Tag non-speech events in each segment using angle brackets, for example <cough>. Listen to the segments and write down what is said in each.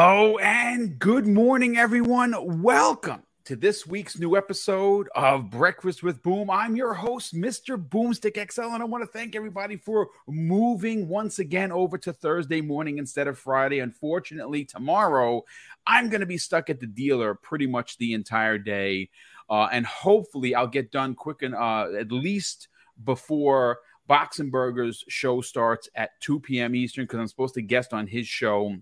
Hello and good morning, everyone. Welcome to this week's new episode of Breakfast with Boom. I'm your host, Mr. Boomstick XL, and I want to thank everybody for moving once again over to Thursday morning instead of Friday. Unfortunately, tomorrow I'm going to be stuck at the dealer pretty much the entire day, uh, and hopefully I'll get done quick and uh, at least before Boxenberger's show starts at 2 p.m. Eastern because I'm supposed to guest on his show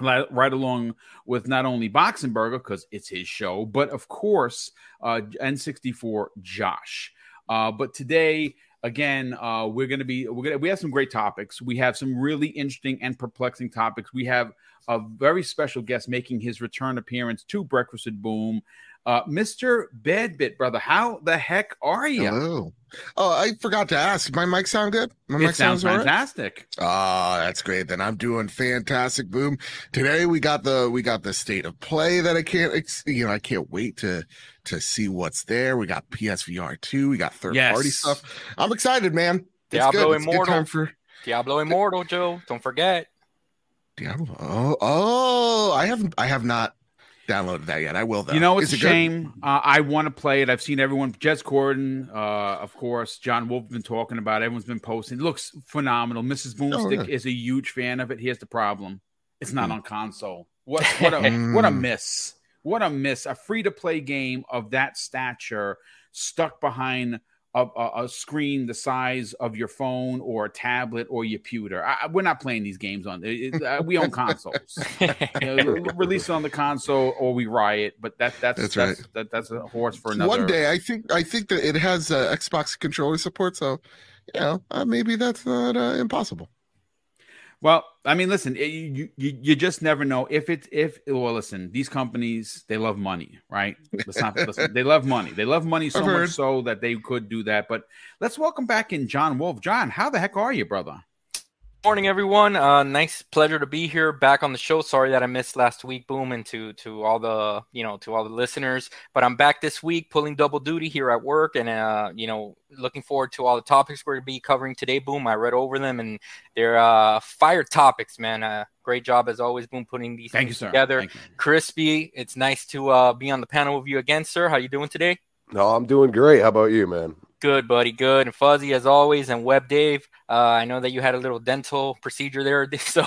right along with not only Boxenberger because it's his show, but of course uh, N64 Josh. Uh, but today, again, uh, we're going to be we're gonna we have some great topics. We have some really interesting and perplexing topics. We have a very special guest making his return appearance to Breakfast at Boom. Uh, Mr. Bedbit, brother, how the heck are you? Hello. Oh, I forgot to ask. My mic sound good? My it mic sounds fantastic. Ah, oh, that's great. Then I'm doing fantastic. Boom. Today we got the we got the state of play that I can't you know I can't wait to to see what's there. We got PSVR two. We got third yes. party stuff. I'm excited, man. Diablo Immortal. for Diablo Immortal, Joe. Don't forget. Diablo. Oh, oh, I haven't. I have not downloaded that yet. I will though. You know, it's Is a it shame. Uh, I want to play it. I've seen everyone. Jez Corden, uh, of course. John Wolf been talking about. it. Everyone's been posting. It looks phenomenal. Mrs. Boomstick oh, yeah. is a huge fan of it. Here's the problem: it's not mm. on console. What <laughs> what a what a miss! What a miss! A free to play game of that stature stuck behind a, a, screen the size of your phone or a tablet or your pewter. I, we're not playing these games on. It, uh, we own consoles. you know, release it on the console or we riot. But that that's that's, that's right. That, that's a horse for another. One day, I think I think that it has uh, Xbox controller support, so you know uh, maybe that's not uh, impossible. Well, I mean, listen, eh, it, you, you you just never know if it's if well, listen, these companies they love money, right? Let's not listen. They love money. They love money so much so that they could do that. But let's welcome back in John Wolf. John, how the heck are you, brother? Morning, everyone. Uh, nice pleasure to be here back on the show. Sorry that I missed last week, boom, and to to all the you know to all the listeners. But I'm back this week, pulling double duty here at work, and uh, you know, looking forward to all the topics we're going to be covering today. Boom, I read over them, and they're uh, fire topics, man. Uh, great job as always, boom, putting these Thank things you, together. You. Crispy, it's nice to uh, be on the panel with you again, sir. How you doing today? No, I'm doing great. How about you, man? Good, buddy. Good. And Fuzzy, as always, and Web Dave. Uh, I know that you had a little dental procedure there, <laughs> so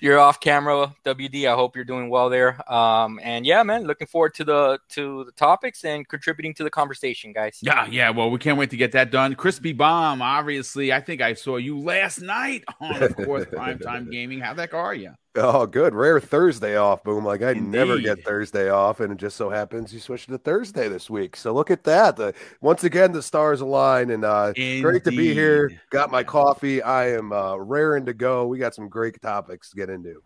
you're off camera. WD, I hope you're doing well there. Um, and yeah, man, looking forward to the to the topics and contributing to the conversation, guys. Yeah, yeah. Well, we can't wait to get that done. Crispy Bomb, obviously, I think I saw you last night on, of course, Primetime Gaming. How the heck are you? Oh, good. Rare Thursday off, boom. Like I Indeed. never get Thursday off, and it just so happens you switched to Thursday this week. So look at that. The, once again, the stars align, and uh, great to be here. Got my coffee. I am uh, raring to go. We got some great topics to get into.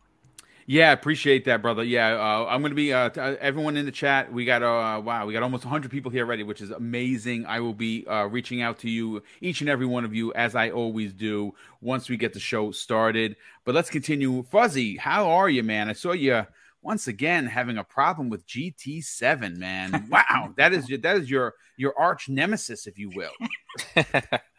Yeah, appreciate that, brother. Yeah, uh, I'm going to be uh, t- uh, everyone in the chat. We got uh, wow, we got almost 100 people here already, which is amazing. I will be uh, reaching out to you, each and every one of you, as I always do, once we get the show started. But let's continue. Fuzzy, how are you, man? I saw you once again having a problem with GT7, man. <laughs> Wow, that is that is your your arch nemesis, if you will. <laughs>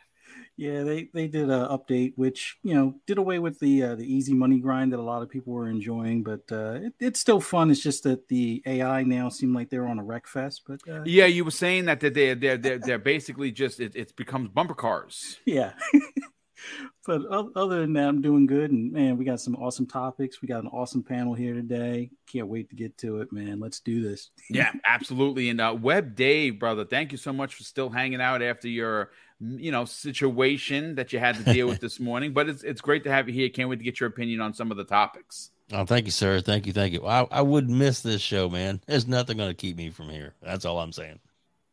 Yeah, they they did an update which you know did away with the uh, the easy money grind that a lot of people were enjoying, but uh, it, it's still fun. It's just that the AI now seem like they're on a wreck fest. But uh, yeah, you were saying that they they're they're they're, they're basically just it, it becomes bumper cars. Yeah. <laughs> but other than that, I'm doing good. And man, we got some awesome topics. We got an awesome panel here today. Can't wait to get to it, man. Let's do this. yeah, <laughs> absolutely. And uh, Web Dave, brother, thank you so much for still hanging out after your you know situation that you had to deal with this morning. But it's it's great to have you here. Can't wait to get your opinion on some of the topics. Oh, thank you, sir. Thank you, thank you. I, I would miss this show, man. There's nothing going to keep me from here. That's all I'm saying.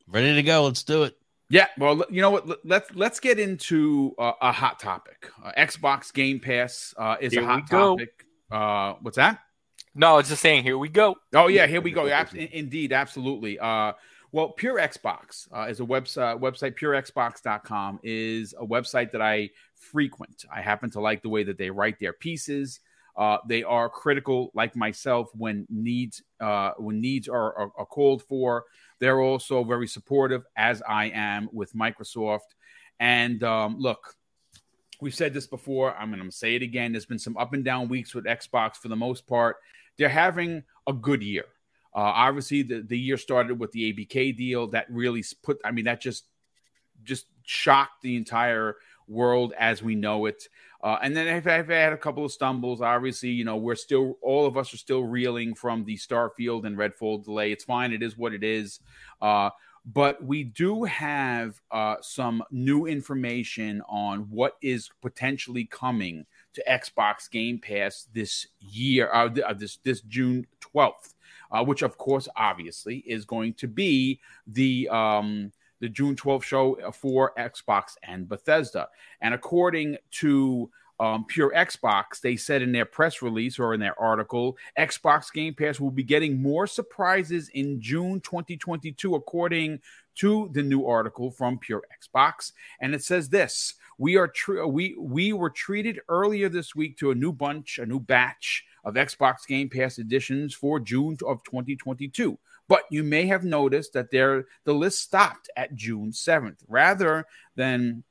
Ready to go. Let's do it. Yeah, well, you know what? Let's let's get into uh, a hot topic. Uh, Xbox Game Pass uh, is here a hot topic. Uh, what's that? No, it's just saying. Here we go. Oh yeah, here we go. indeed, absolutely. Uh, well, Pure Xbox uh, is a website. Website PureXbox.com is a website that I frequent. I happen to like the way that they write their pieces. Uh, they are critical, like myself, when needs uh, when needs are, are, are called for. They're also very supportive, as I am with Microsoft. And um, look, we've said this before. I'm going to say it again. There's been some up and down weeks with Xbox for the most part. they're having a good year. Uh, obviously, the, the year started with the ABK deal that really put. I mean, that just just shocked the entire world as we know it. Uh, and then I've, I've, had a couple of stumbles. Obviously, you know, we're still, all of us are still reeling from the Starfield and Redfall delay. It's fine. It is what it is. Uh, but we do have uh, some new information on what is potentially coming to Xbox Game Pass this year, uh, uh this this June twelfth, uh, which of course, obviously, is going to be the um, the June 12th show for Xbox and Bethesda. And according to um, Pure Xbox, they said in their press release or in their article, Xbox Game Pass will be getting more surprises in June 2022, according to the new article from Pure Xbox. And it says this: We are tr- we we were treated earlier this week to a new bunch, a new batch of Xbox Game Pass editions for June of 2022. But you may have noticed that there the list stopped at June 7th rather than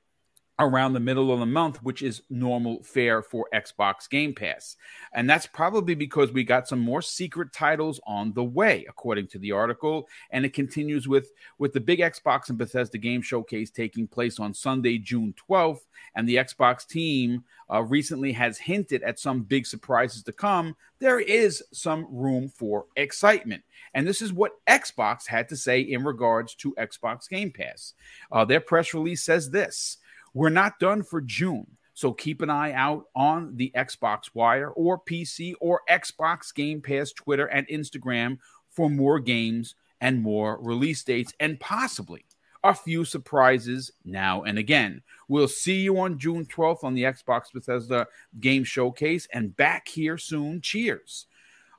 around the middle of the month, which is normal fare for Xbox Game Pass. And that's probably because we got some more secret titles on the way, according to the article. And it continues with, with the big Xbox and Bethesda game showcase taking place on Sunday, June 12th. And the Xbox team uh, recently has hinted at some big surprises to come. There is some room for excitement. And this is what Xbox had to say in regards to Xbox Game Pass. Uh, their press release says this. We're not done for June. So keep an eye out on the Xbox Wire or PC or Xbox Game Pass Twitter and Instagram for more games and more release dates and possibly a few surprises now and again. We'll see you on June 12th on the Xbox Bethesda Game Showcase and back here soon. Cheers.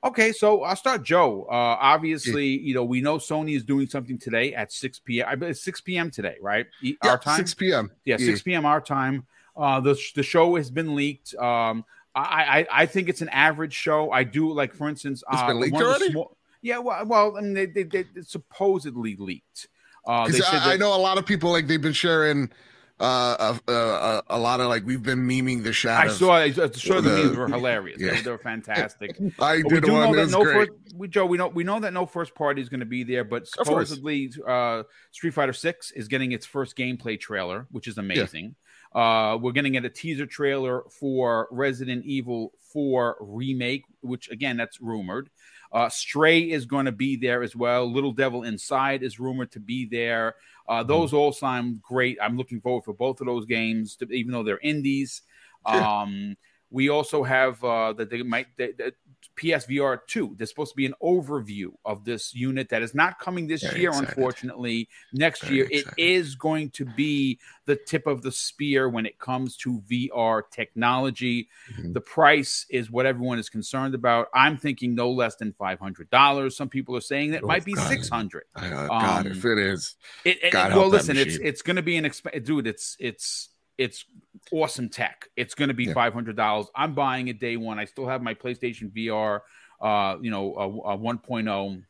Okay, so I'll start Joe. Uh, obviously, you know, we know Sony is doing something today at 6 p.m. I it's 6 p.m. today, right? Our time? 6 p.m. Yeah, 6 p.m. our time. Uh, the, the show has been leaked. Um, I, I, I think it's an average show. I do like, for instance, it's uh, been leaked already. Small, yeah, well, well, I mean, they, they, they, supposedly leaked. Uh, I, I know a lot of people like they've been sharing uh, uh, uh, a lot of like we've been memeing the shadow. I saw I saw the, the memes were hilarious. Yeah. They, they, were fantastic. <laughs> I but did one. Know That no first, we, Joe, we know we know that no first party is going to be there, but supposedly uh, Street Fighter Six is getting its first gameplay trailer, which is amazing. Yeah. Uh, we're going to get a teaser trailer for Resident Evil 4 remake, which again that's rumored. Uh, Stray is going to be there as well. Little Devil Inside is rumored to be there. Uh, mm-hmm. those all sound great. I'm looking forward for both of those games, to, even though they're indies. <laughs> Um, we also have uh, that they might that, PSVR 2. There's supposed to be an overview of this unit that is not coming this Very year, excited. unfortunately. Next Very year, excited. it is going to be the tip of the spear when it comes to VR technology. Mm-hmm. The price is what everyone is concerned about. I'm thinking no less than $500. Some people are saying that oh, might be God. 600 uh, God, um, if it is. It, it, well, listen, it's it's going to be an exp- dude, it's it's it's awesome tech. It's going to be hundred dollars. I'm buying it day one. I still have my PlayStation VR, uh, you know, a, a 1.0.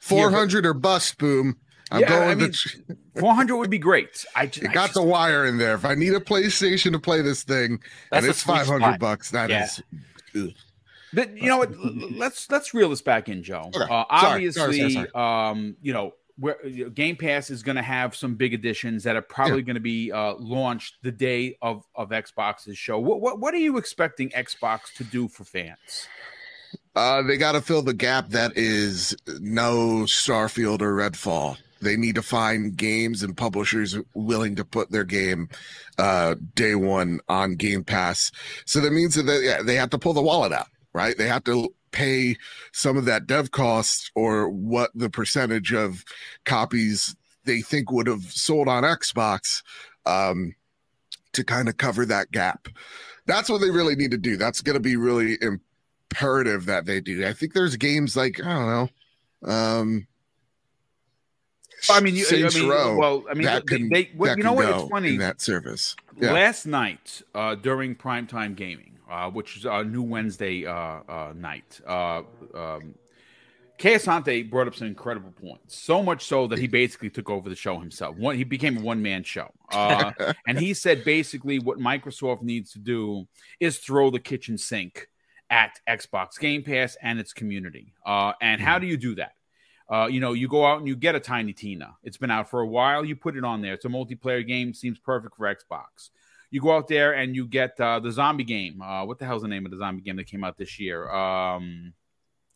400 or bust, boom. I'm yeah, going I mean, to... <laughs> 400 would be great. I, just, it got just... the wire in there. If I need a PlayStation to play this thing, and it's 500 spot. bucks, that yeah. is. But you know what? <laughs> let's let's reel this back in, Joe. Okay. Uh, obviously, sorry, sorry, sorry. um, you know, where Game Pass is going to have some big additions that are probably yeah. going to be uh, launched the day of of Xbox's show. What, what what are you expecting Xbox to do for fans? Uh, they got to fill the gap that is no Starfield or Redfall. They need to find games and publishers willing to put their game uh, day one on Game Pass. So that means that they, they have to pull the wallet out, right? They have to pay some of that dev cost or what the percentage of copies they think would have sold on Xbox um, to kind of cover that gap. That's what they really need to do. That's going to be really imperative that they do. I think there's games like I don't know. Um, I mean, you, Saints I mean, Row well, I mean, that can, they, well, you know what? It's funny. that service. Yeah. Last night, uh, during primetime gaming, uh, which is a new Wednesday uh, uh, night. Uh, um, Asante brought up some incredible points, so much so that he basically took over the show himself. One, he became a one man show, uh, <laughs> and he said basically what Microsoft needs to do is throw the kitchen sink at Xbox Game Pass and its community. Uh, and how hmm. do you do that? Uh, you know, you go out and you get a Tiny Tina. It's been out for a while. You put it on there. It's a multiplayer game. Seems perfect for Xbox. You go out there and you get uh, the zombie game. Uh, what the hell's the name of the zombie game that came out this year? Um,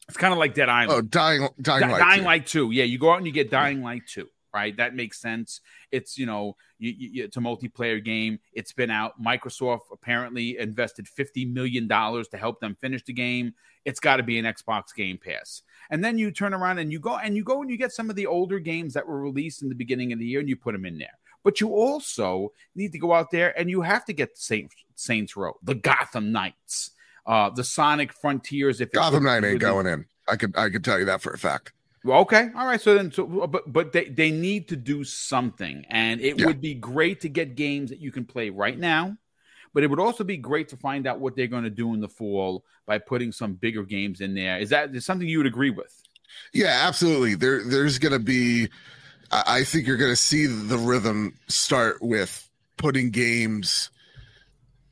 it's kind of like Dead Island. Oh, Dying, Dying Light. Dying Light 2. Yeah, you go out and you get Dying Light 2 right? That makes sense. It's you know, you, you, it's a multiplayer game. It's been out. Microsoft apparently invested fifty million dollars to help them finish the game. It's got to be an Xbox Game Pass. And then you turn around and you go and you go and you get some of the older games that were released in the beginning of the year and you put them in there. But you also need to go out there and you have to get Saints, Saints Row, the Gotham Knights, uh, the Sonic Frontiers. If Gotham Knight ain't going in, I could I could tell you that for a fact. Okay, all right. So then, so but but they they need to do something, and it yeah. would be great to get games that you can play right now. But it would also be great to find out what they're going to do in the fall by putting some bigger games in there. Is that is something you would agree with? Yeah, absolutely. There there's going to be. I think you're going to see the rhythm start with putting games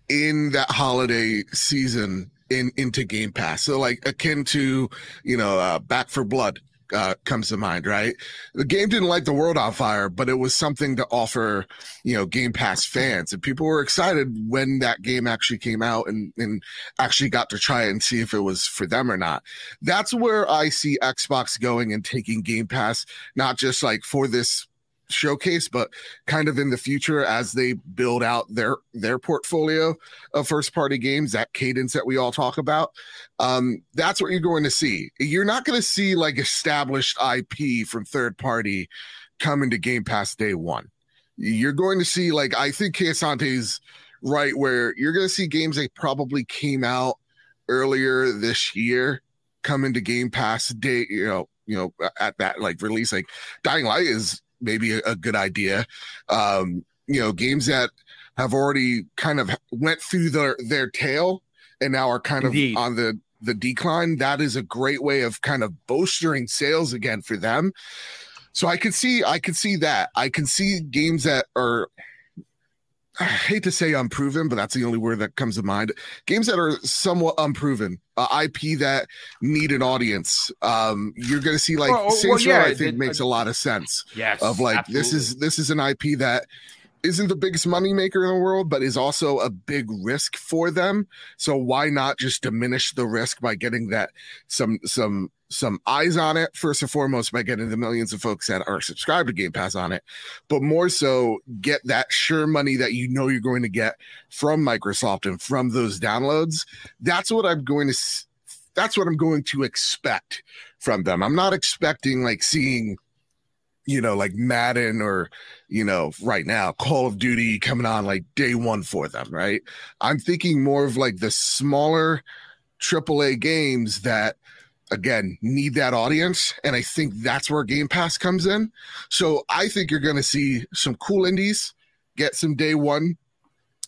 in that holiday season in into Game Pass. So like akin to you know uh, Back 4 Blood uh, comes to mind, right? The game didn't light the world on fire, but it was something to offer, you know, Game Pass fans. And people were excited when that game actually came out and, and actually got to try it and see if it was for them or not. That's where I see Xbox going and taking Game Pass, not just like for this showcase, but kind of in the future as they build out their their portfolio of first party games, that cadence that we all talk about. Um, that's what you're going to see. You're not going to see like established IP from third party coming to Game Pass day one. You're going to see like I think Sante's right where you're going to see games that probably came out earlier this year come into Game Pass day, you know, you know, at that like release. Like Dying Light is maybe a, a good idea. Um, you know, games that have already kind of went through their their tail and now are kind Indeed. of on the the decline. That is a great way of kind of bolstering sales again for them. So I can see I can see that. I can see games that are I hate to say unproven, but that's the only word that comes to mind. Games that are somewhat unproven, uh, IP that need an audience. Um, you're going to see like well, Saints well, yeah, Row. I think it, makes uh, a lot of sense. Yes, of like absolutely. this is this is an IP that isn't the biggest money maker in the world, but is also a big risk for them. So why not just diminish the risk by getting that some some some eyes on it first and foremost by getting the millions of folks that are subscribed to Game Pass on it, but more so get that sure money that you know you're going to get from Microsoft and from those downloads. That's what I'm going to that's what I'm going to expect from them. I'm not expecting like seeing you know, like Madden or, you know, right now, Call of Duty coming on like day one for them, right? I'm thinking more of like the smaller AAA games that, again, need that audience. And I think that's where Game Pass comes in. So I think you're going to see some cool indies get some day one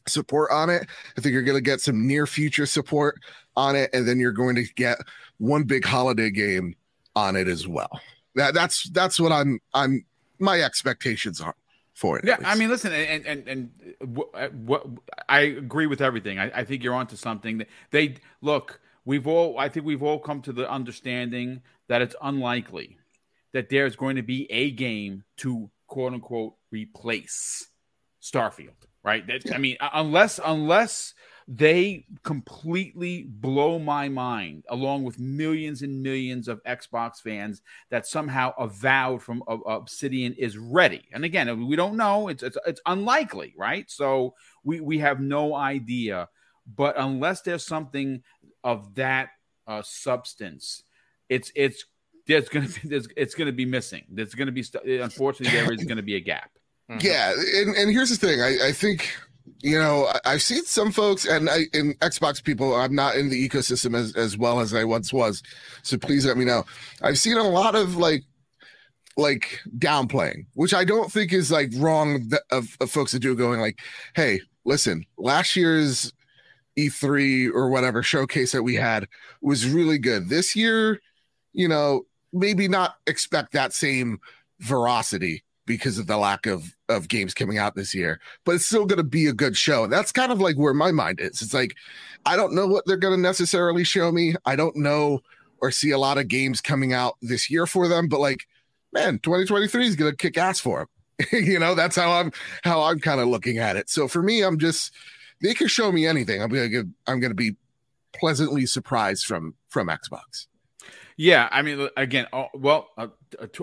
support on it. I think you're going to get some near future support on it. And then you're going to get one big holiday game on it as well. That that's that's what I'm I'm my expectations are for it. Yeah, I mean, listen, and and and what, what uh, I agree with everything. I, I think you're onto something. They look. We've all. I think we've all come to the understanding that it's unlikely that there's going to be a game to quote unquote replace Starfield. Right. That, yeah. I mean, unless unless they completely blow my mind, along with millions and millions of Xbox fans that somehow Avowed from uh, Obsidian is ready. And again, we don't know; it's it's, it's unlikely, right? So we we have no idea. But unless there's something of that uh, substance, it's it's there's gonna be there's, it's gonna be missing. There's gonna be unfortunately there is gonna be a gap. Mm-hmm. Yeah, and, and here's the thing. I, I think you know, I've seen some folks, and I, in Xbox people, I'm not in the ecosystem as, as well as I once was. So please let me know. I've seen a lot of like, like downplaying, which I don't think is like wrong of, of folks that do going like, hey, listen, last year's E3 or whatever showcase that we had was really good. This year, you know, maybe not expect that same veracity because of the lack of of games coming out this year, but it's still going to be a good show. That's kind of like where my mind is. It's like I don't know what they're going to necessarily show me. I don't know or see a lot of games coming out this year for them, but like man, 2023 is going to kick ass for them. <laughs> you know, that's how I'm how I'm kind of looking at it. So for me, I'm just they can show me anything. I'm going to I'm to be pleasantly surprised from from Xbox. Yeah, I mean, again, oh, well, uh,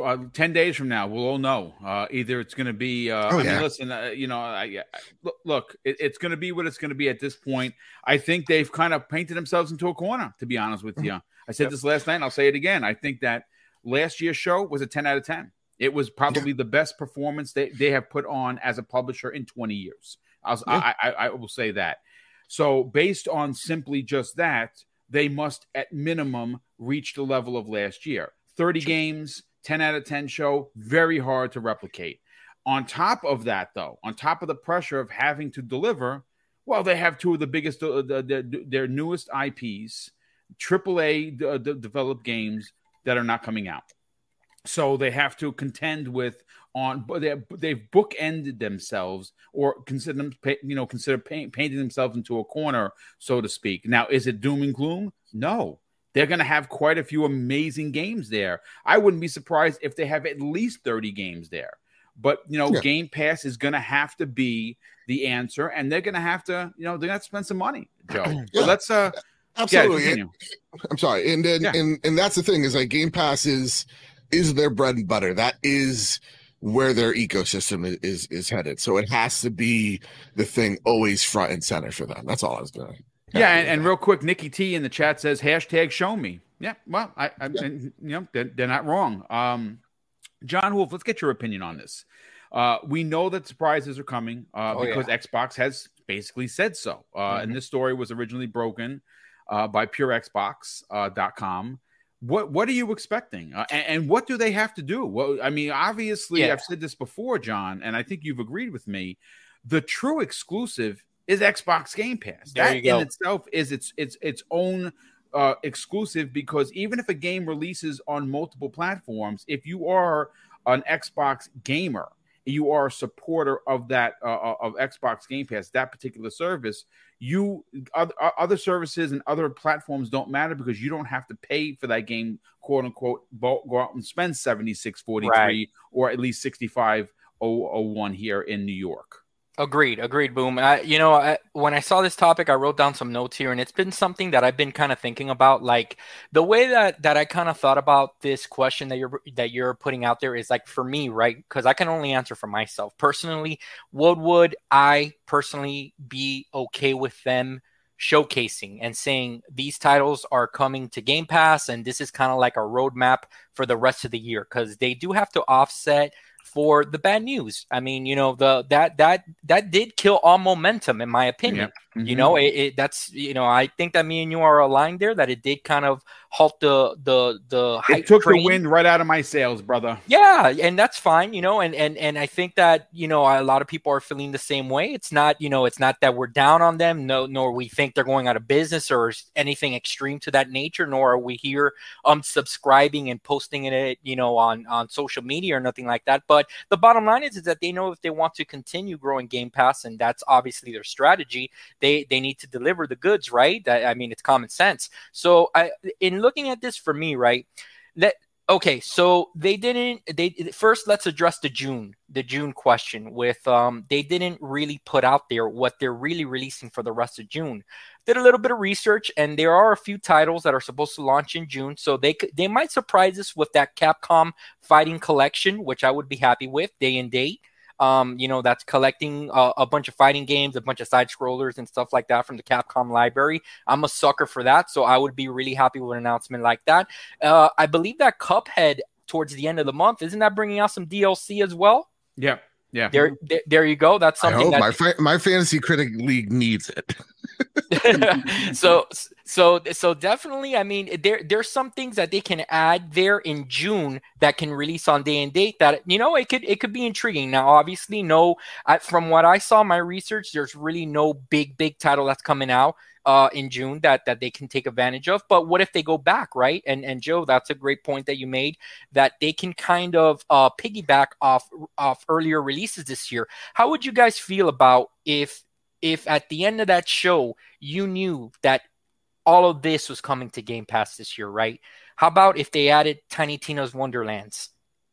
uh, ten days from now, we'll all know. Uh, either it's going to be. Uh, oh, I yeah. mean, listen, uh, you know, I, I, look, it, it's going to be what it's going to be at this point. I think they've kind of painted themselves into a corner. To be honest with you, I said yep. this last night, and I'll say it again. I think that last year's show was a ten out of ten. It was probably yeah. the best performance they, they have put on as a publisher in twenty years. Yeah. I, I, I will say that. So, based on simply just that, they must at minimum reach the level of last year. 30 games, 10 out of 10 show, very hard to replicate. On top of that, though, on top of the pressure of having to deliver, well, they have two of the biggest, uh, the, the, their newest IPs, AAA uh, developed games that are not coming out. So they have to contend with on but they've bookended themselves or consider them you know consider painting themselves into a corner so to speak. Now is it doom and gloom? No. They're going to have quite a few amazing games there. I wouldn't be surprised if they have at least 30 games there. But you know yeah. game pass is going to have to be the answer and they're going to have to you know they're going to spend some money joe. Yeah. <clears throat> so let's uh absolutely. yeah, i'm sorry. And then and and that's the thing is like game pass is is their bread and butter. That is where their ecosystem is, is, is headed. So it has to be the thing always front and center for them. That's all I was doing. Yeah, and, and, real quick, Nikki T in the chat says hashtag show me. Yeah, well, I, I yeah. And, you know they're, they're, not wrong. Um, John Wolf, let's get your opinion on this. Uh, we know that surprises are coming uh, oh, because yeah. Xbox has basically said so. Uh, mm-hmm. And this story was originally broken uh, by PureXbox.com. What what are you expecting? Uh, and, and, what do they have to do? Well i mean obviously yeah. i've said this before john and i think you've agreed with me. The true exclusive is xbox game pass. There that in itself is its its its own uh, exclusive because even if a game releases on multiple platforms if you are an xbox gamer you are a supporter of that uh, uh of xbox game pass that particular service you other, other services and other platforms don't matter because you don't have to pay for that game quote unquote go out and spend 7643 right. or at least 6501 here in new york Agreed, agreed, boom. I, you know, I, when I saw this topic, I wrote down some notes here, and it's been something that I've been kind of thinking about. Like the way that that I kind of thought about this question that you're that you're putting out there is like for me, right? Because I can only answer for myself personally. What would I personally be okay with them showcasing and saying these titles are coming to Game Pass, and this is kind of like a roadmap for the rest of the year because they do have to offset for the bad news. I mean, you know, the that that that did kill all momentum, in my opinion. Mm-hmm. You know, it, it, that's you know, I think that me and you are aligned there. That it did kind of halt the the the. It took train. the wind right out of my sails, brother. Yeah, and that's fine. You know, and and and I think that you know a lot of people are feeling the same way. It's not you know, it's not that we're down on them, no, nor we think they're going out of business or anything extreme to that nature, nor are we here um subscribing and posting it, you know, on on social media or nothing like that. But the bottom line is is that they know if they want to continue growing Game Pass, and that's obviously their strategy, they they need to deliver the goods, right? That, I mean, it's common sense. So I in looking at this for me, right? That okay, so they didn't they first let's address the June, the June question with um they didn't really put out there what they're really releasing for the rest of June. Did a little bit of research and there are a few titles that are supposed to launch in June, so they they might surprise us with that Capcom Fighting Collection, which I would be happy with day and date um, you know, that's collecting a, a, bunch of fighting games, a bunch of side scrollers and stuff like that from the Capcom library. I'm a sucker for that, so I would be really happy with an announcement like that. Uh, I believe that Cuphead towards the end of the month isn't that bringing out some DLC as well? Yeah. Yeah. There, there, there you go. That's something that my fa- my fantasy critic league needs it. <laughs> so so so definitely i mean there there's some things that they can add there in june that can release on day and date that you know it could it could be intriguing now obviously no I, from what i saw my research there's really no big big title that's coming out uh, in June that that they can take advantage of. But what if they go back, right? And and Joe, that's a great point that you made that they can kind of uh, piggyback off off earlier releases this year. How would you guys feel about if if at the end of that show you knew that all of this was coming to Game Pass this year, right? How about if they added Tiny Tina's Wonderlands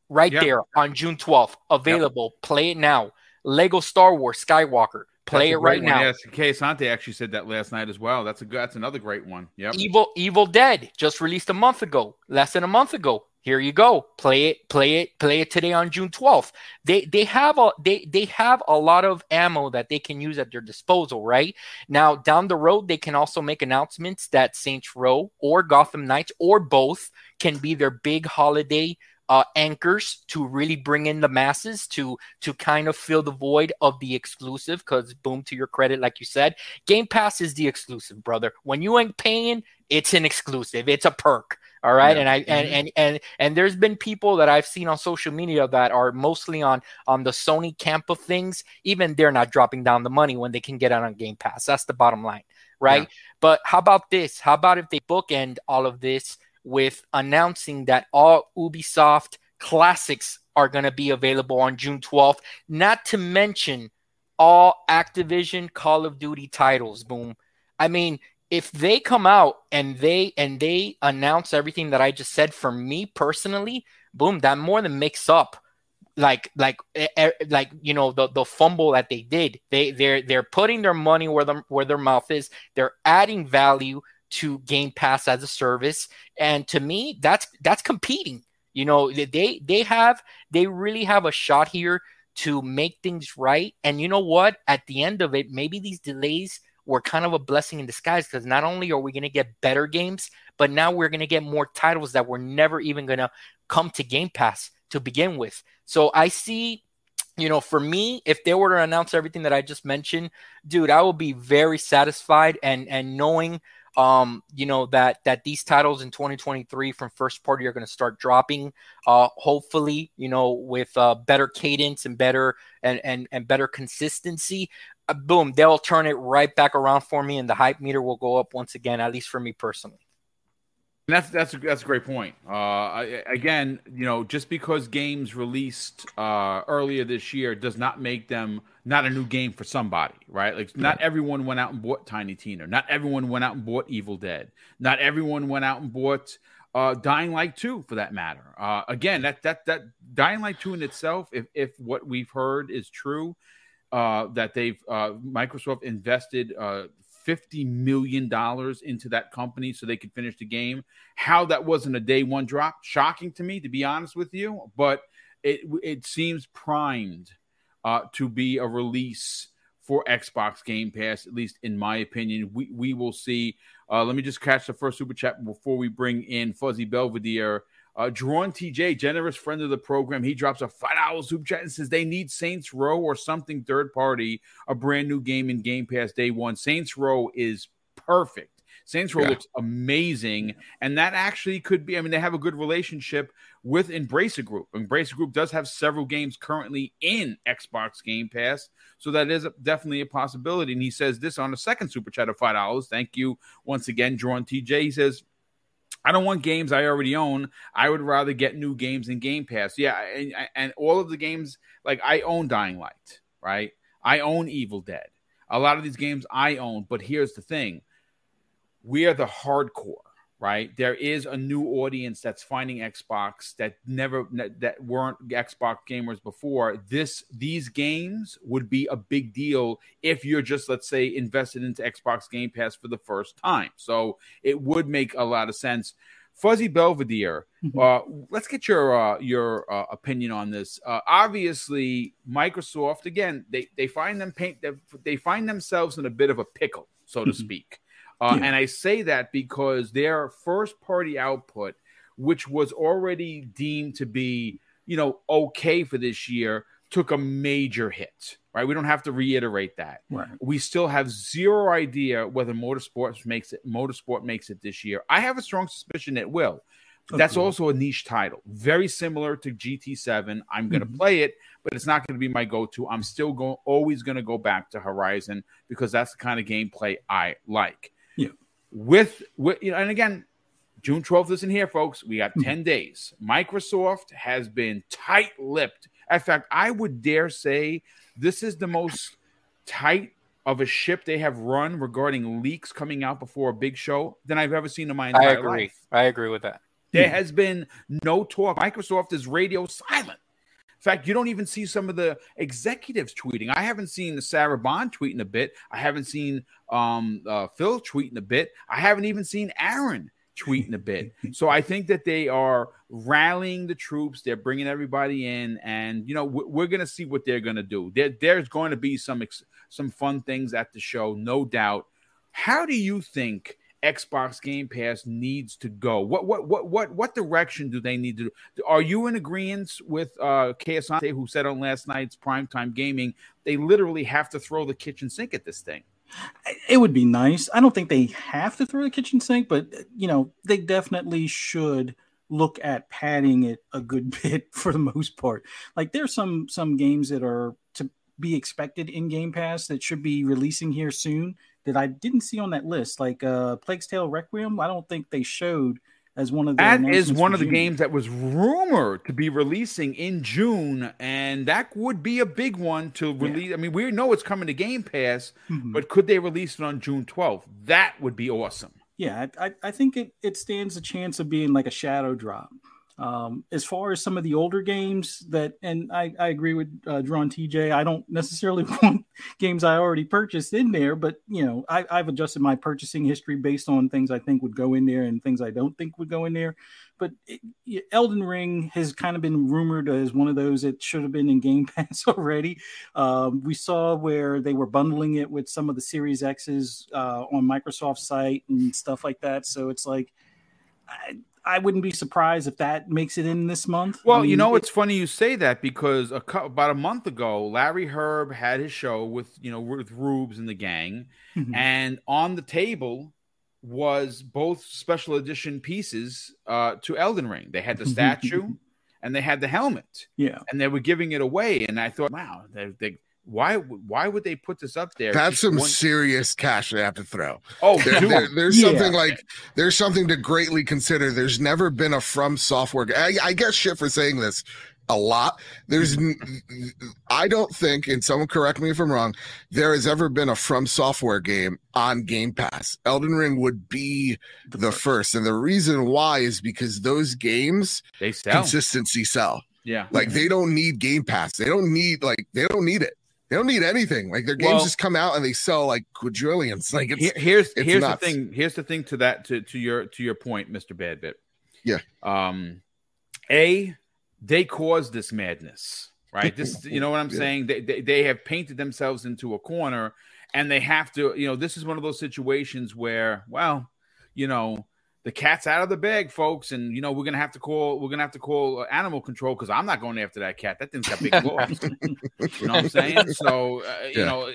right yep. there on June 12th, available, yep. play it now. Lego Star Wars Skywalker, play it right now. Yes, Kay Sante actually said that last night as well. That's a good, that's another great one. Yep. Evil Evil Dead just released a month ago, less than a month ago here you go play it play it play it today on june 12th they they have a they they have a lot of ammo that they can use at their disposal right now down the road they can also make announcements that saints row or gotham knights or both can be their big holiday uh, anchors to really bring in the masses to to kind of fill the void of the exclusive because boom to your credit like you said game pass is the exclusive brother when you ain't paying it's an exclusive it's a perk all right. Yeah. And I mm-hmm. and, and and and there's been people that I've seen on social media that are mostly on on the Sony camp of things. Even they're not dropping down the money when they can get it on Game Pass. That's the bottom line. Right. Yeah. But how about this? How about if they bookend all of this with announcing that all Ubisoft classics are going to be available on June 12th, not to mention all Activision Call of Duty titles. Boom. I mean, if they come out and they and they announce everything that I just said for me personally, boom, that more than makes up like like like you know the the fumble that they did. They they're they're putting their money where the where their mouth is. They're adding value to Game Pass as a service, and to me, that's that's competing. You know, they they have they really have a shot here to make things right. And you know what? At the end of it, maybe these delays were kind of a blessing in disguise because not only are we going to get better games, but now we're going to get more titles that were never even going to come to Game Pass to begin with. So I see, you know, for me, if they were to announce everything that I just mentioned, dude, I will be very satisfied and and knowing um, you know that that these titles in 2023 from first party are going to start dropping uh hopefully you know with uh better cadence and better and and and better consistency uh, boom, they'll turn it right back around for me, and the hype meter will go up once again, at least for me personally. And that's that's a, that's a great point. Uh, again, you know, just because games released uh, earlier this year does not make them not a new game for somebody, right? Like, not everyone went out and bought Tiny Tina. Not everyone went out and bought Evil Dead. Not everyone went out and bought uh, Dying Light 2 for that matter. Uh, again, that that that Dying Light 2 in itself, if if what we've heard is true, uh, that they've uh, Microsoft invested uh, fifty million dollars into that company so they could finish the game. How that wasn't a day one drop, shocking to me, to be honest with you. But it it seems primed uh, to be a release for Xbox Game Pass, at least in my opinion. We we will see. Uh, let me just catch the first super chat before we bring in Fuzzy Belvedere. Uh, Drawn TJ, generous friend of the program, he drops a five dollars super chat and says they need Saints Row or something third party, a brand new game in Game Pass day one. Saints Row is perfect. Saints Row yeah. looks amazing, and that actually could be. I mean, they have a good relationship with Embracer Group. Embracer Group does have several games currently in Xbox Game Pass, so that is a, definitely a possibility. And he says this on a second super chat of five dollars. Thank you once again, Drawn TJ. He says I don't want games I already own. I would rather get new games in Game Pass. Yeah, and, and all of the games like I own Dying Light, right? I own Evil Dead. A lot of these games I own, but here's the thing. We are the hardcore right? There is a new audience that's finding Xbox that never that weren't Xbox gamers before. This these games would be a big deal if you're just let's say invested into Xbox Game Pass for the first time. So it would make a lot of sense. Fuzzy Belvedere, mm-hmm. uh, let's get your uh, your uh, opinion on this. Uh, obviously, Microsoft again they they find them paint they find themselves in a bit of a pickle, so to mm-hmm. <laughs> speak. Uh, yeah. And I say that because their first party output, which was already deemed to be, you know, okay for this year, took a major hit. Right, we don't have to reiterate that. Right. We still have zero idea whether motorsports makes it. Motorsport makes it this year. I have a strong suspicion it will. Okay. That's also a niche title, very similar to GT7. I'm going to mm-hmm. play it, but it's not going to be my go-to. I'm still going, always going to go back to Horizon because that's the kind of gameplay I like. With, with you know, and again, June 12th isn't here, folks. We got mm-hmm. 10 days. Microsoft has been tight-lipped. In fact, I would dare say this is the most tight of a ship they have run regarding leaks coming out before a big show than I've ever seen in my entire I agree. life. I agree with that. There has been no talk. Microsoft is radio silent. Fact, you don't even see some of the executives tweeting. I haven't seen the Sarah Bond tweeting a bit. I haven't seen um, uh, Phil tweeting a bit. I haven't even seen Aaron tweeting a bit. <laughs> So I think that they are rallying the troops. They're bringing everybody in, and you know we're going to see what they're going to do. There, there's going to be some some fun things at the show, no doubt. How do you think? Xbox Game Pass needs to go? What what what what what direction do they need to do? Are you in agreement with uh Asante, who said on last night's primetime gaming they literally have to throw the kitchen sink at this thing? It would be nice. I don't think they have to throw the kitchen sink, but you know, they definitely should look at padding it a good <laughs> bit for the most part. Like there's some some games that are to be expected in Game Pass that should be releasing here soon that I didn't see on that list. Like uh Plague's Tale Requiem, I don't think they showed as one of the that is one of the games that was rumored to be releasing in June, and that would be a big one to release. Yeah. I mean, we know it's coming to Game Pass, mm-hmm. but could they release it on June 12th? That would be awesome. Yeah, I, I think it, it stands a chance of being like a shadow drop. Um, as far as some of the older games that, and I, I agree with uh, Drawn TJ, I don't necessarily <laughs> want games I already purchased in there, but you know, I, I've adjusted my purchasing history based on things I think would go in there and things I don't think would go in there. But it, Elden Ring has kind of been rumored as one of those that should have been in Game <laughs> Pass already. Um, we saw where they were bundling it with some of the Series X's uh, on Microsoft's site and stuff like that. So it's like, I, I wouldn't be surprised if that makes it in this month. Well, I mean, you know, it, it's funny you say that because a, about a month ago, Larry Hryb had his show with you know with Rubes and the gang, mm-hmm. and on the table was both special edition pieces uh, to Elden Ring. They had the <laughs> statue and they had the helmet. Yeah, and they were giving it away, and I thought, wow, they, they why why would they put this up there? That's some one... serious cash they have to throw. Oh, there, there, there's yeah. something like there's something to greatly consider. There's never been a from software. I, I guess shit for saying this a lot. There's, I don't think, and someone correct me if I'm wrong, there has ever been a From Software game on Game Pass. Elden Ring would be the first, and the reason why is because those games they sell consistency sell. Yeah, like they don't need Game Pass. They don't need like they don't need it. They don't need anything. Like their games well, just come out and they sell like quadrillions. <laughs> Like it's here's it's here's nuts. the thing. Here's the thing to that to to your to your point, Mister Badbit. Yeah. Um, a they caused this madness, right? This <laughs> you know what I'm yeah. saying. They, they they have painted themselves into a corner, and they have to. You know, this is one of those situations where, well, you know the cat's out of the bag, folks, and you know we're gonna have to call we're gonna have to call animal control because I'm not going after that cat. That thing's got big claws. <laughs> you know what I'm saying? So uh, you know,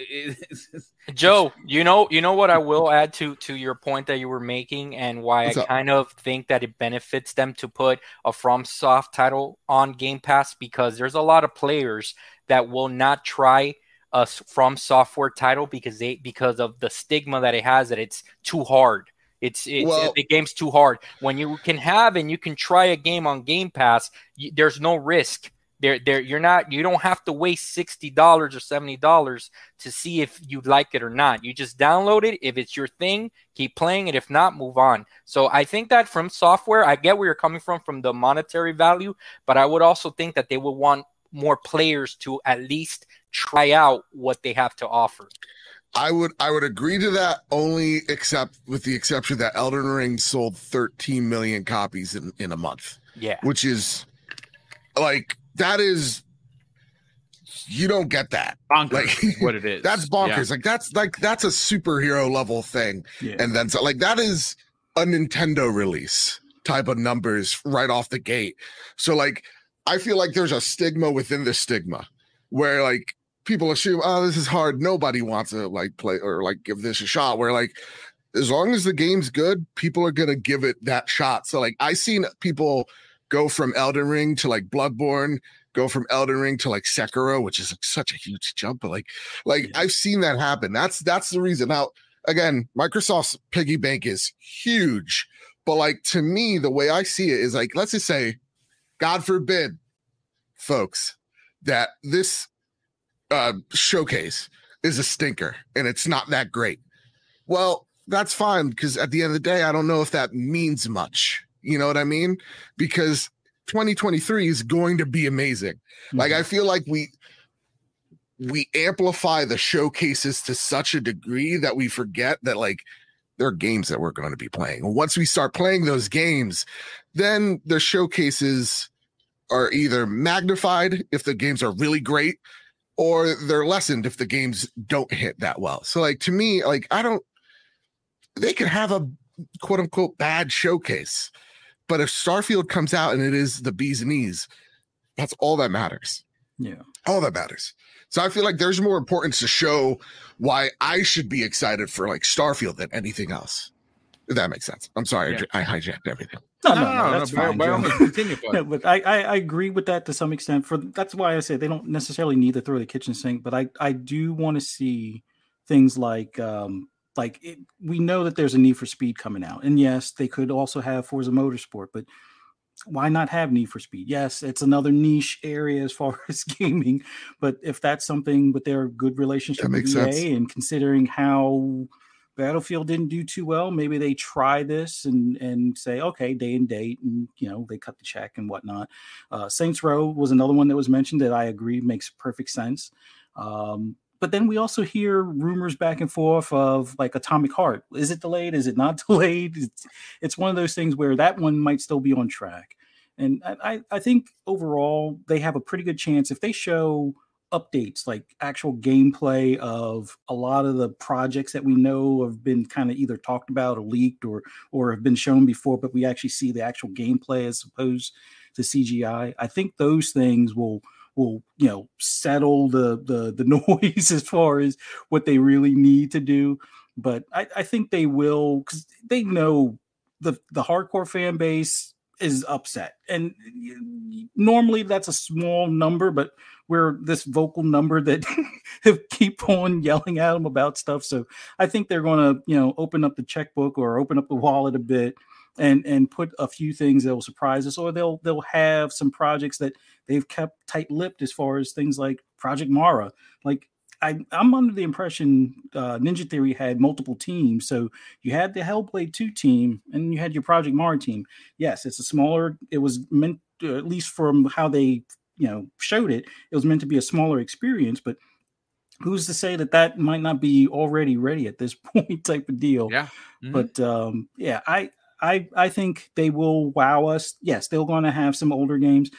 Joe, you know, you know what I will add to to your point that you were making, and why What's I up? kind of think that it benefits them to put a FromSoft title on Game Pass because there's a lot of players that will not try a From Software title because they because of the stigma that it has that it's too hard it's, it's well, the game's too hard. When you can have and you can try a game on Game Pass, you, there's no risk. There, there, you're not. You don't have to waste sixty dollars or seventy dollars to see if you like it or not. You just download it. If it's your thing, keep playing it. If not, move on. So I think that from software, I get where you're coming from from the monetary value, but I would also think that they would want more players to at least try out what they have to offer. I would I would agree to that only except with the exception that Elden Ring sold 13 million copies in, in a month. Yeah. Which is like that is you don't get that. Bonkers like what it is. <laughs> That's bonkers. Yeah. Like that's like that's a superhero level thing. Yeah. And then so like that is a Nintendo release type of numbers right off the gate. So like I feel like there's a stigma within the stigma where like people assume, oh, this is hard. Nobody wants to like play or like give this a shot. Where like as long as the game's good, people are gonna give it that shot. So like I seen people go from Elden Ring to like Bloodborne, go from Elden Ring to like Sekiro, which is like, such a huge jump. But like, like yeah. I've seen that happen. That's that's the reason. Now, again, Microsoft's piggy bank is huge, but like to me, the way I see it is like, let's just say, God forbid, folks, that this uh, showcase is a stinker and it's not that great. Well, that's fine because at the end of the day, I don't know if that means much. You know what I mean? Because 2023 is going to be amazing. Mm-hmm. Like I feel like we we amplify the showcases to such a degree that we forget that like there are games that we're going to be playing. Once we start playing those games, then the showcases are either magnified if the games are really great or they're lessened if the games don't hit that well. So like to me, like I don't they could have a quote unquote bad showcase. But if Starfield comes out and it is the bees and knees, that's all that matters. Yeah. All that matters. So I feel like there's more importance to show why I should be excited for like Starfield than anything else. If that makes sense. I'm sorry, yeah. I hijacked everything. No, no, no, no that's no, fine. By, by <laughs> continue, no, but I, I, I agree with that to some extent. For that's why I say they don't necessarily need to throw the kitchen sink, but I, I do want to see things like um, like it, we know that there's a need for speed coming out and yes they could also have forza motorsport but why not have need for speed yes it's another niche area as far <laughs> as gaming but if that's something with their good relationship with EA sense. and considering how battlefield didn't do too well maybe they try this and and say okay day and date and you know they cut the check and whatnot uh, saints row was another one that was mentioned that i agree makes perfect sense um, but then we also hear rumors back and forth of like Atomic Heart. Is it delayed? Is it not <laughs> delayed? It's, it's one of those things where that one might still be on track. And I, I think overall they have a pretty good chance if they show updates, like actual gameplay of a lot of the projects that we know have been kind of either talked about or leaked or or have been shown before, but we actually see the actual gameplay as opposed to CGI. I think those things will will you know settle the the the <laughs> noise as far as what they really need to do. But I, I think they will because they know the the hardcore fan base is upset, and normally that's a small number, but we're this vocal number that <laughs> keep on yelling at them about stuff. So I think they're going to you know open up the checkbook or open up the wallet a bit and and put a few things that will surprise us, or they'll they'll have some projects that they've kept tight-lipped as far as things like Project Mara. Like I, am under the impression uh, Ninja Theory had multiple teams. So you had the Hellblade 2 team and you had your Project Mara team. Yes, it's a smaller, it was meant, to, at least from how they, you know, showed it, it was meant to be a smaller experience, but who's to say that that might not be already ready at this <laughs> point type of deal. Yeah. Mm-hmm. But um, yeah, I, I I think they will wow us. Yes, they're going to have some older games.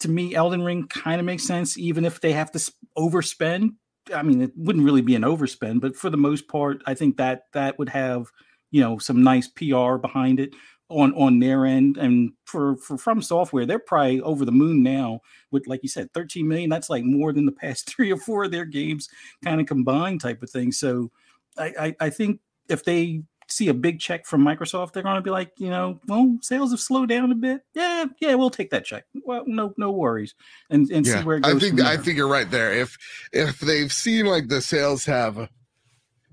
To me, Elden Ring kind of makes sense, even if they have to overspend. I mean, it wouldn't really be an overspend, but for the most part, I think that that would have you know some nice PR behind it on on their end. And for for From Software, they're probably over the moon now with, like you said, 13 million. That's like more than the past <laughs> three or four of their games kind of combined, type of thing. So I, I, I think if they see a big check from Microsoft, they're going to be like, you know, well, sales have slowed down a bit. Yeah, yeah, we'll take that check. Well, no, no worries, and and yeah, see where it goes. I think I think you're right there. If if they've seen like the sales have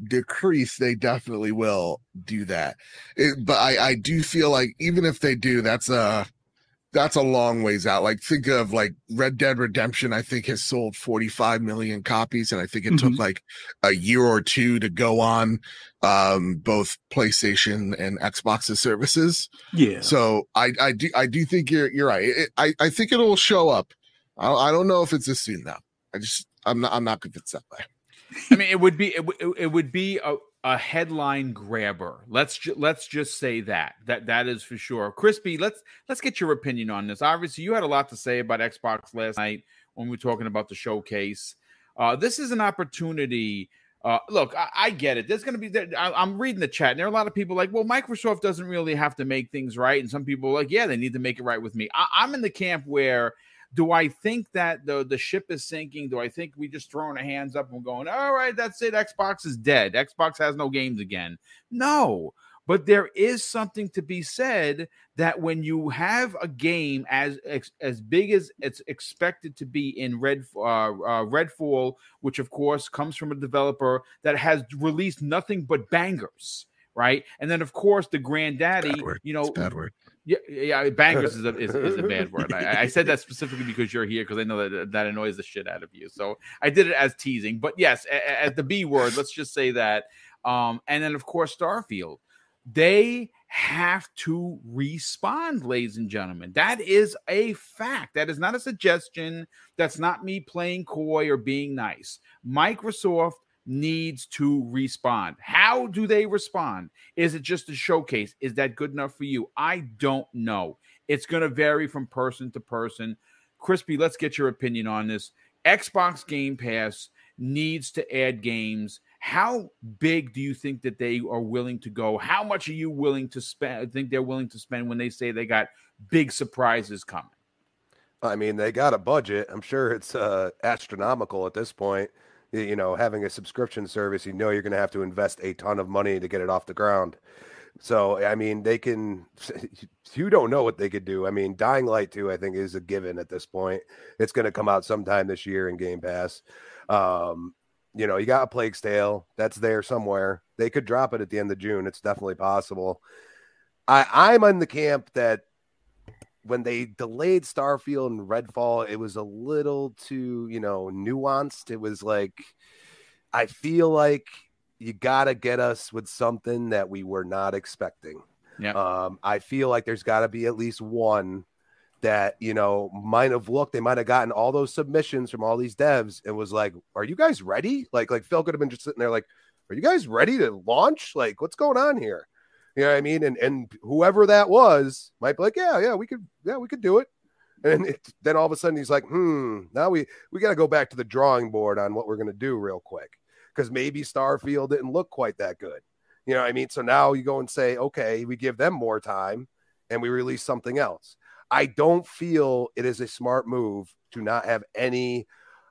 decreased, they definitely will do that. It, but I I do feel like even if they do, that's a that's a long ways out. Like think of like Red Dead Redemption, I think has sold 45 million copies. And I think it mm-hmm. took like a year or two to go on um both PlayStation and Xbox's services. Yeah. So I I do I do think you're you're right. It, I I think it'll show up. I, I don't know if it's as soon though. I just I'm not I'm not convinced that way. I mean, it would be it, it would be a, a headline grabber. Let's ju- let's just say that that that is for sure. Crispy, let's let's get your opinion on this. Obviously, you had a lot to say about Xbox last night when we were talking about the showcase. Uh, this is an opportunity. Uh, look, I, I, get it. There's going to be. I, am reading the chat, and there are a lot of people like, well, Microsoft doesn't really have to make things right, and some people like, yeah, they need to make it right with me. I, I'm in the camp where Do I think that the the ship is sinking? Do I think we just throwing our hands up and going, all right, that's it. Xbox is dead. Xbox has no games again. No. But there is something to be said that when you have a game as as big as it's expected to be in Red uh, uh, Redfall, which of course comes from a developer that has released nothing but bangers, right? And then of course the granddaddy, you know, bad word. Yeah, yeah, bangers is a, is, is a bad word. I, I, said that specifically because you're here because I know that that annoys the shit out of you. So I did it as teasing. But yes, at the B word, let's just say that. Um, and then of course Starfield they have to respond, ladies and gentlemen. That is a fact. That is not a suggestion. That's not me playing coy or being nice. Microsoft needs to respond. How do they respond? Is it just a showcase? Is that good enough for you? I don't know. It's going to vary from person to person. Crispy, let's get your opinion on this. Xbox Game Pass needs to add games how big do you think that they are willing to go? How much are you willing to spend? I think they're willing to spend when they say they got big surprises coming. I mean, they got a budget. I'm sure it's uh, astronomical at this point. You know, having a subscription service, you know, you're going to have to invest a ton of money to get it off the ground. So, I mean, they can, <laughs> you don't know what they could do. I mean, Dying Light 2, I think, is a given at this point. It's going to come out sometime this year in Game Pass. Um, you know, you got a Plague's Tale that's there somewhere. They could drop it at the end of June. It's definitely possible. I I'm in the camp that when they delayed Starfield and Redfall, it was a little too, you know, nuanced. It was like I feel like you got to get us with something that we were not expecting. Yeah. Um, I feel like there's got to be at least one that you know might have looked they might have gotten all those submissions from all these devs and was like are you guys ready like like phil could have been just sitting there like are you guys ready to launch like what's going on here you know what i mean and and whoever that was might be like yeah yeah we could yeah we could do it and it, then all of a sudden he's like hmm now we we got to go back to the drawing board on what we're going to do real quick because maybe starfield didn't look quite that good you know what i mean so now you go and say okay we give them more time and we release something else I don't feel it is a smart move to not have any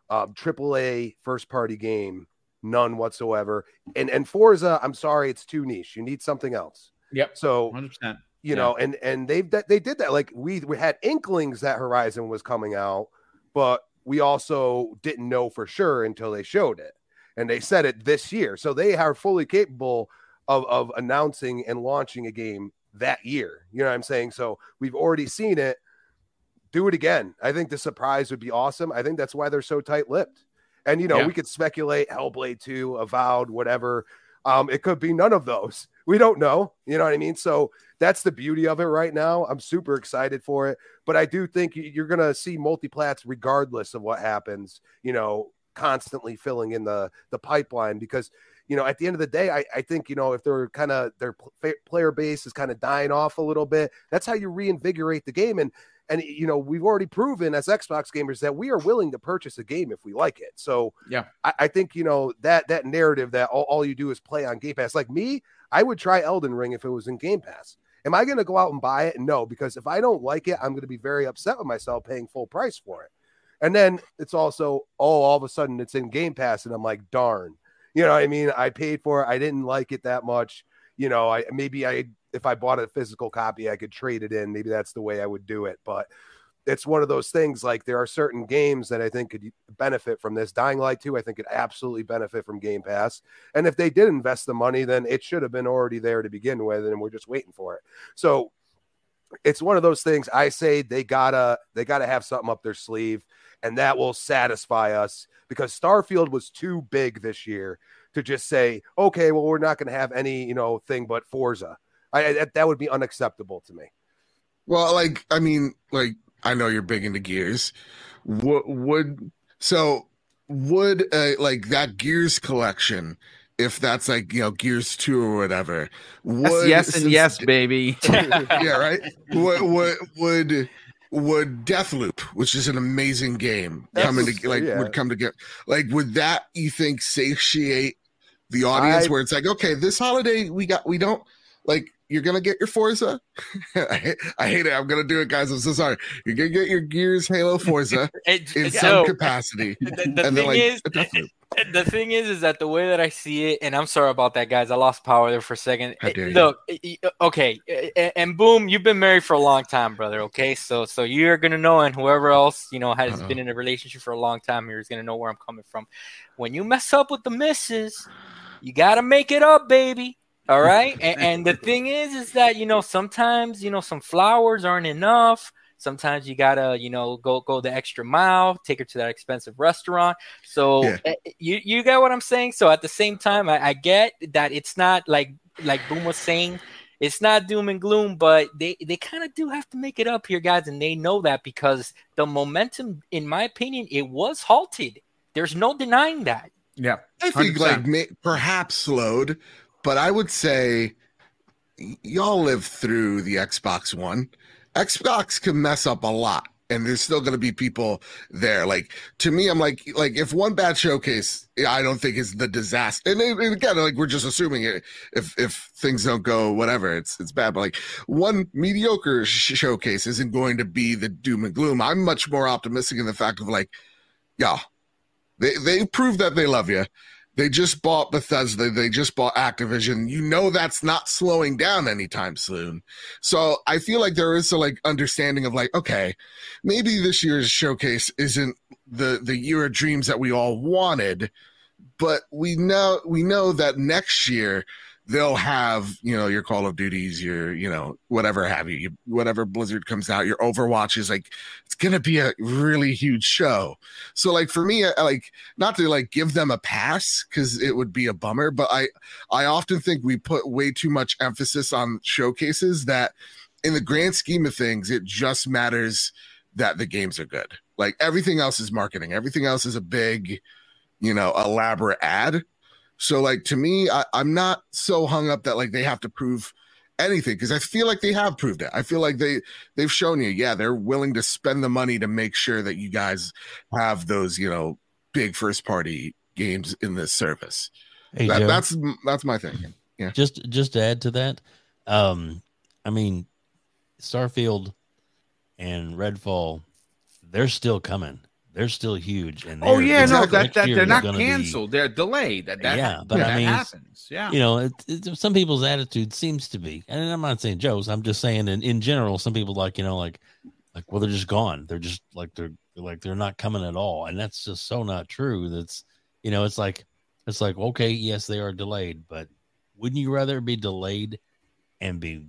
um, AAA first party game, none whatsoever. And and Forza, I'm sorry, it's too niche. You need something else. Yep. So 100%. You yeah. know, and and they they did that. Like we we had inklings that Horizon was coming out, but we also didn't know for sure until they showed it, and they said it this year. So they are fully capable of of announcing and launching a game that year. You know what I'm saying? So we've already seen it. Do it again. I think the surprise would be awesome. I think that's why they're so tight lipped. And, you know, yeah. we could speculate Hellblade 2, Avowed, whatever. Um, it could be none of those. We don't know. You know what I mean? So that's the beauty of it right now. I'm super excited for it. But I do think you're going to see multiplats regardless of what happens, you know, constantly filling in the the pipeline because you know, at the end of the day, I, I think, you know, if they're kind of their player base is kind of dying off a little bit, that's how you reinvigorate the game. And, and, you know, we've already proven as Xbox gamers that we are willing to purchase a game if we like it. So, yeah, I, I think, you know, that, that narrative that all, all you do is play on Game Pass, like me, I would try Elden Ring if it was in Game Pass. Am I going to go out and buy it? No, because if I don't like it, I'm going to be very upset with myself paying full price for it. And then it's also, oh, all of a sudden it's in Game Pass, and I'm like, darn. You know, I mean, I paid for it. I didn't like it that much. You know, I maybe I if I bought a physical copy, I could trade it in. Maybe that's the way I would do it. But it's one of those things like there are certain games that I think could benefit from this. Dying Light 2, I think could absolutely benefit from Game Pass. And if they did invest the money, then it should have been already there to begin with, and we're just waiting for it. So it's one of those things. I say they gotta they gotta have something up their sleeve, and that will satisfy us because Starfield was too big this year to just say, okay, well, we're not to have any, you know, thing but Forza. I, that, that would be unacceptable to me. Well, like, I mean, like, I know you're big into Gears. Would, would so would uh, like that Gears collection, if that's like you know Gears two or whatever, would, yes, yes and yes, baby. <laughs> <laughs> yeah, right. Would would would would Deathloop, which is an amazing game, That's come into like yeah. would come together. Like, would that you think satiate the audience I, where it's like, okay, this holiday we got we don't like you're gonna get your Forza. <laughs> I, hate, I, hate, it. I'm gonna do it, guys. I'm so sorry. You're gonna get your Gears Halo Forza <laughs> it, in so, some capacity. <laughs> The, the thing like, is, the thing is, is that the way that I see it, and I'm sorry about that, guys. I lost power there for a second. Look, okay, and boom, you've been married for a long time, brother. Okay, so so you're gonna know, and whoever else you know has uh-huh. been in a relationship for a long time here is gonna know where I'm coming from. When you mess up with the missus, you gotta make it up, baby. All right. and, and, the thing is, is that, you know, sometimes, you know, some flowers aren't enough. Sometimes you gotta, you know, go go the extra mile, take her to that expensive restaurant. So yeah. Eh, you you get what I'm saying. So at the same time, I, I get that it's not like like Boom was saying, it's not doom and gloom, but they they kind of do have to make it up here, guys, and they know that because the momentum, in my opinion, it was halted. There's no denying that. Yeah, 100%. I think like may, perhaps slowed, but I would say y'all live through the Xbox One. Xbox can mess up a lot, and there's still going to be people there. Like to me, I'm like, like if one bad showcase, I don't think is the disaster. And, and again, like we're just assuming it. If if things don't go whatever, it's it's bad. But like one mediocre sh- showcase isn't going to be the doom and gloom. I'm much more optimistic in the fact of like, yeah, they they prove that they love you. They just bought Bethesda. They just bought Activision. You know that's not slowing down anytime soon. So I feel like there is a like understanding of like, okay, maybe this year's showcase isn't the the year of dreams that we all wanted, but we know we know that next year they'll have you know your call of duties your you know whatever have you, whatever blizzard comes out your overwatch is like it's gonna be a really huge show. So like for me I, like not to like give them a pass because it would be a bummer but i i often think we put way too much emphasis on showcases that in the grand scheme of things it just matters that the games are good. Like everything else is marketing. Everything else is a big you know elaborate ad so like to me, I, I'm not so hung up that like they have to prove anything because I feel like they have proved it. I feel like they they've shown you, yeah, they're willing to spend the money to make sure that you guys have those, you know, big first party games in this service. Hey, that, that's that's my thing. Yeah. Just just to add to that, um, I mean, Starfield and Redfall, they're still coming they're still huge. And oh yeah, no, that, that they're not canceled; be, they're delayed. That, that yeah, but yeah, I mean, happens. Yeah, you know, it, it, some people's attitude seems to be, and I'm not saying Joe's. I'm just saying in, in general, some people like you know, like like well, they're just gone. They're just like they're like they're not coming at all, and that's just so not true. That's you know, it's like it's like okay, yes, they are delayed, but wouldn't you rather be delayed and be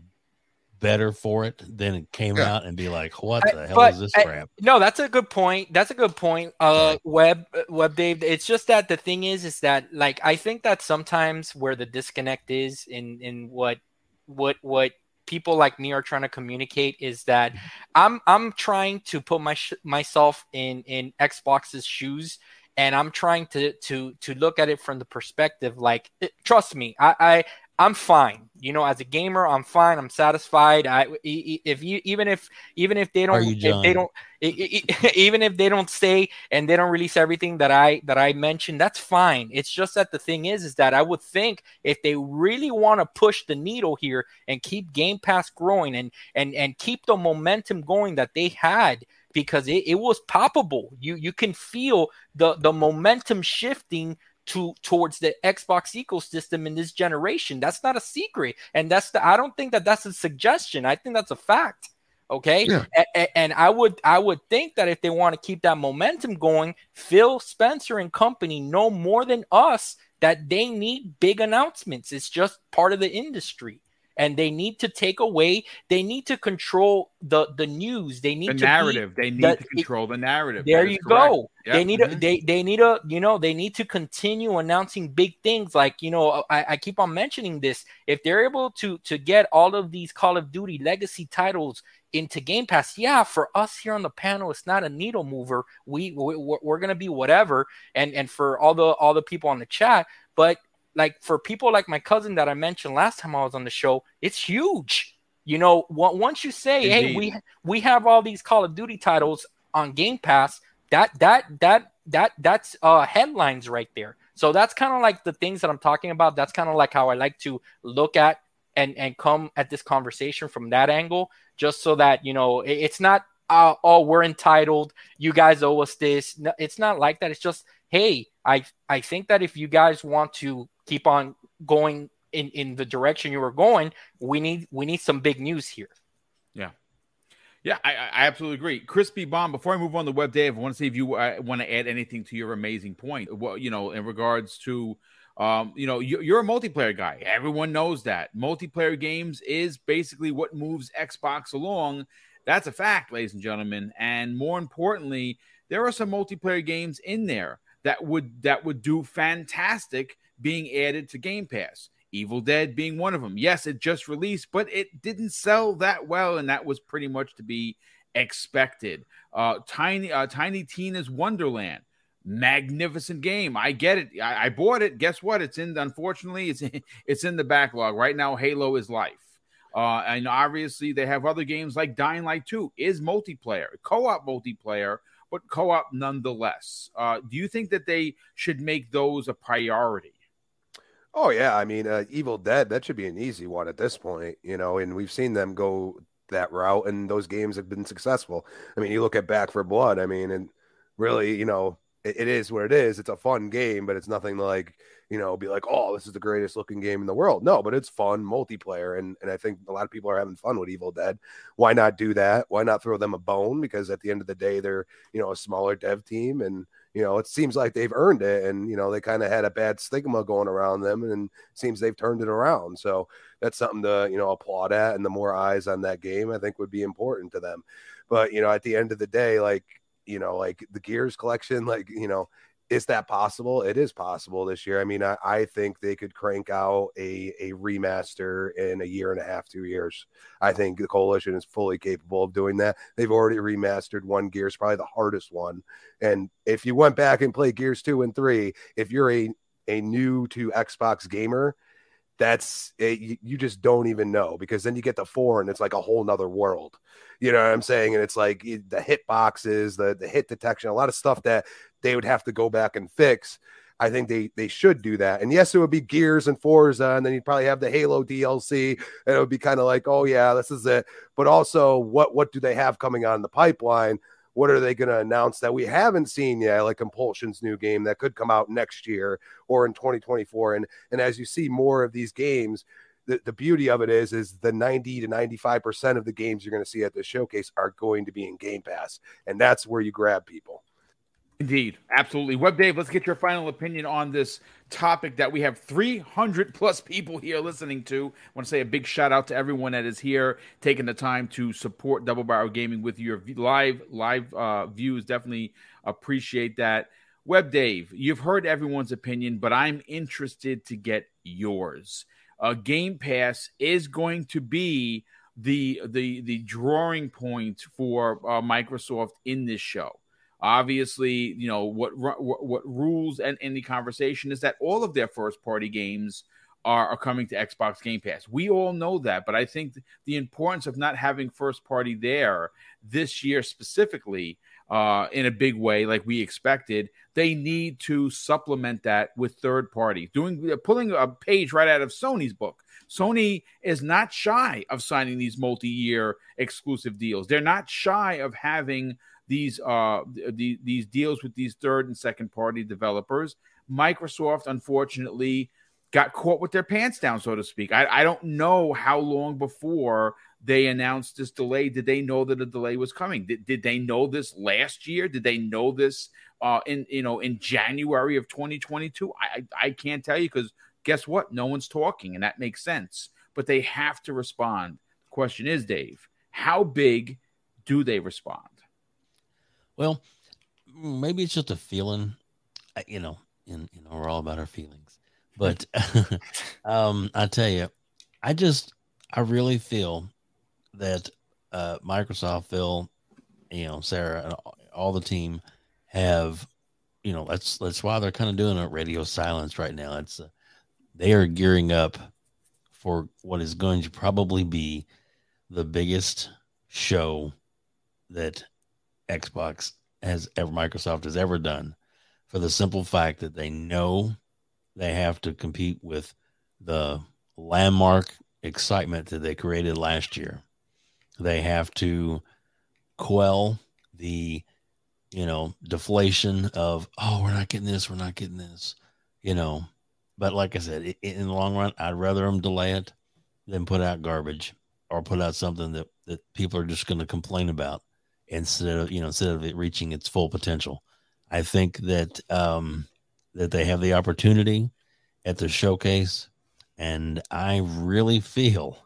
better for it than it came yeah. out and be like, what the I, hell is this crap? I, no, that's a good point. That's a good point. Uh, web, web, Dave. It's just that the thing is, is that like I think that sometimes where the disconnect is in in what what what people like me are trying to communicate is that mm-hmm. I'm I'm trying to put my sh- myself in in Xbox's shoes and I'm trying to to to look at it from the perspective like it, trust me I, I I'm fine. You know, as a gamer, I'm fine. I'm satisfied. I if you even if even if they don't if they don't <laughs> even if they don't stay and they don't release everything that I that I mentioned, that's fine. It's just that the thing is is that I would think if they really want to push the needle here and keep Game Pass growing and and and keep the momentum going that they had because it, it was palpable. You you can feel the the momentum shifting to towards the Xbox ecosystem in this generation. That's not a secret, and that's the. I don't think that that's a suggestion. I think that's a fact. Okay, yeah. a- and I would I would think that if they want to keep that momentum going, Phil Spencer and company know more than us that they need big announcements. It's just part of the industry and they need to take away they need to control the the news. They need the narrative be, they need the, to control the narrative. There you correct. go yep. they need mm-hmm. a they, they need a you know they need to continue announcing big things. Like you know I, I keep on mentioning this. If they're able to to get all of these call of duty legacy titles into game pass yeah for us here on the panel it's not a needle mover. We, we we're gonna be whatever and and for all the all the people on the chat but like for people like my cousin that I mentioned last time I was on the show, it's huge. You know, once you say, Indeed. "Hey, we we have all these Call of Duty titles on Game Pass," that that that that that's uh, headlines right there. So that's kind of like the things that I'm talking about. That's kind of like how I like to look at and and come at this conversation from that angle, just so that you know it, it's not uh, oh we're entitled, you guys owe us this. No, it's not like that. It's just hey, I I think that if you guys want to keep on going in in the direction you were going, we need we need some big news here. Yeah. Yeah, I, I absolutely agree. Crispy Bomb, before I move on to Web Dave, I want to see if you uh, want to add anything to your amazing point. Well, you know, in regards to, um, you know, you, you're a multiplayer guy. Everyone knows that. Multiplayer games is basically what moves Xbox along. That's a fact, ladies and gentlemen. And more importantly, there are some multiplayer games in there that would that would do fantastic being added to Game Pass. Evil Dead being one of them. Yes, it just released, but it didn't sell that well, and that was pretty much to be expected. Uh, Tiny uh, Tiny Tina's Wonderland, magnificent game. I get it. I, I bought it. Guess what? It's in. Unfortunately, it's in, <laughs> it's in the backlog right now. Halo is life. Uh, and obviously, they have other games like Dying Light 2 is multiplayer, co op multiplayer, but co op nonetheless. Uh, do you think that they should make those a priority? Oh yeah, I mean, uh, Evil Dead that should be an easy one at this point, you know. And we've seen them go that route, and those games have been successful. I mean, you look at Back 4 Blood. I mean, and really, you know, it, it is what it is. It's a fun game, but it's nothing like you know, be like, oh, this is the greatest looking game in the world. No, but it's fun multiplayer, and and I think a lot of people are having fun with Evil Dead. Why not do that? Why not throw them a bone? Because at the end of the day, they're you know a smaller dev team, and you know, it seems like they've earned it. And, you know, they kind of had a bad stigma going around them and seems they've turned it around. So that's something to, you know, applaud at. And the more eyes on that game, I think would be important to them. But, you know, at the end of the day, like, you know, like the Gears collection, like, you know, is that possible? It is possible this year. I mean, I, I, think they could crank out a, a remaster in a year and a half, two years. I think the coalition is fully capable of doing that. They've already remastered one Gears, probably the hardest one. And if you went back and played Gears two and three, if you're a a new to Xbox gamer, that's it, you just don't even know because then you get the four and it's like a whole nother world you know what i'm saying and it's like the hit boxes the, the hit detection a lot of stuff that they would have to go back and fix I think they they should do that. And yes, it would be Gears and Forza, and then you'd probably have the Halo DLC, and it would be kind of like, oh yeah, this is it. But also, what what do they have coming on the pipeline? What are they going to announce that we haven't seen yet, like Compulsion's new game that could come out next year or in 2024? And and as you see more of these games, the, the beauty of it is is the 90 to 95 percent of the games you're going to see at the showcase are going to be in Game Pass, and that's where you grab people. Indeed, absolutely. Web Dave, let's get your final opinion on this topic that we have 300 plus people here listening to. I want to say a big shout out to everyone that is here, taking the time to support Double Barrel Gaming with your live live uh, views. Definitely appreciate that. Web Dave, you've heard everyone's opinion, but I'm interested to get yours. Uh, Game Pass is going to be the the the drawing point for uh, Microsoft in this show. Obviously, you know what what, what rules and in the conversation is that all of their first party games are, coming to Xbox Game Pass. We all know that, but I think the importance of not having first party there this year specifically uh, in a big way, like we expected, they need to supplement that with third party, doing pulling a page right out of Sony's book. Sony is not shy of signing these multi-year exclusive deals. They're not shy of having these uh the, these deals with these third and second party developers. Microsoft, unfortunately, got caught with their pants down, so to speak. I, I don't know how long before they announced this delay. Did they know that a delay was coming? Did, did they know this last year? Did they know this uh, in you know in January of 2022? I I can't tell you because guess what? No one's talking, and that makes sense. But they have to respond. The question is, Dave, how big do they respond? Well, maybe it's just a feeling, you know, and you know, we're all about our feelings. But <laughs> um, I tell you, I just, I really feel that uh, Microsoft, Phil, you know, Sarah, and all the team have, you know, that's that's why they're kind of doing a radio silence right now. It's uh, they are gearing up for what is going to probably be the biggest show that Xbox has ever Microsoft has ever done for the simple fact that they know they have to compete with the landmark excitement that they created last year. They have to quell the, you know, deflation of, oh, we're not getting this, we're not getting this, you know. But like I said, in the long run, I'd rather them delay it than put out garbage or put out something that, that people are just going to complain about instead of, you know, instead of it reaching its full potential. I think that, um, that they have the opportunity at the showcase. And I really feel,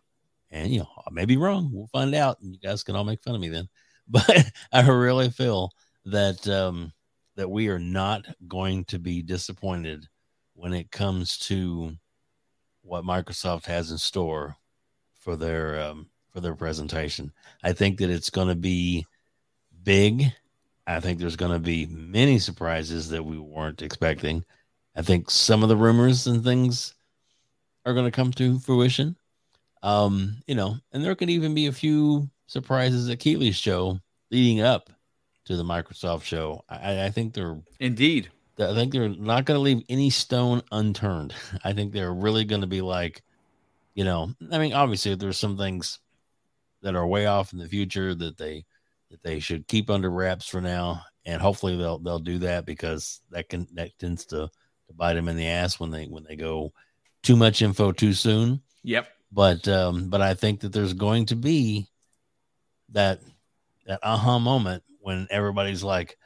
and you know, I may be wrong. We'll find out. And you guys can all make fun of me then. <laughs> But I really feel that um, that we are not going to be disappointed when it comes to what Microsoft has in store for their um, for their presentation. I think that it's going to be big. I think there's going to be many surprises that we weren't expecting. I think some of the rumors and things are going to come to fruition. Um, you know, and there could even be a few surprises at Keighley's show leading up to the Microsoft show. I, I think they're indeed. I think they're not going to leave any stone unturned. <laughs> I think they're really going to be like, you know, I mean, obviously there's some things that are way off in the future that they that they should keep under wraps for now, and hopefully they'll they'll do that because that can that tends to to bite them in the ass when they when they go too much info too soon. Yep. But um, but I think that there's going to be that that aha moment when everybody's like,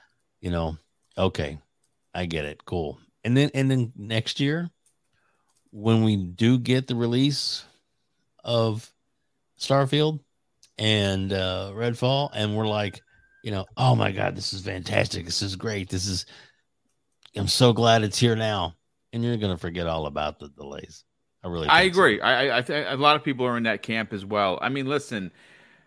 you know, okay, I get it, cool. And then and then next year, when we do get the release of Starfield and uh, Redfall, and we're like, you know, oh my god, this is fantastic, this is great, this is I'm so glad it's here now. And you're going to forget all about the delays. I really, I agree. So. I, I think a lot of people are in that camp as well. I mean, listen,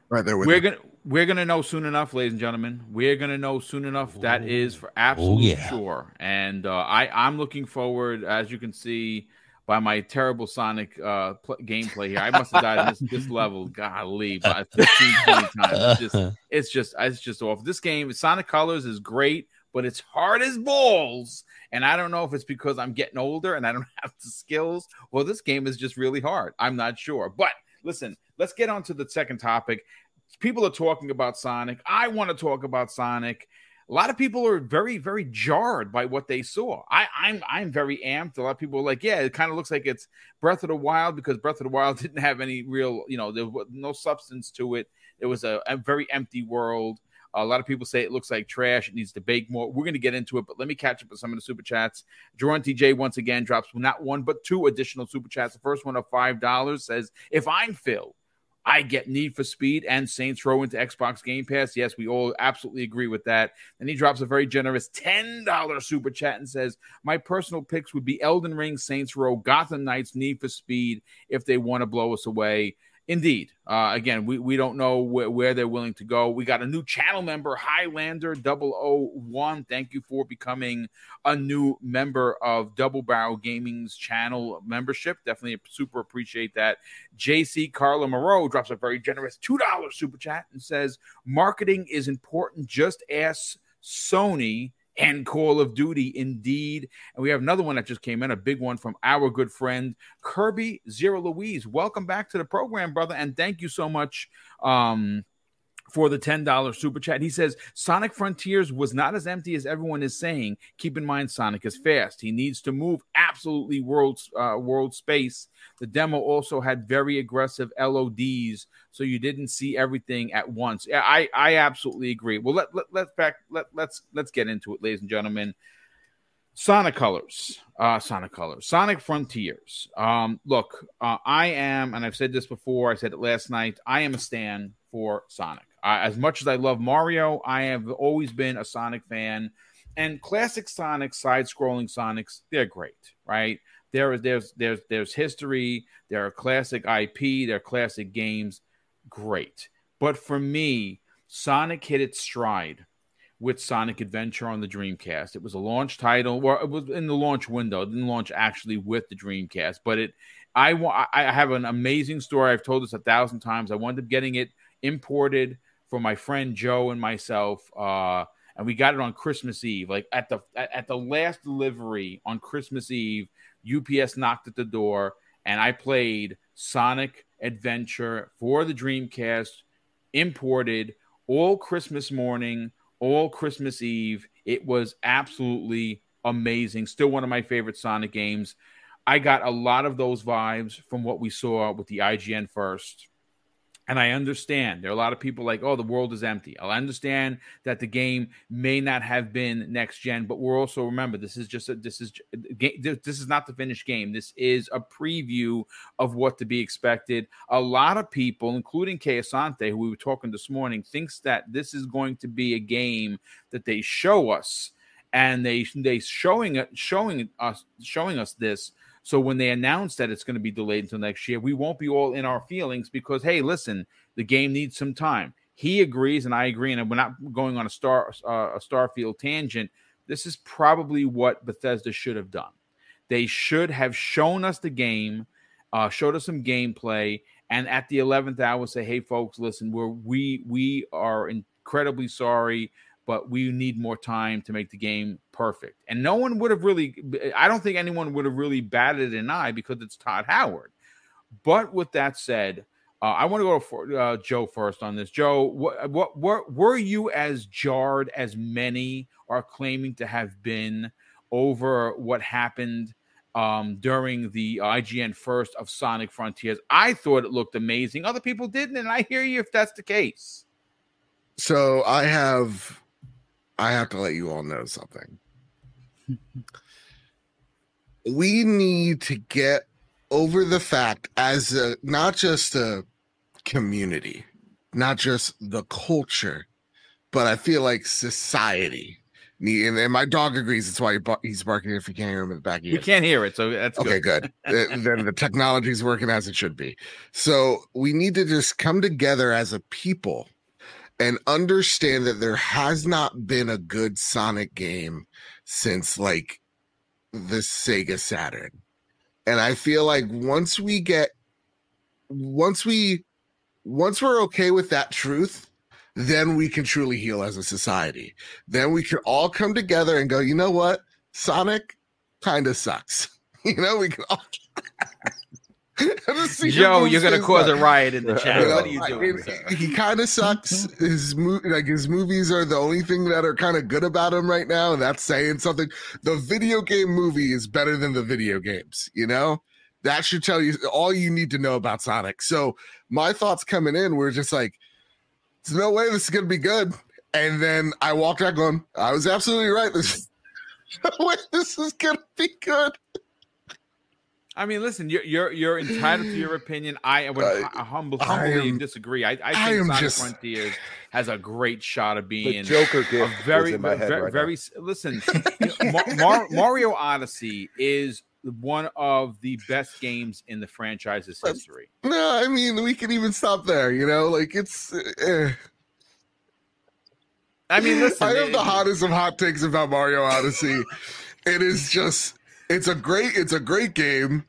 right there. we're gonna we're gonna know soon enough, ladies and gentlemen. We're gonna know soon enough. Ooh. That is for absolute oh, yeah. sure. And uh, I I'm looking forward, as you can see by my terrible Sonic uh, pl- gameplay here. I must have died on this, this level, golly, by 15, 20 times. It's just, <laughs> it's just, it's just off. This game, Sonic Colors is great but it's hard as balls. And I don't know if it's because I'm getting older and I don't <laughs> have the skills, or this game is just really hard. I'm not sure. But listen, let's get on to the second topic. People are talking about Sonic. I want to talk about Sonic. A lot of people are very, very jarred by what they saw. I, I'm I'm very amped. A lot of people are like, yeah, it kind of looks like it's Breath of the Wild because Breath of the Wild <laughs> didn't have any real, you know, there was no substance to it. It was a, a very empty world. A lot of people say it looks like trash. It needs to bake more. We're going to get into it, but let me catch up with some of the super chats. Jerome TJ once again drops not one but two additional super chats. The first one of five dollars says, "If I'm Phil." I get Need for Speed and Saints Row into Xbox Game Pass. Yes, we all absolutely agree with that. And he drops a very generous $10 super chat and says, My personal picks would be Elden Ring, Saints Row, Gotham Knights, Need for Speed if they want to blow us away. Indeed. Uh, again, we, we don't know wh- where they're willing to go. We got a new channel member, Highlander 001. Thank you for becoming a new member of Double Barrel Gaming's channel membership. Definitely super appreciate that. JC Carla Moreau drops a very generous $2 super chat and says, Marketing is important. Just ask Sony and Call of Duty indeed. And we have another one that just came in, a big one from our good friend Kirby Zero Louise. Welcome back to the program, brother, and thank you so much. Um, for the $10 super chat. He says Sonic Frontiers was not as empty as everyone is saying. Keep in mind, Sonic is fast. He needs to move absolutely world, uh, world space. The demo also had very aggressive LODs, so you didn't see everything at once. I, I absolutely agree. Well, let, let, let's back, let, let's, let's get into it, ladies and gentlemen. Sonic Colors, uh, Sonic Colors, Sonic Frontiers. Um, look, uh, I am, and I've said this before. I said it last night. I am a stan for Sonic. As much as I love Mario, I have always been a Sonic fan. And classic Sonic, side-scrolling Sonics, they're great, right? There is there's there's there's history. There are classic IP. There are classic games. Great, but for me, Sonic hit its stride with Sonic Adventure on the Dreamcast. It was a launch title, well, it was in the launch window. It didn't launch actually with the Dreamcast, but it. I I have an amazing story. I've told this a thousand times. I wound up getting it imported for my friend Joe and myself. Uh, and we got it on Christmas Eve. Like at the at the last delivery on Christmas Eve, UPS knocked at the door, and I played Sonic Adventure for the Dreamcast, imported all Christmas morning, all Christmas Eve. It was absolutely amazing. Still one of my favorite Sonic games. I got a lot of those vibes from what we saw with the IGN first. And I understand there are a lot of people like, oh, the world is empty. I understand that the game may not have been next gen, but we're also remember this is just a, this is this is not the finished game. This is a preview of what to be expected. A lot of people, including Kay Asante, who we were talking this morning, thinks that this is going to be a game that they show us, and they they showing it showing us showing us this so when they announce that it's going to be delayed until next year, we won't be all in our feelings because hey, listen, the game needs some time. He agrees, and I agree, and we're not going on a star uh, a Starfield tangent. This is probably what Bethesda should have done. They should have shown us the game, uh, showed us some gameplay, and at the eleventh hour, say, "Hey, folks, listen, we're we we are incredibly sorry but we need more time to make the game perfect. And no one would have really, I don't think anyone would have really batted an eye because it's Todd Howard. But with that said, uh, I want to go for uh, Joe first on this. Joe, what, what, what, were you as jarred as many are claiming to have been over what happened um, during the IGN first of Sonic Frontiers? I thought it looked amazing. Other people didn't, and I hear you if that's the case. So I have I have to let you all know something. we need to get over the fact as a not just a community, not just the culture, but I feel like society. And, and my dog agrees. That's why he's barking if you can't hear him in the back. Of you. can't hear it, so that's okay. Good. good. <laughs> then the technology is working as it should be. So we need to just come together as a people and understand that there has not been a good Sonic game since like the Sega Saturn. And I feel like once we get once we once we're okay with that truth, then we can truly heal as a society. Then we can all come together and go, you know what? Sonic kind of sucks. <laughs> You know, we can all <laughs> <laughs> Joe, you're gonna cause a riot in the chat. You know, what are you doing? I he kind of sucks. <laughs> His mo- like his movies are the only thing that are kind of good about him right now, and that's saying something. The video game movie is better than the video games. You know, that should tell you all you need to know about Sonic. So my thoughts coming in were just like, "There's no way this is gonna be good." And then I walked out going, "I was absolutely right. <laughs> This, no way this is gonna be good." I mean, listen, you're you're, you're entitled to your <sighs> opinion. I would uh, humbly, humbly am, disagree. I, I think Sonic just... Frontiers has a great shot of being the Joker gift very, very, right very. Listen, <laughs> Mar- Mario Odyssey is one of the best games in the franchise's history. No, I mean we can even stop there. You know, like it's. Eh. I mean, listen. I have the hottest of hot takes about Mario Odyssey. it is just it's a great it's a great game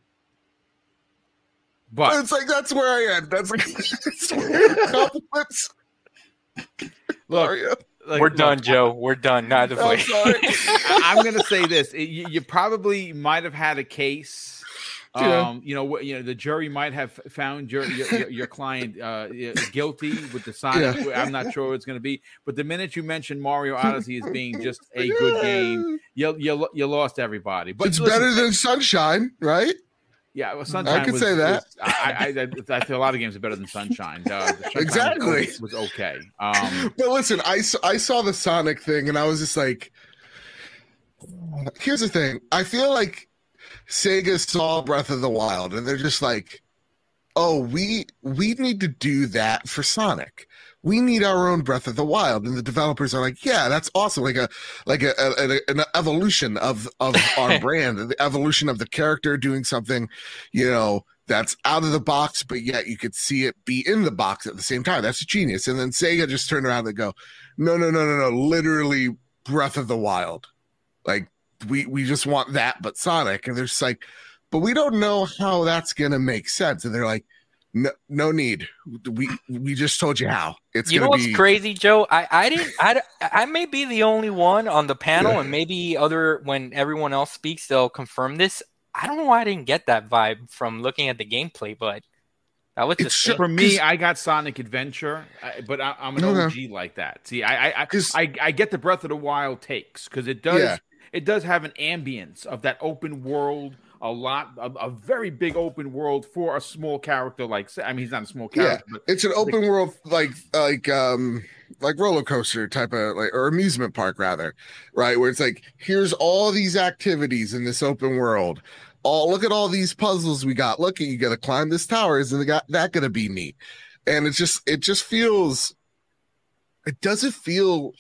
but, but it's like that's where i am that's like <laughs> compliments look like, we're done, Joe. We're done. Neither way. <laughs> I'm gonna say this: you, you, probably might have had a case. Yeah. Um, you know, you know, the jury might have found your your, your client uh, guilty with the sign. Yeah. I'm not sure what it's going to be, but the minute you mentioned Mario Odyssey as being just a good game, you you you lost everybody. But it's listen, better than Sunshine, right? Yeah, well, Sunshine. I could was, say that. Was, I, I, I, feel a lot of games are better than Sunshine. Uh, exactly was, was okay. Um, <laughs> but listen, I I saw the Sonic thing and I was just like, here's the thing. I feel like Sega saw Breath of the Wild and they're just like, oh, we we need to do that for Sonic we need our own Breath of the Wild, and the developers are like, yeah, that's awesome, like a like a, a an evolution of of our <laughs> brand, the evolution of the character doing something, you know, that's out of the box, but yet you could see it be in the box at the same time. That's a genius. And then Sega just turned around and go, no, no, no, no, no, literally Breath of the Wild, like we we just want that, but Sonic, and they're just like, but we don't know how that's gonna make sense, and they're like no, no need. We we just told you how. It's you know what's be... crazy, Joe. I I didn't. I I may be the only one on the panel, yeah. and maybe other when everyone else speaks, they'll confirm this. I don't know why I didn't get that vibe from looking at the gameplay, but that was just for me. I got Sonic Adventure, but I, am an okay. OG like that. See, I I, I I, I get the Breath of the Wild takes because it does yeah. it does have an ambience of that open world a lot, a, a, very big open world for a small character like. I mean, he's not a small character. Yeah, it's an open like, world like like um like roller coaster type of like or amusement park rather, right? Where it's like here's all these activities in this open world. All look at all these puzzles we got. Look, at you got to climb this tower. Isn't that going to be neat? And it just it just feels. It doesn't feel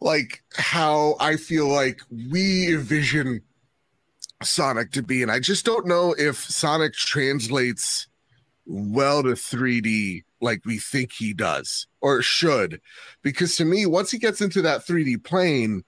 like how I feel like we envision Sonic to be. And I just don't know if Sonic translates well to 3D like we think he does or should. Because to me, once he gets into that 3D plane,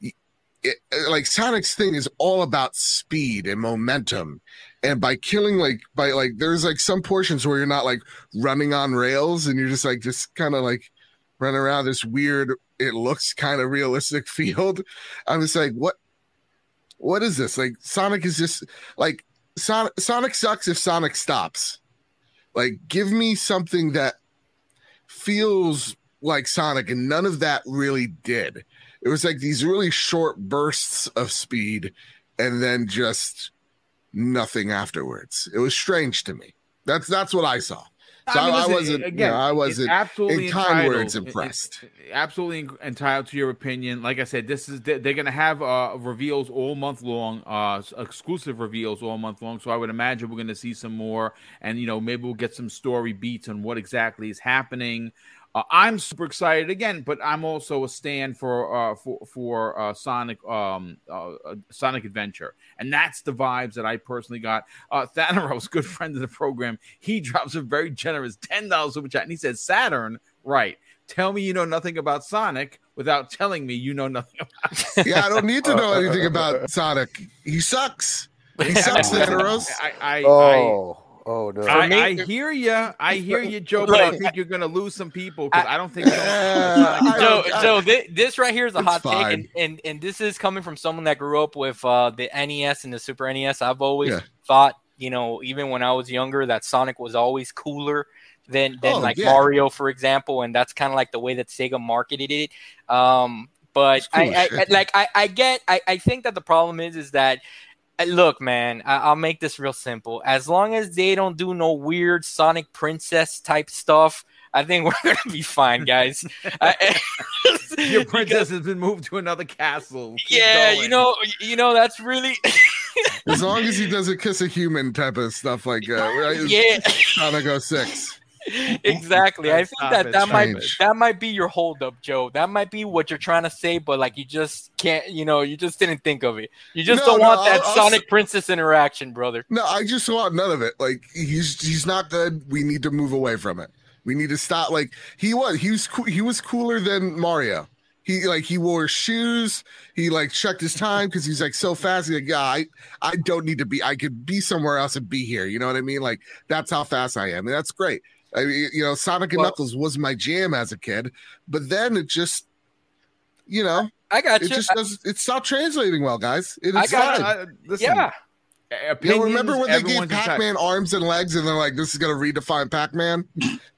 it, uh, like Sonic's thing is all about speed and momentum. And by killing, like, by like, there's like some portions where you're not like running on rails and you're just like, just kind of like running around this weird, it looks kind of realistic <laughs> field. I'm just like, what? What is this? Like Sonic is just like Sonic sucks if Sonic stops. Like give me something that feels like Sonic and none of that really did. It was like these really short bursts of speed and then just nothing afterwards. It was strange to me. That's that's what I saw. So I, mean, listen, I wasn't. Again, you know, I wasn't absolutely in kind words impressed. Absolutely entitled to your opinion. Like I said, this is they're going to have uh, reveals all month long, uh, exclusive reveals all month long. So I would imagine we're going to see some more, and you know maybe we'll get some story beats on what exactly is happening. Uh, I'm super excited again, but I'm also a stand for uh, for for uh, Sonic um, uh, uh, Sonic Adventure, and that's the vibes that I personally got. Uh, Thanaros, <laughs> good friend of the program, he drops a very generous ten dollars super chat, and he says Saturn, right? Tell me you know nothing about Sonic without telling me you know nothing about. <laughs> yeah, I don't need to know anything about Sonic. He sucks. He <laughs> sucks, Thanaros. I, I, oh. I, Oh no! I, I, hear you. I hear you, Joe. But I think you're going to lose some people because I, I, don't think. <laughs> Joe, Joe, this, this, right here is a hot fine. take, and, and and this is coming from someone that grew up with uh, the NES and the Super NES. I've always yeah. thought, you know, even when I was younger, that Sonic was always cooler than than oh, like yeah. Mario, for example, and that's kind of like the way that Sega marketed it. Um, but cool I, I, like I, I get I, I think that the problem is is that Look, man, I- will make this real simple. As long as they don't do no weird Sonic Princess type stuff, I think <laughs> we're gonna be fine, guys. <laughs> Your <laughs> princess has been moved to another castle. Keep yeah, going. you know, you know that's really. as long as he doesn't kiss a human type of stuff like uh, yeah, Sonic 06 <laughs> exactly. I think that that might that might be your holdup, Joe. That might be what you're trying to say, but like you just can't, you know, you just didn't think of it. You just no, don't no, want that I'll, Sonic I'll, Princess interaction, brother. No, I just want none of it. Like he's he's not good. We need to move away from it. We need to stop. Like he was, he was, he was cooler than Mario. He like he wore shoes. He like checked his time because he's like so fast. He's like, yeah, I, I don't need to be. I could be somewhere else and be here. You know what I mean? Like that's how fast I am. And that's great. I mean, you know, Sonic and well, Knuckles was my jam as a kid, but then it just, you know, I got it you. just does. It's not translating well, guys. It is I got. I, listen, yeah, Opinions, you know, remember when they gave Pac-Man arms and legs, and they're like, "This is going to redefine Pac-Man,"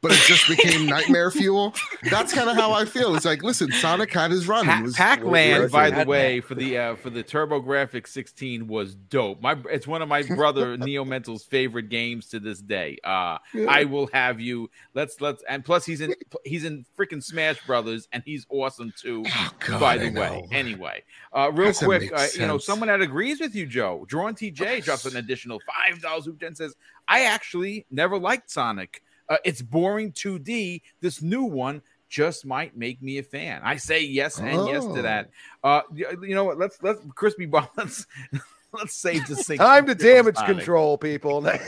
but it just became nightmare fuel. That's kind of how I feel. It's like, listen, Sonic had his run. Pa- Pac-Man, by the way, for the uh, for the TurboGrafx 16 was dope. My it's one of my brother <laughs> Neo Mental's favorite games to this day. Uh, yeah. I will have you. Let's let's and plus he's in he's in freaking Smash Brothers, and he's awesome too. Oh, God, by the way, anyway, uh, real quick, uh, you know, someone that agrees with you, Joe, Drawn TJ drops an additional five dollars. Who then says, "I actually never liked Sonic. Uh, it's boring 2D. This new one just might make me a fan." I say yes and oh. yes to that. Oh. Uh, you know what? Let's let's crispy ball. Let's <laughs> <laughs> let's save the six. Time to damage control, people. <laughs> I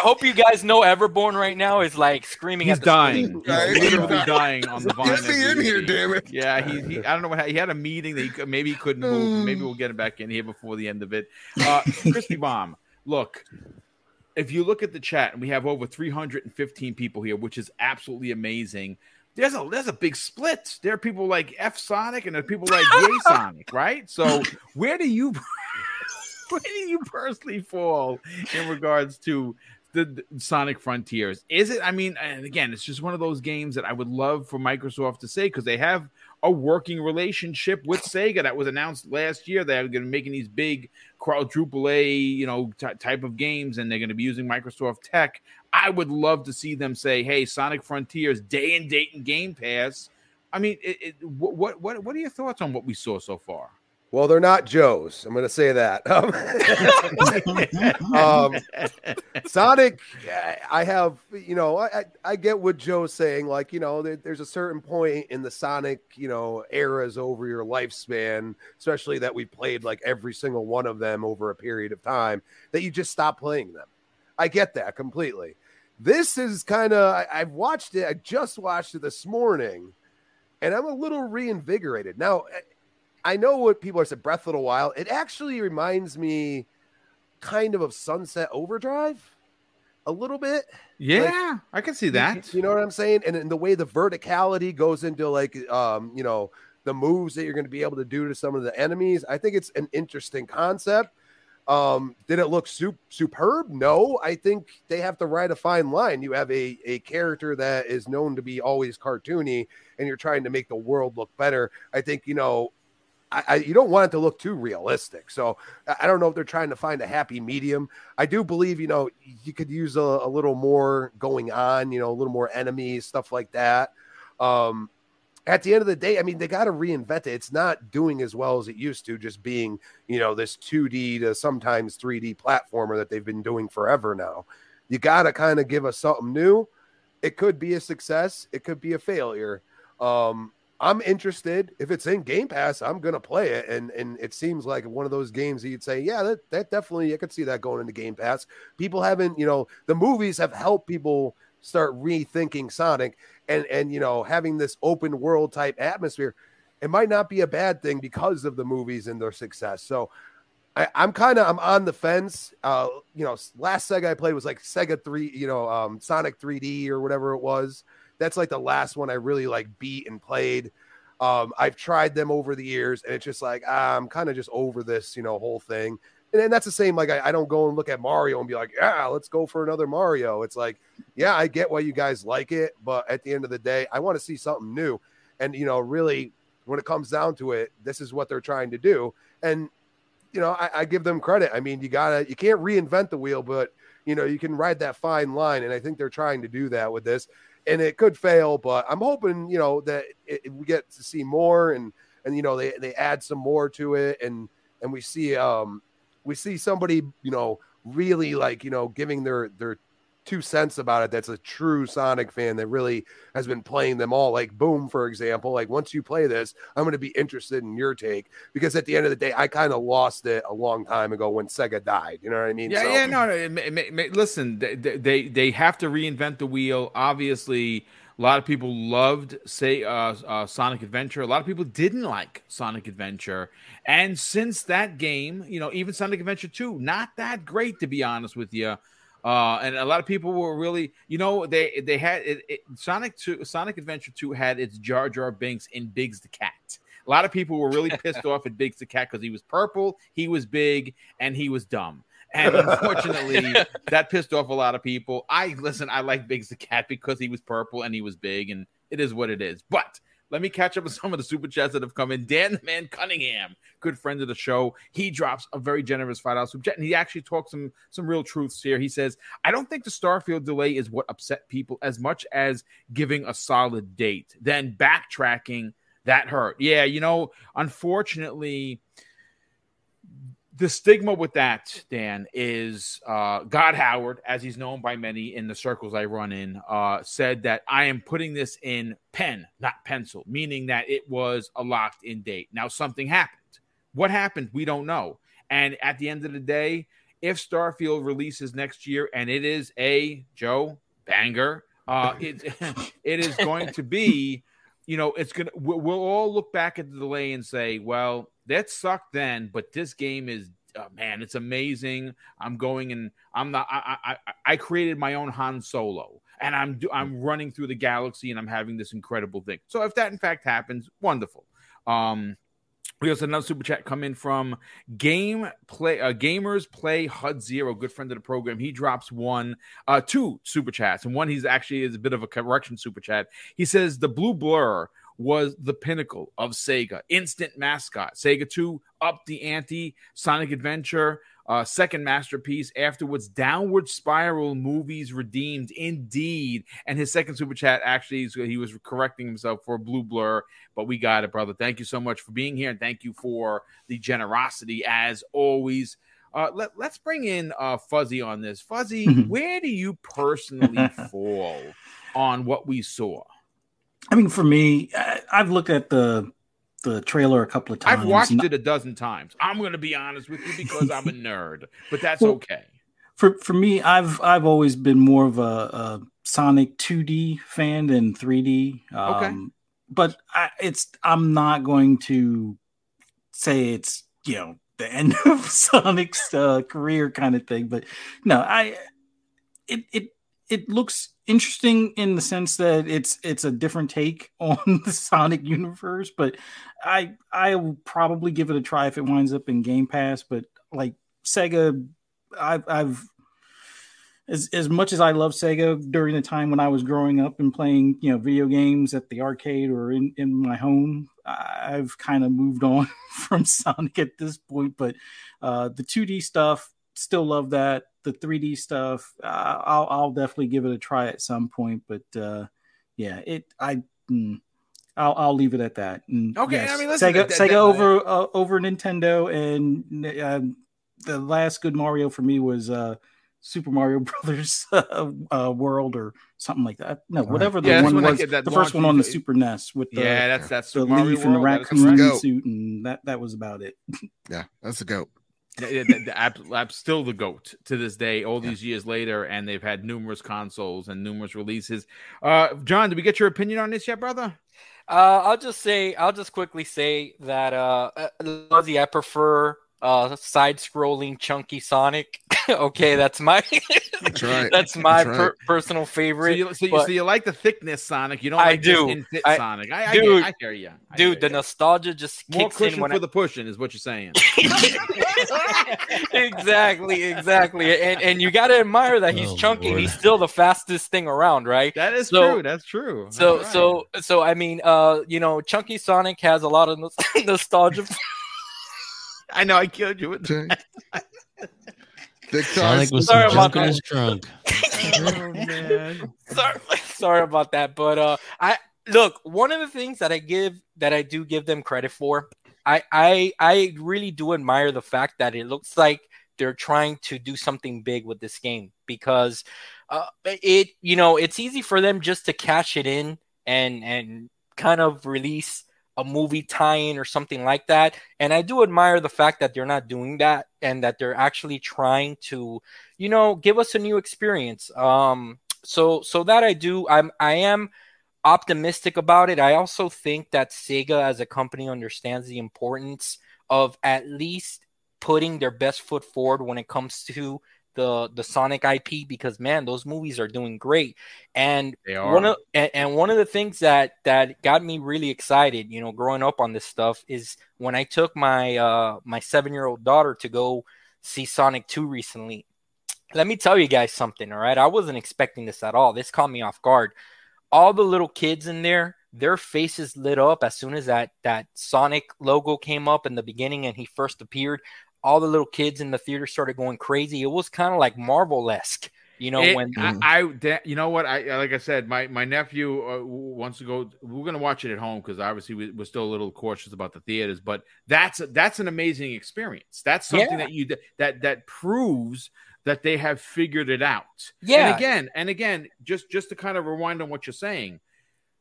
hope you guys know Everborn right now is like screaming. He's dying. He's literally dying on the <laughs> vine. Get me in here, damn it! Yeah, he, he, I don't know what he had a meeting that he maybe he couldn't move. Maybe we'll get him back in here before the end of it. Uh, Crispy Bomb. Look, if you look at the chat, and we have over 315 people here, which is absolutely amazing there's a there's a big split. There are people like F Sonic and there are people like Yay <laughs> Sonic, right? So where do you <laughs> where do you personally fall in regards to the, the, Sonic Frontiers? Is it? I mean, and again, it's just one of those games that I would love for Microsoft to say because they have a working relationship with Sega that was announced last year. They're going to be making these big quadruple A, you know, t- type of games, and they're going to be using Microsoft tech. I would love to see them say, "Hey, Sonic Frontiers, day and date and Game Pass." I mean, it, it, what what what are your thoughts on what we saw so far? Well, they're not Joe's. I'm going to say that. <laughs> Um, <laughs> um, Sonic, I have, you know, I, I get what Joe's saying. Like, you know, there, there's a certain point in the Sonic, you know, eras over your lifespan, especially that we played like every single one of them over a period of time, that you just stop playing them. I get that completely. This is kind of, I've watched it. I just watched it this morning and I'm a little reinvigorated. Now, I know what people are saying, Breath the Wild. It actually reminds me kind of of Sunset Overdrive a little bit. Yeah, like, I can see that. You, you know what I'm saying? And, and the way the verticality goes into like um, you know, the moves that you're going to be able to do to some of the enemies. I think it's an interesting concept. Um, did it look super, superb? No, I think they have to ride a fine line. You have a, a character that is known to be always cartoony, and you're trying to make the world look better. I think, you know, I, I, you don't want it to look too realistic. So I don't know if they're trying to find a happy medium. I do believe, you know, you could use a, a little more going on, you know, a little more enemies, stuff like that. Um, at the end of the day, I mean, they got to reinvent it. It's not doing as well as it used to, just being, you know, this 2D to sometimes 3D platformer that they've been doing forever now. You got to kind of give us something new. It could be a success, it could be a failure. Um, I'm interested. If it's in Game Pass, I'm gonna play it. And and it seems like one of those games you'd say, yeah, that, that definitely I could see that going into Game Pass. People haven't, you know, the movies have helped people start rethinking Sonic and and you know having this open world type atmosphere. It might not be a bad thing because of the movies and their success. So I, am kind of I'm on the fence. Uh, you know, last Sega I played was like Sega three, you know, um, Sonic 3D or whatever it was. That's like the last one I really like beat and played. Um, I've tried them over the years, and it's just like ah, I'm kind of just over this, you know, whole thing. And, that's the same. Like I, I, don't go and look at Mario and be like, yeah, let's go for another Mario. It's like, yeah, I get why you guys like it, but at the end of the day, I want to see something new. And you know, really, when it comes down to it, this is what they're trying to do. And you know, I, I give them credit. I mean, you gotta, you can't reinvent the wheel, but you know, you can ride that fine line, and I think they're trying to do that with this and it could fail, but I'm hoping you know that it, we get to see more and and you know they they add some more to it and and we see um we see somebody you know really like you know giving their their two cents about it that's a true Sonic fan that really has been playing them all. Like Boom, for example. Like once you play this, I'm going to be interested in your take because at the end of the day, I kind of lost it a long time ago when Sega died. You know what I mean? Yeah, so, yeah. No, no. listen, they, they they have to reinvent the wheel. Obviously. A lot of people loved, say, uh, uh, Sonic Adventure. A lot of people didn't like Sonic Adventure. And since that game, you know, even Sonic Adventure 2, not that great, to be honest with you. Uh, and a lot of people were really, you know, they they had it, it, Sonic Two, Sonic Adventure Two had its Jar Jar Binks in Biggs the Cat. A lot of people were really pissed <laughs> off at Biggs the Cat because he was purple, he was big, and he was dumb. And unfortunately, <laughs> that pissed off a lot of people. I listen, I like Biggs the Cat because he was purple and he was big, and it is what it is. But let me catch up with some of the super chats that have come in. Dan the Man Cunningham, good friend of the show, he drops a very generous five dollars super chat, and he actually talks some some real truths here. He says, "I don't think the Starfield delay is what upset people as much as giving a solid date. Then backtracking that hurt. Yeah, you know, unfortunately." The stigma with that, Dan, is uh, God Howard, as he's known by many in the circles I run in, uh, said that I am putting this in pen, not pencil, meaning that it was a locked in date. Now, something happened. What happened? We don't know. And at the end of the day, if Starfield releases next year and it is a Joe banger, uh, <laughs> it, <laughs> it is going to be, you know, it's going to, we'll all look back at the delay and say, well, that sucked then, but this game is oh, man, it's amazing. I'm going and I'm not. I, I I created my own Han Solo, and I'm I'm running through the galaxy, and I'm having this incredible thing. So if that in fact happens, wonderful. Um, we also another super chat come in from Game Play uh, Gamers Play HUD Zero, good friend of the program. He drops one, uh, two super chats, and one he's actually is a bit of a correction super chat. He says the blue blur was the pinnacle of Sega, instant mascot. Sega 2 up the ante, Sonic Adventure, uh, second masterpiece. Afterwards, Downward Spiral movies redeemed indeed. And his second super chat actually, he was correcting himself for Blue Blur, but we got it, brother. Thank you so much for being here, and thank you for the generosity as always. Uh, let, us bring in uh, Fuzzy on this. Fuzzy, <laughs> where do you personally <laughs> fall on what we saw? I mean, for me, I, have looked at the the trailer a couple of times. I've watched it a dozen times. I'm going to be honest with you because I'm a <laughs> nerd, but that's well, okay. For for me, I've I've always been more of a, a Sonic 2D fan than 3D. Um, okay. But I, it's I'm not going to say it's you know the end <laughs> of Sonic's uh, career kind of thing. But no, I it it it looks interesting in the sense that it's it's a different take <laughs> on the Sonic universe, but I I will probably give it a try if it winds up in Game Pass. But like Sega, I've I've as as much as I love Sega during the time when I was growing up and playing you know video games at the arcade or in in my home, I've kind of moved on <laughs> from Sonic at this point. But uh, the 2D stuff, still love that the 3D stuff, uh, I'll I'll definitely give it a try at some point. But uh, yeah, it I. Mm, I'll, I'll leave it at that. And okay, yes, I mean, listen, Sega, that, Sega that, over uh, over Nintendo, and uh, the last good Mario for me was uh, Super Mario <laughs> Brothers uh, uh, World or something like that. No, whatever the yeah, one was, the first one on the Super NES with the yeah, that's that's the leaf and the raccoon suit, and that that was about it. <laughs> yeah, that's a goat app still the goat to this day, all these yeah. years later, and they've had numerous consoles and numerous releases. Uh, John, did we get your opinion on this yet, brother? Uh, I'll just say, I'll just quickly say that uh, Luzzy, I prefer uh, side-scrolling chunky Sonic. <laughs> okay, that's my that's, right. that's my that's right. per- personal favorite. So you, so, you, so you, like the thickness Sonic? You don't like I do. I, Sonic? I, dude, I, I hear you, I dude. Hear the you. nostalgia just more kicks in when for the pushing is what you're saying. <laughs> <laughs> <laughs> exactly, exactly, and and you got to admire that he's oh, chunky. Lord. He's still the fastest thing around, right? That is so, true. That's true. So right. so so I mean, uh, you know, chunky Sonic has a lot of <laughs> nostalgia. I know I killed you with that. Sonic was sorry drunk in his trunk. oh, man. sorry, sorry about that, but uh, I look one of the things that I give that I do give them credit for. I I I really do admire the fact that it looks like they're trying to do something big with this game because uh, it you know it's easy for them just to cash it in and and kind of release a movie tie-in or something like that. And I do admire the fact that they're not doing that and that they're actually trying to, you know, give us a new experience. Um, so so that I do. I'm I am optimistic about it. I also think that Sega as a company understands the importance of at least putting their best foot forward when it comes to the the Sonic IP because man, those movies are doing great. And one of and, and, one of the things that that got me really excited, you know, growing up on this stuff is when I took my uh my 7-year-old daughter to go see Sonic 2 recently. Let me tell you guys something, all right? I wasn't expecting this at all. This caught me off guard. All the little kids in there, their faces lit up as soon as that that Sonic logo came up in the beginning and he first appeared all the little kids in the theater started going crazy. It was kind of like Marvel esque. You know, it, when I, I, you know what, I like I said, my my nephew uh, wants to go. We're gonna watch it at home because obviously we, are still a little cautious about the theaters. But that's that's an amazing experience. That's something yeah. that you that that proves that they have figured it out. Yeah. And again, and again, just just to kind of rewind on what you're saying,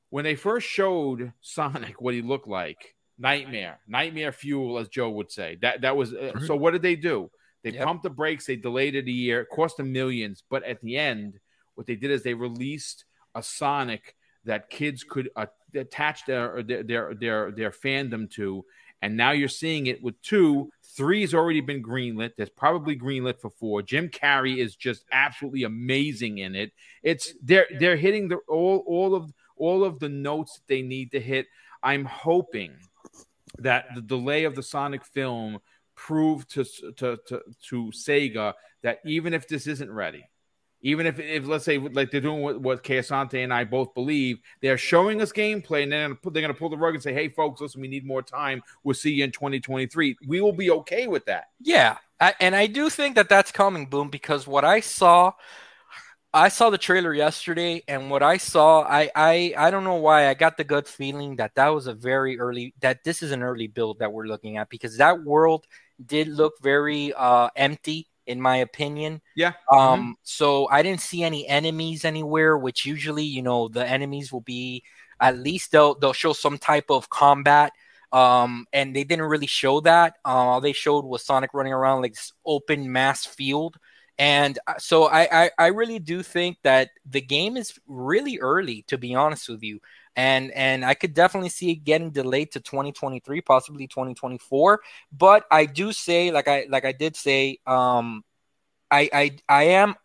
when they first showed Sonic what he looked like, nightmare, nightmare fuel, as Joe would say. That that was uh, so. What did they do? They yep. pumped the brakes. They delayed it a year. It cost them millions. But at the end, what they did is they released a Sonic that kids could uh, attach their, their their their their fandom to. And now you're seeing it with two. Three has already been greenlit. There's probably greenlit for four. Jim Carrey is just absolutely amazing in it. It's they're they're hitting the all all of all of the notes that they need to hit. I'm hoping that the delay of the Sonic film proved to to to, to Sega that even if this isn't ready, even if, if let's say like they're doing what, what Asante and I both believe, they're showing us gameplay and then they're going to pull the rug and say, "Hey, folks, listen, we need more time. We'll see you in 2023." We will be okay with that. Yeah, I, and I do think that that's coming, boom, because what I saw. I saw the trailer yesterday, and what I saw, I, I I don't know why I got the gut feeling that that was a very early that this is an early build that we're looking at because that world did look very uh, empty in my opinion. Yeah. Um. Mm-hmm. So I didn't see any enemies anywhere, which usually, you know, the enemies will be at least they'll they'll show some type of combat. Um, and they didn't really show that. Uh, all they showed was Sonic running around like this open mass field. And uh, so I, I, I really do think that the game is really early, to be honest with you and and I could definitely see it getting delayed to 2023, possibly 2024. But I do say, like I like I did say, um, I I I am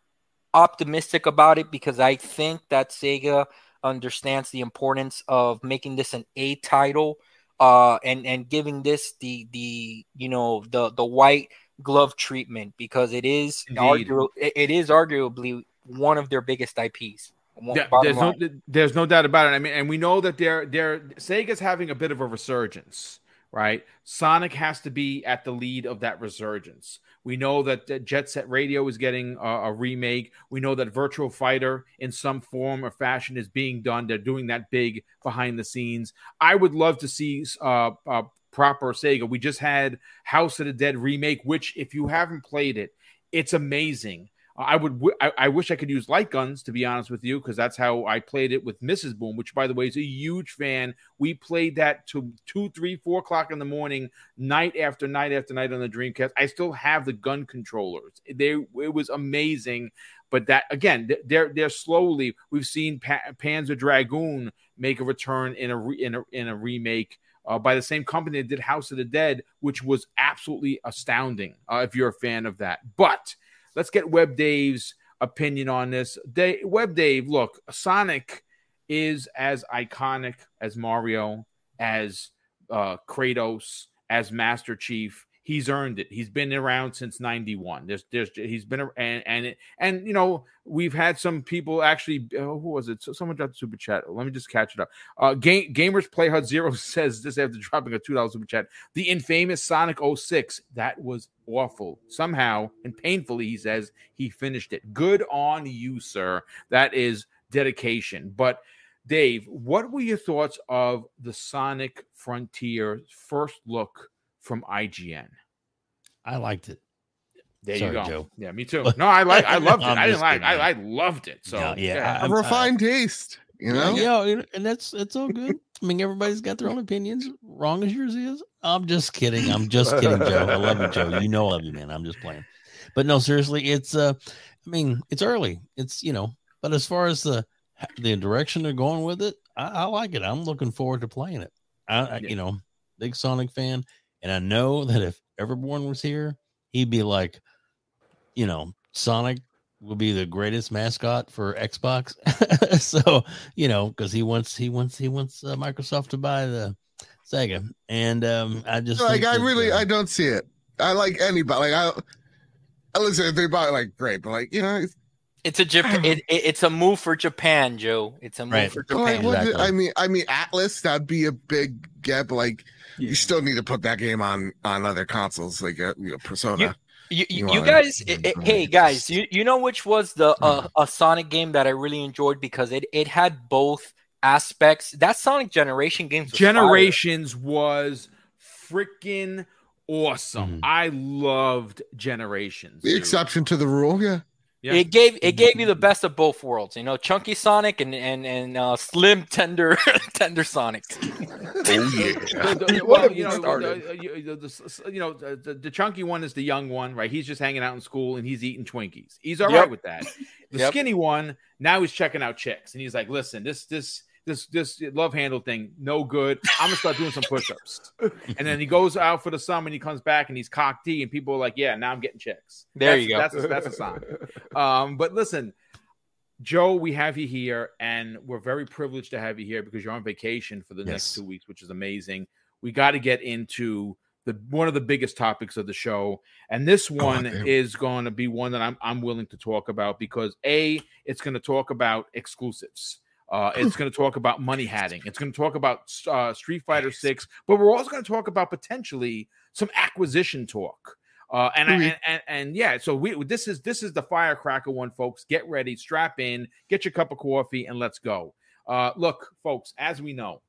optimistic about it because I think that Sega understands the importance of making this an A title, uh, and and giving this the the you know the the white glove treatment because it is argu- it is arguably one of their biggest IPs. Yeah, there's no there's no doubt about it. I mean, and we know that they're they're Sega's having a bit of a resurgence, right? Sonic has to be at the lead of that resurgence. We know that Jet Set Radio is getting a, a, remake. We know that Virtua Fighter, in some form or fashion, is being done. They're doing that big behind the scenes. I would love to see uh, uh, proper Sega. We just had House of the Dead remake, which, if you haven't played it, it's amazing. I would. I, I wish I could use light guns to be honest with you, because that's how I played it with Mrs. Boom, which by the way is a huge fan. We played that to two, three, four o'clock in the morning, night after night after night on the Dreamcast. I still have the gun controllers. They it was amazing. But that again, they're they're slowly. We've seen pa- Panzer Dragoon make a return in a re, in a in a remake. Uh, by the same company that did House of the Dead, which was absolutely astounding. Uh, if you're a fan of that, but Let's get Web Dave's opinion on this. Dave, Web Dave, look, Sonic is as iconic as Mario, as uh, Kratos, as Master Chief he's earned it. He's been around since '91. There's, there's, he's been, and and it, and you know, we've had some people actually. Uh, who was it? So someone dropped super chat. Let me just catch it up. Uh, Game, Gamers Playhut Zero <laughs> says this after dropping a two dollars super chat. The infamous Sonic 06. That was awful. Somehow and painfully, he says he finished it. Good on you, sir. That is dedication. But Dave, what were your thoughts of the Sonic Frontier first look from IGN? I liked it. There Sorry, you go. Joe. Yeah, me too. <laughs> No, I like. I loved it. I didn't like. I, I loved it. So yeah, yeah, yeah. a refined taste. You know. Yeah, and that's that's all good. I mean, everybody's got their own opinions. Wrong as yours is. I'm just kidding. I'm just kidding, Joe. I love you, Joe. You know I love you, man. I'm just playing. But no, seriously, it's uh, I mean, it's early. It's you know, but as far as the the direction they're going with it, I, I like it. I'm looking forward to playing it. I, I you know, big Sonic fan, and I know that if Everborn was here, he'd be like, you know, Sonic will be the greatest mascot for Xbox. <laughs> so, you know, because he wants he wants he wants uh, Microsoft to buy the Sega, and um, I just like I that, really uh, I don't see it. I like anybody. Like I, I listen if they buy it, like great, but like you know. It's, it's a Japan. It, it, it's a move for Japan, Joe. It's a move right. for Japan. Like, exactly. I mean, I mean, Atlus. That'd be a big get. But like, yeah. you still need to put that game on on other consoles like uh, you know, Persona. You, you, you, you guys, it, it, hey guys, you, you know which was the uh, a Sonic game that I really enjoyed because it it had both aspects. That Sonic Generation games, was Generations fire. was freaking awesome. Mm. I loved Generations. The dude. exception to the rule, yeah. Yeah. It gave it gave you the best of both worlds, you know, chunky Sonic and and and uh, slim tender <laughs> tender Sonic. oh yeah. well, you know, the, you know, the, the, chunky one is the young one, right? He's just hanging out in school and he's eating Twinkies. He's all yep. right with that. The yep. skinny one now he's checking out chicks and he's like, "Listen, this this this this love handle thing no good. I'm gonna start doing some push-ups. and then he goes out for the summer and he comes back and he's cocky and people are like, yeah, now I'm getting checks. There that's, you go. That's a, that's a sign. Um, but listen, Joe, we have you here, and we're very privileged to have you here because you're on vacation for the yes. next two weeks, which is amazing. we got to get into the one of the biggest topics of the show, and this one oh, is going to be one that I'm I'm willing to talk about because a it's going to talk about exclusives. Uh, it's going to talk about money hatting. It's going to talk about uh, Street Fighter Six, but we're also going to talk about potentially some acquisition talk. Uh, and, mm-hmm. I, and, and and yeah, so we this is this is the firecracker one, folks. Get ready, strap in, get your cup of coffee, and let's go. Uh, look, folks, as we know,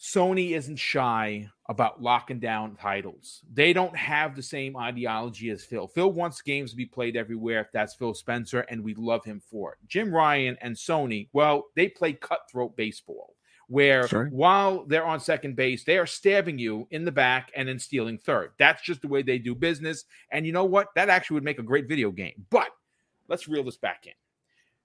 Sony isn't shy about locking down titles. They don't have the same ideology as Phil. Phil wants games to be played everywhere if that's Phil Spencer, and we love him for it. Jim Ryan and Sony, well, they play cutthroat baseball, where Sorry? while they're on second base, they are stabbing you in the back and then stealing third. That's just the way they do business. And you know what? That actually would make a great video game. But let's reel this back in.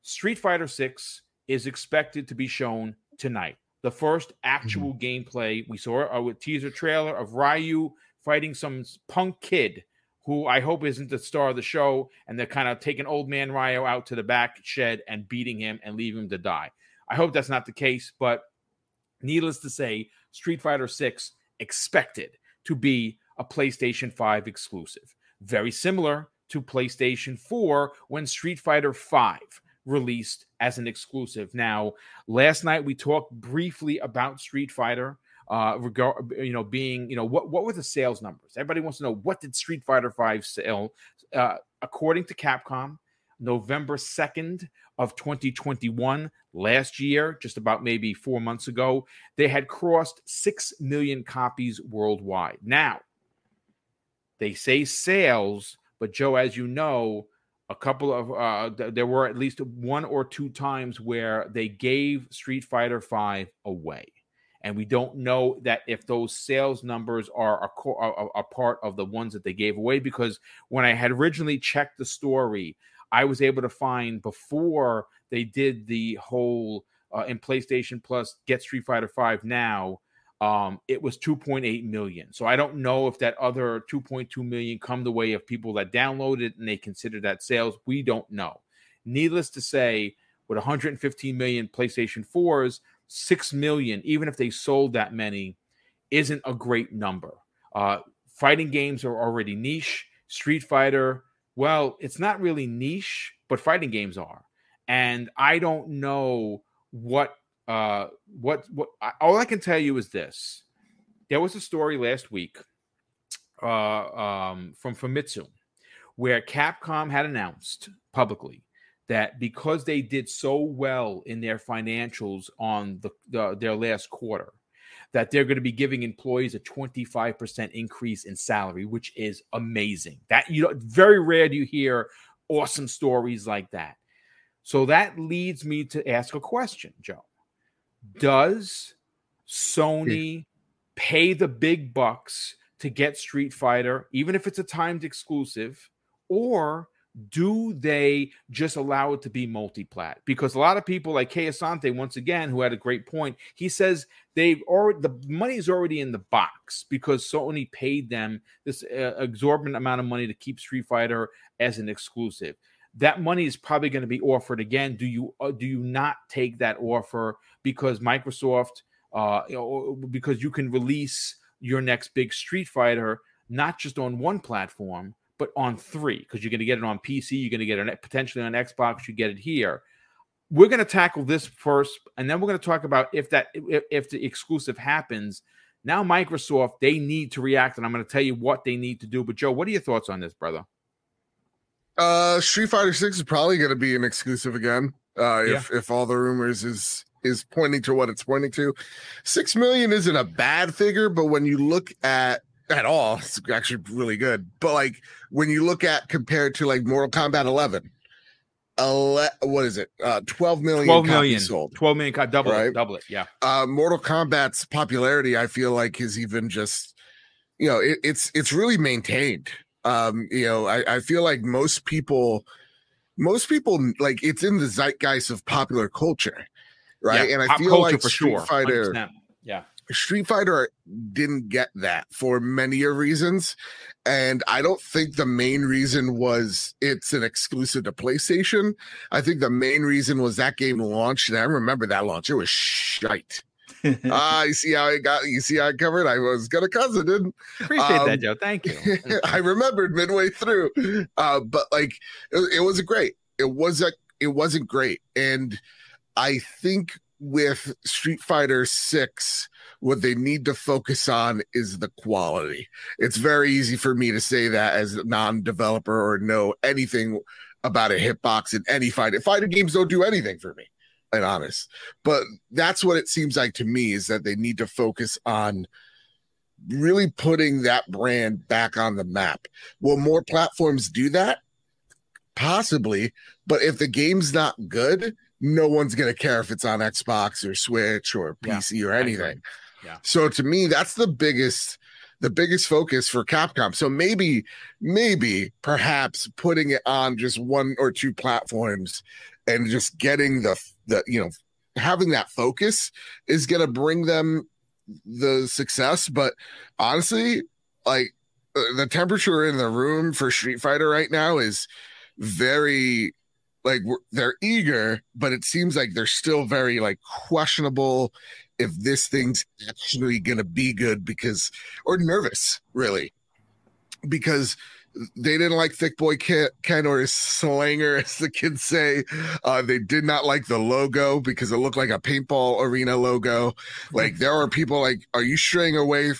Street Fighter 6 is expected to be shown tonight the first actual mm-hmm. gameplay we saw a teaser trailer of Ryu fighting some punk kid who I hope isn't the star of the show, and they're kind of taking old man Ryu out to the back shed and beating him and leaving him to die. I hope that's not the case, but needless to say, Street Fighter 6 expected to be a PlayStation 5 exclusive. Very similar to PlayStation 4 when Street Fighter 5 released as an exclusive. Now, last night we talked briefly about Street Fighter uh regard you know being you know what what were the sales numbers everybody wants to know what did street fighter 5 sell uh according to capcom november 2nd of 2021 last year just about maybe four months ago they had crossed 6 million copies worldwide now they say sales but joe as you know a couple of uh, th- there were at least one or two times where they gave Street Fighter 5 away. And we don't know that if those sales numbers are a, co- a, a part of the ones that they gave away because when I had originally checked the story, I was able to find before they did the whole uh, in PlayStation Plus get Street Fighter 5 now um, it was 2.8 million. So I don't know if that other 2.2 million come the way of people that downloaded and they consider that sales. We don't know. Needless to say, with 115 million PlayStation 4s, 6 million, even if they sold that many, isn't a great number. Uh, fighting games are already niche. Street Fighter, well, it's not really niche, but fighting games are. And I don't know what uh, what what all I can tell you is this: there was a story last week uh, um, from Famitsu where Capcom had announced publicly that because they did so well in their financials on the, the their last quarter, that they're going to be giving employees a 25% increase in salary, which is amazing. That you know, very rare do you hear awesome stories like that. So that leads me to ask a question, Joe does Sony pay the big bucks to get Street Fighter, even if it's a timed exclusive, or do they just allow it to be multi-plat? Because a lot of people like Kay Asante, once again, who had a great point, he says they've already the money is already in the box because Sony paid them this uh, exorbitant amount of money to keep Street Fighter as an exclusive that money is probably going to be offered again. Do you uh, do you not take that offer because Microsoft, uh, you know, because you can release your next big Street Fighter not just on one platform but on three because you're going to get it on PC, you're going to get it potentially on Xbox, you get it here. We're going to tackle this first, and then we're going to talk about if that if, if the exclusive happens. Now, Microsoft they need to react, and I'm going to tell you what they need to do. But Joe, what are your thoughts on this, brother? Uh, Street Fighter Six is probably going to be an exclusive again. Uh, if yeah. if all the rumors is is pointing to what it's pointing to, six million isn't a bad figure, but when you look at at all, it's actually really good. But like when you look at compared to like Mortal Kombat 11, ele- what is it? Uh, 12 million 12 million sold. 12 million, double right? it, double it. Yeah. Uh, Mortal Kombat's popularity, I feel like, is even just, you know, it, it's it's really maintained um you know I, I feel like most people most people like it's in the zeitgeist of popular culture right yeah, and i feel like street sure. fighter 100%. yeah street fighter didn't get that for many reasons and i don't think the main reason was it's an exclusive to playstation i think the main reason was that game launched and i remember that launch it was shite Ah, <laughs> you see how I got you see how I covered? I was gonna cousin, didn't appreciate um, that, Joe. Thank you. <laughs> I remembered midway through. Uh, but like it, it was great. It was a it wasn't great. And I think with Street Fighter 6 what they need to focus on is the quality. It's very easy for me to say that as a non-developer or know anything about a hitbox in any fight. Fighting games don't do anything for me, and honest. But that's what it seems like to me is that they need to focus on really putting that brand back on the map. Will more platforms do that? Possibly, but if the game's not good, no one's gonna care if it's on Xbox or Switch or PC yeah, or anything. Yeah. So to me, that's the biggest the biggest focus for Capcom. So maybe, maybe, perhaps putting it on just one or two platforms and just getting the the you know having that focus is going to bring them the success. But honestly, like uh, the temperature in the room for Street Fighter right now is very like they're eager, but it seems like they're still very like questionable if this thing's actually going to be good because, or nervous, really, because they didn't like Thick Boy Ken, or his slanger, <laughs> as the kids say. Uh, they did not like the logo because it looked like a paintball arena logo. Like there are people like, are you straying away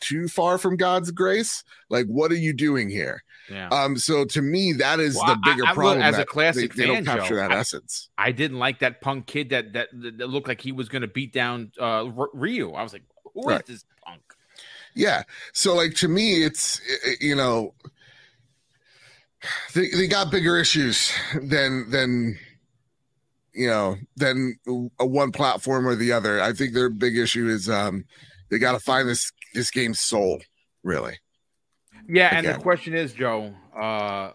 too far from God's grace? Like, what are you doing here? Yeah. Um. So to me, that is well, the bigger I, I, problem. As a classic they, fan, they don't capture Joe, that I, essence. I didn't like that punk kid that that, that looked like he was going to beat down uh, Ryu. I was like, who right. is this punk? Yeah. So like to me, it's you know, they they got bigger issues than than you know than a one platform or the other. I think their big issue is um they got to find this this game's soul really. Yeah, and the question is, Joe, uh,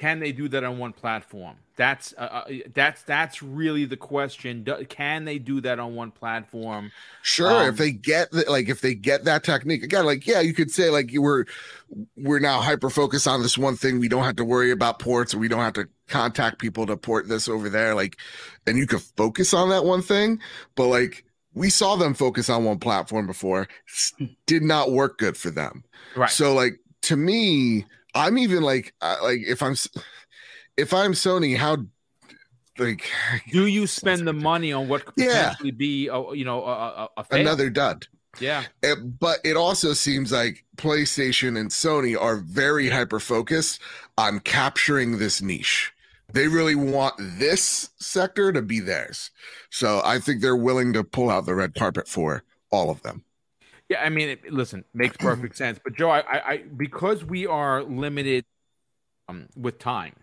can they do that on one platform? That's uh, uh that's that's really the question. Do, can they do that on one platform? Sure, um, if they get the, like if they get that technique again, like yeah, you could say like you were we're now hyper focused on this one thing. We don't have to worry about ports, or we don't have to contact people to port this over there. Like, and you could focus on that one thing, but like we saw them focus on one platform before, did not work good for them. Right. So like to me, I'm even like like if I'm if I'm Sony, how like <sighs> do you spend the money on what could potentially yeah. be a, you know a, a, a another dud? Yeah, it, but it also seems like PlayStation and Sony are very hyper focused on capturing this niche. They really want this sector to be theirs. So I think they're willing to pull out the red carpet for all of them. Yeah, I mean, it, listen, makes perfect sense. But Joe, I, I, because we are limited um, with time,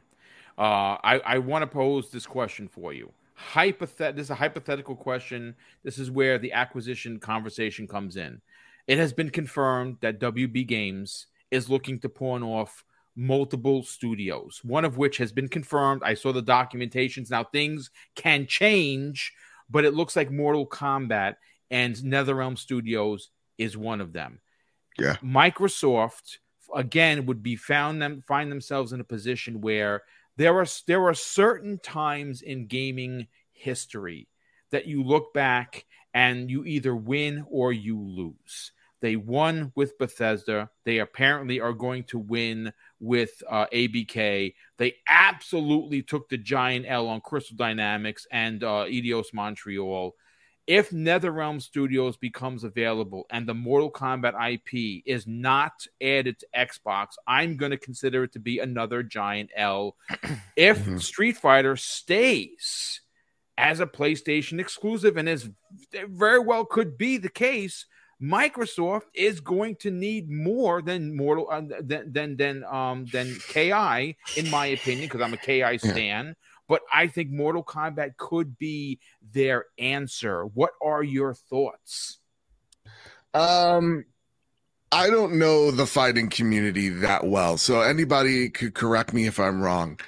uh, I, I want to pose this question for you. Hypothet- this is a hypothetical question. This is where the acquisition conversation comes in. It has been confirmed that WB Games is looking to pawn off multiple studios, one of which has been confirmed. I saw the documentations. Now things can change, but it looks like Mortal Kombat and NetherRealm Studios is one of them. Yeah. Microsoft again would be found them find themselves in a position where there are there are certain times in gaming history that you look back and you either win or you lose. They won with Bethesda. They apparently are going to win with uh, ABK. They absolutely took the giant L on Crystal Dynamics and uh, Eidos Montreal if NetherRealm Studios becomes available and the Mortal Kombat IP is not added to Xbox, I'm going to consider it to be another giant L. <clears throat> if mm-hmm. Street Fighter stays as a PlayStation exclusive, and as very well could be the case, Microsoft is going to need more than Mortal uh, than than than um than KI, in my opinion, because I'm a KI stan. Yeah but I think Mortal Kombat could be their answer. What are your thoughts? Um, I don't know the fighting community that well, so anybody could correct me if I'm wrong.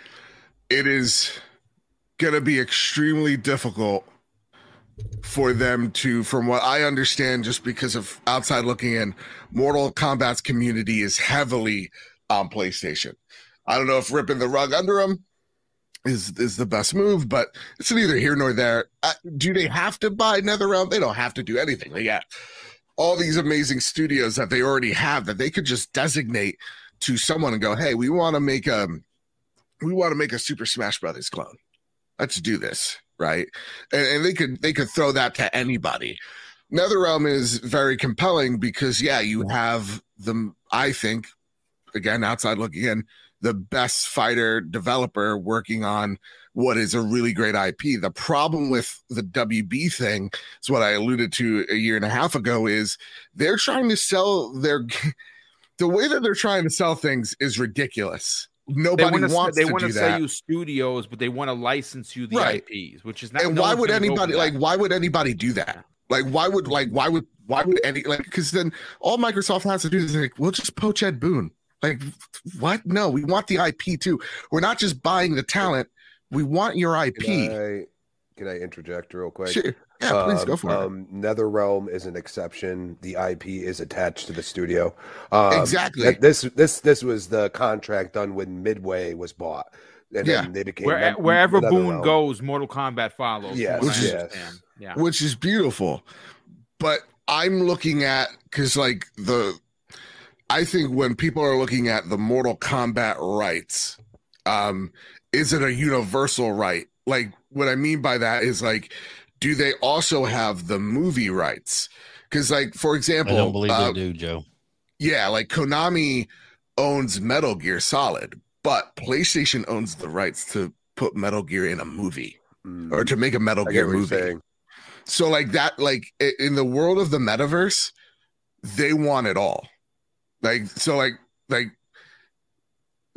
It is going to be extremely difficult for them to, from what I understand, just because of outside looking in, Mortal Kombat's community is heavily on PlayStation. I don't know if ripping the rug under them is is the best move, but it's neither here nor there. Uh, do they have to buy NetherRealm? They don't have to do anything. They got all these amazing studios that they already have that they could just designate to someone and go, "Hey, we want to make a we want to make a Super Smash Brothers clone. Let's do this." Right? And, and they could they could throw that to anybody. NetherRealm is very compelling because yeah, you have the I think again outside looking in the best fighter developer working on what is a really great IP. The problem with the WB thing is what I alluded to a year and a half ago is they're trying to sell their the way that they're trying to sell things is ridiculous. Nobody they wants they to want to that. sell you studios, but they want to license you the Right. IPs, which is not. and no why would anybody like why would anybody do that like why would like why would why would any like because then all microsoft has to do is like we'll just poach ed boon like what no we want the ip too we're not just buying the talent we want your ip Can I, can I interject real quick? Sure. yeah please Um, go for it um, NetherRealm is an exception. The IP is attached to the studio. Um, Exactly. that- This this this was the contract done when Midway was bought, and Yeah. then they became Where, Net- wherever Boon goes, Mortal Kombat follows. Yes, what I yes. Yeah. which is beautiful. But I'm looking at because like the I think when people are looking at the Mortal Kombat rights, um, is it a universal right? Like what I mean by that is like, do they also have the movie rights? Because like for example, I don't believe uh, they do, Joe. yeah, like Konami owns Metal Gear Solid, but PlayStation owns the rights to put Metal Gear in a movie Mm, or to make a Metal I Gear get what you're movie. So like that, like in the world of the metaverse, they want it all. Like so, like like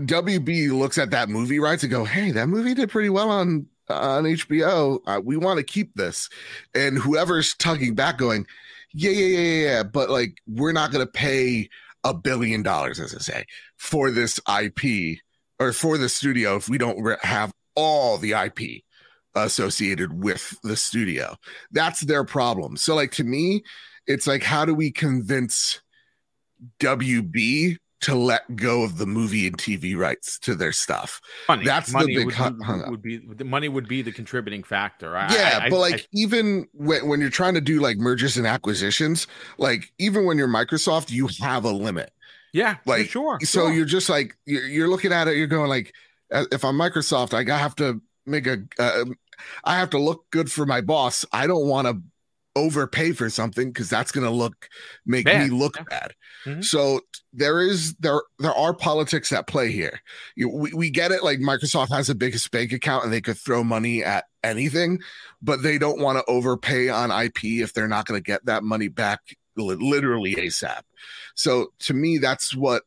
WB looks at that movie rights and go, "Hey, that movie did pretty well on on HBO. Uh, we want to keep this." And whoever's tugging back, going, "Yeah, yeah, yeah, yeah, yeah," but like we're not going to pay a billion dollars, as I say, for this IP or for the studio if we don't re- have all the IP associated with the studio. That's their problem. So, like to me, it's like, how do we convince WB to let go of the movie and TV rights to their stuff? Money. That's the money big would, hung- hung up. would be the money would be the contributing factor. I, yeah, I- but I- like even when, when you're trying to do like mergers and acquisitions, like even when you're Microsoft, you have a limit. yeah, for like, sure. So sure. you're just like you're, you're looking at it, you're going like, uh, if I'm Microsoft, I have to make a, uh, I have to look good for my boss. I don't want to overpay for something because that's going to look make Bad, me look yeah. bad. Mhm. So there is there there are politics at play here. You, we we get it. Like Microsoft has the biggest bank account and they could throw money at anything, but they don't want to overpay on IP if they're not going to get that money back li- literally ASAP. So to me, that's what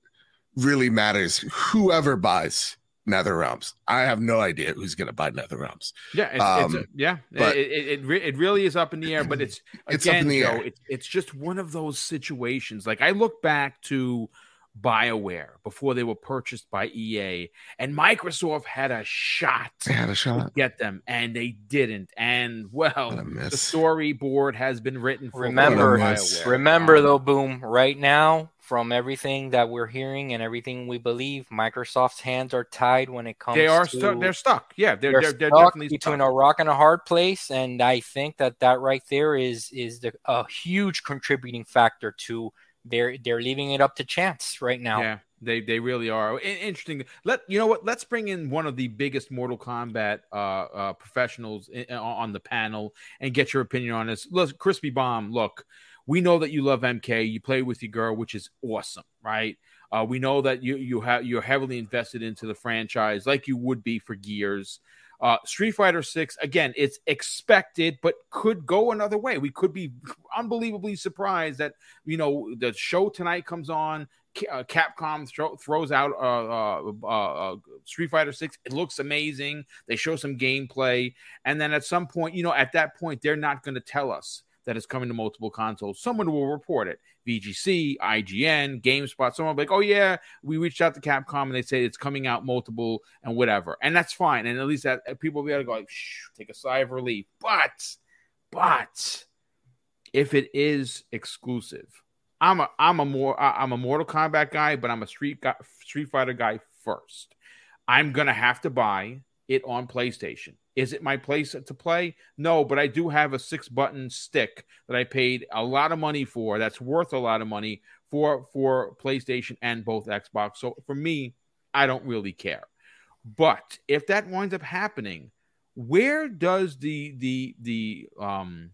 really matters. Whoever buys NetherRealms, I have no idea who's going to buy NetherRealms Yeah, it's, it's Um, yeah, but- it, it, it, re- it really is up in the air. But it's <clears throat> It's up in the Joe, air. It's, it's just one of those situations. Like I look back to BioWare before they were purchased by EA, and Microsoft had a shot They had a to shot. get them, and they didn't. And well, the storyboard has been written for Remember, remember Um, though, boom. Right now, from everything that we're hearing and everything we believe, Microsoft's hands are tied when it comes. they are to, stuck. They're stuck. Yeah, they're they're, they're, they're, stuck definitely between stuck. a rock and a hard place, and I think that that right there is is the, a huge contributing factor to they're they're leaving it up to chance right now. Yeah, they they really are. Interesting. Let you know what? Let's bring in one of the biggest Mortal Kombat uh, uh, professionals in, on the panel and get your opinion on this. Look, Crispy Bomb. Look, we know that you love MK. You play with your girl, which is awesome, right? Uh, we know that you you have you're heavily invested into the franchise, like you would be for Gears. Uh, Street Fighter Six again, it's expected, but could go another way. We could be unbelievably surprised that you know the show tonight comes on. Uh, Capcom throw, throws out uh, uh, uh, uh, Street Fighter Six. It looks amazing. They show some gameplay, and then at some point, you know, at that point, they're not going to tell us that it's coming to multiple consoles. Someone will report it. VGC, IGN, GameSpot. Someone like, "Oh yeah, we reached out to Capcom and they say it's coming out multiple and whatever," and that's fine. And at least that uh, people will be able to go like, take a sigh of relief. But, but if it is exclusive, I'm a I'm a more I'm a Mortal Kombat guy, but I'm a Street guy, Street Fighter guy first. I'm gonna have to buy it on PlayStation. Is it my place to play? No, but I do have a six button stick that I paid a lot of money for. That's worth a lot of money for for PlayStation and both Xbox. So for me, I don't really care. But if that winds up happening, where does the the the um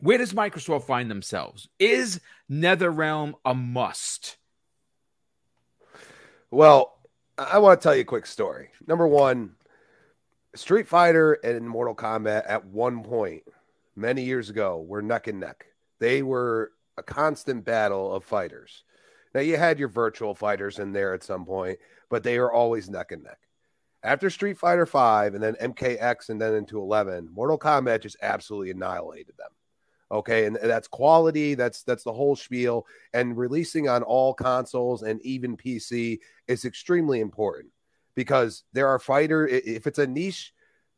where does Microsoft find themselves? Is NetherRealm a must? Well, I want to tell you a quick story. Number one, Street Fighter and Mortal Kombat at one point many years ago were neck and neck. They were a constant battle of fighters. Now you had your Virtua Fighters in there at some point, but they were always neck and neck. After Street Fighter 5 and then MKX and then into 11, Mortal Kombat just absolutely annihilated them. Okay, and that's quality, that's that's the whole spiel and releasing on all consoles and even PC is extremely important because there are fighter if it's a niche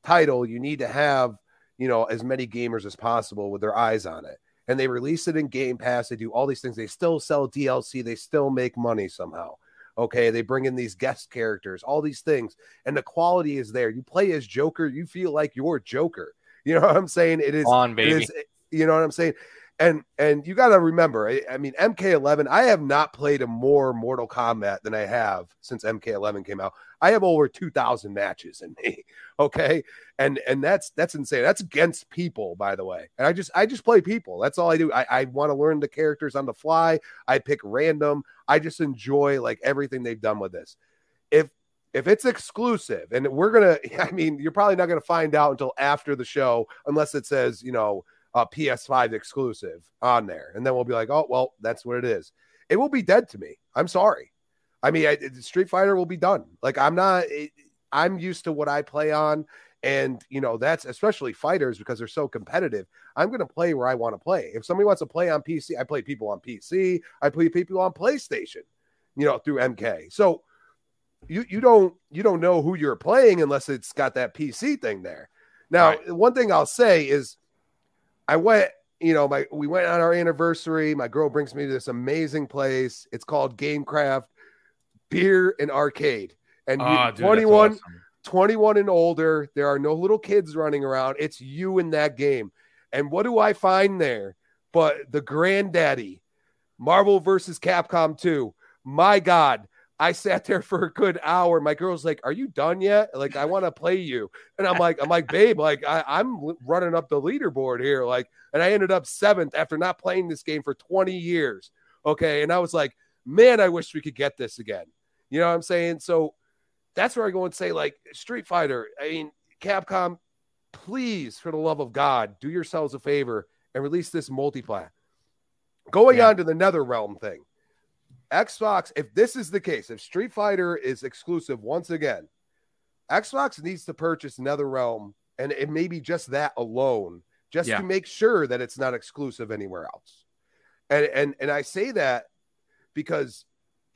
title, you need to have, you know, as many gamers as possible with their eyes on it. And they release it in Game Pass, they do all these things. They still sell DLC, they still make money somehow. Okay, they bring in these guest characters, all these things, and the quality is there. You play as Joker, you feel like you're Joker. <laughs> You know what I'm saying? It is on, baby. It is, you know what I'm saying? And and you got to remember, I, I, mean, MK11. I have not played a more Mortal Kombat than I have since MK11 came out. I have over 2,000 matches in me. <laughs> Okay, and and that's that's insane. That's against people, by the way. And I just I just play people. That's all I do. I, I want to learn the characters on the fly. I pick random. I just enjoy like everything they've done with this. If if it's exclusive, and we're gonna, <laughs> I mean, you're probably not gonna find out until after the show, unless it says, you know uh, PS5 exclusive on there. And then we'll be like, oh, well, that's what it is. It will be dead to me. I'm sorry. I mean, I, Street Fighter will be done. Like, I'm not, it, I'm used to what I play on. And, you know, that's especially fighters because they're so competitive. I'm going to play where I want to play. If somebody wants to play on PC, I play people on PC, I play people on PlayStation, you know, through MK. So, you, you don't you don't know who you're playing unless it's got that PC thing there. Now, right. one thing I'll say is I went, you know, my we went on our anniversary. My girl brings me to this amazing place. It's called Gamecraft Beer and Arcade. And oh, dude, 21, awesome. 21 and older, there are no little kids running around. It's you in that game. And what do I find there? But the granddaddy, Marvel versus Capcom 2. My God, I sat there for a good hour. My girl's like, "Are you done yet? Like, I want to <laughs> play you." And I'm like, "I'm like, babe, like, I, I'm running up the leaderboard here." Like, and I ended up seventh after not playing this game for 20 years. Okay, and I was like, "Man, I wish we could get this again." You know what I'm saying? So that's where I go and say, like, Street Fighter. I mean, Capcom, please, for the love of God, do yourselves a favor and release this multiplayer. Going yeah. on to the NetherRealm thing Xbox, if this is the case, if Street Fighter is exclusive once again, Xbox needs to purchase NetherRealm, and it may be just that alone, just yeah. to make sure that it's not exclusive anywhere else. And and and I say that because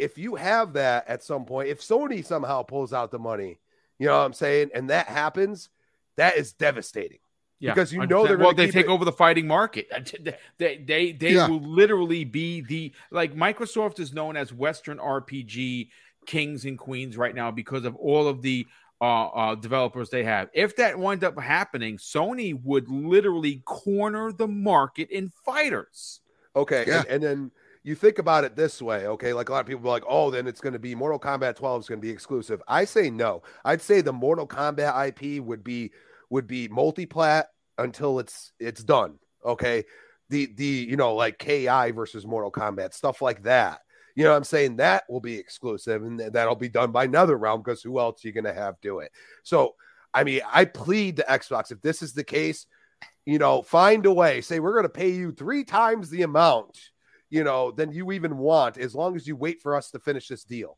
if you have that at some point, if Sony somehow pulls out the money, you know what I'm saying, and that happens, that is devastating. Yeah, because you know they're well, they take it. over the fighting market. <laughs> They they they yeah. will literally be the like Microsoft is known as Western RPG kings and queens right now because of all of the uh, uh, developers they have. If that winds up happening, Sony would literally corner the market in fighters. Okay, yeah. and, and then you think about it this way, okay? Like a lot of people are like, oh, then it's going to be Mortal Kombat 12 is going to be exclusive. I say no. I'd say the Mortal Kombat IP would be would be multiplat until it's it's done. Okay. The the you know like KI versus Mortal Kombat stuff like that. You know I'm saying? That will be exclusive and that'll be done by another realm because who else are you gonna have do it? So I mean, I plead to Xbox if this is the case, you know, find a way. Say we're gonna pay you three times the amount, you know, than you even want, as long as you wait for us to finish this deal.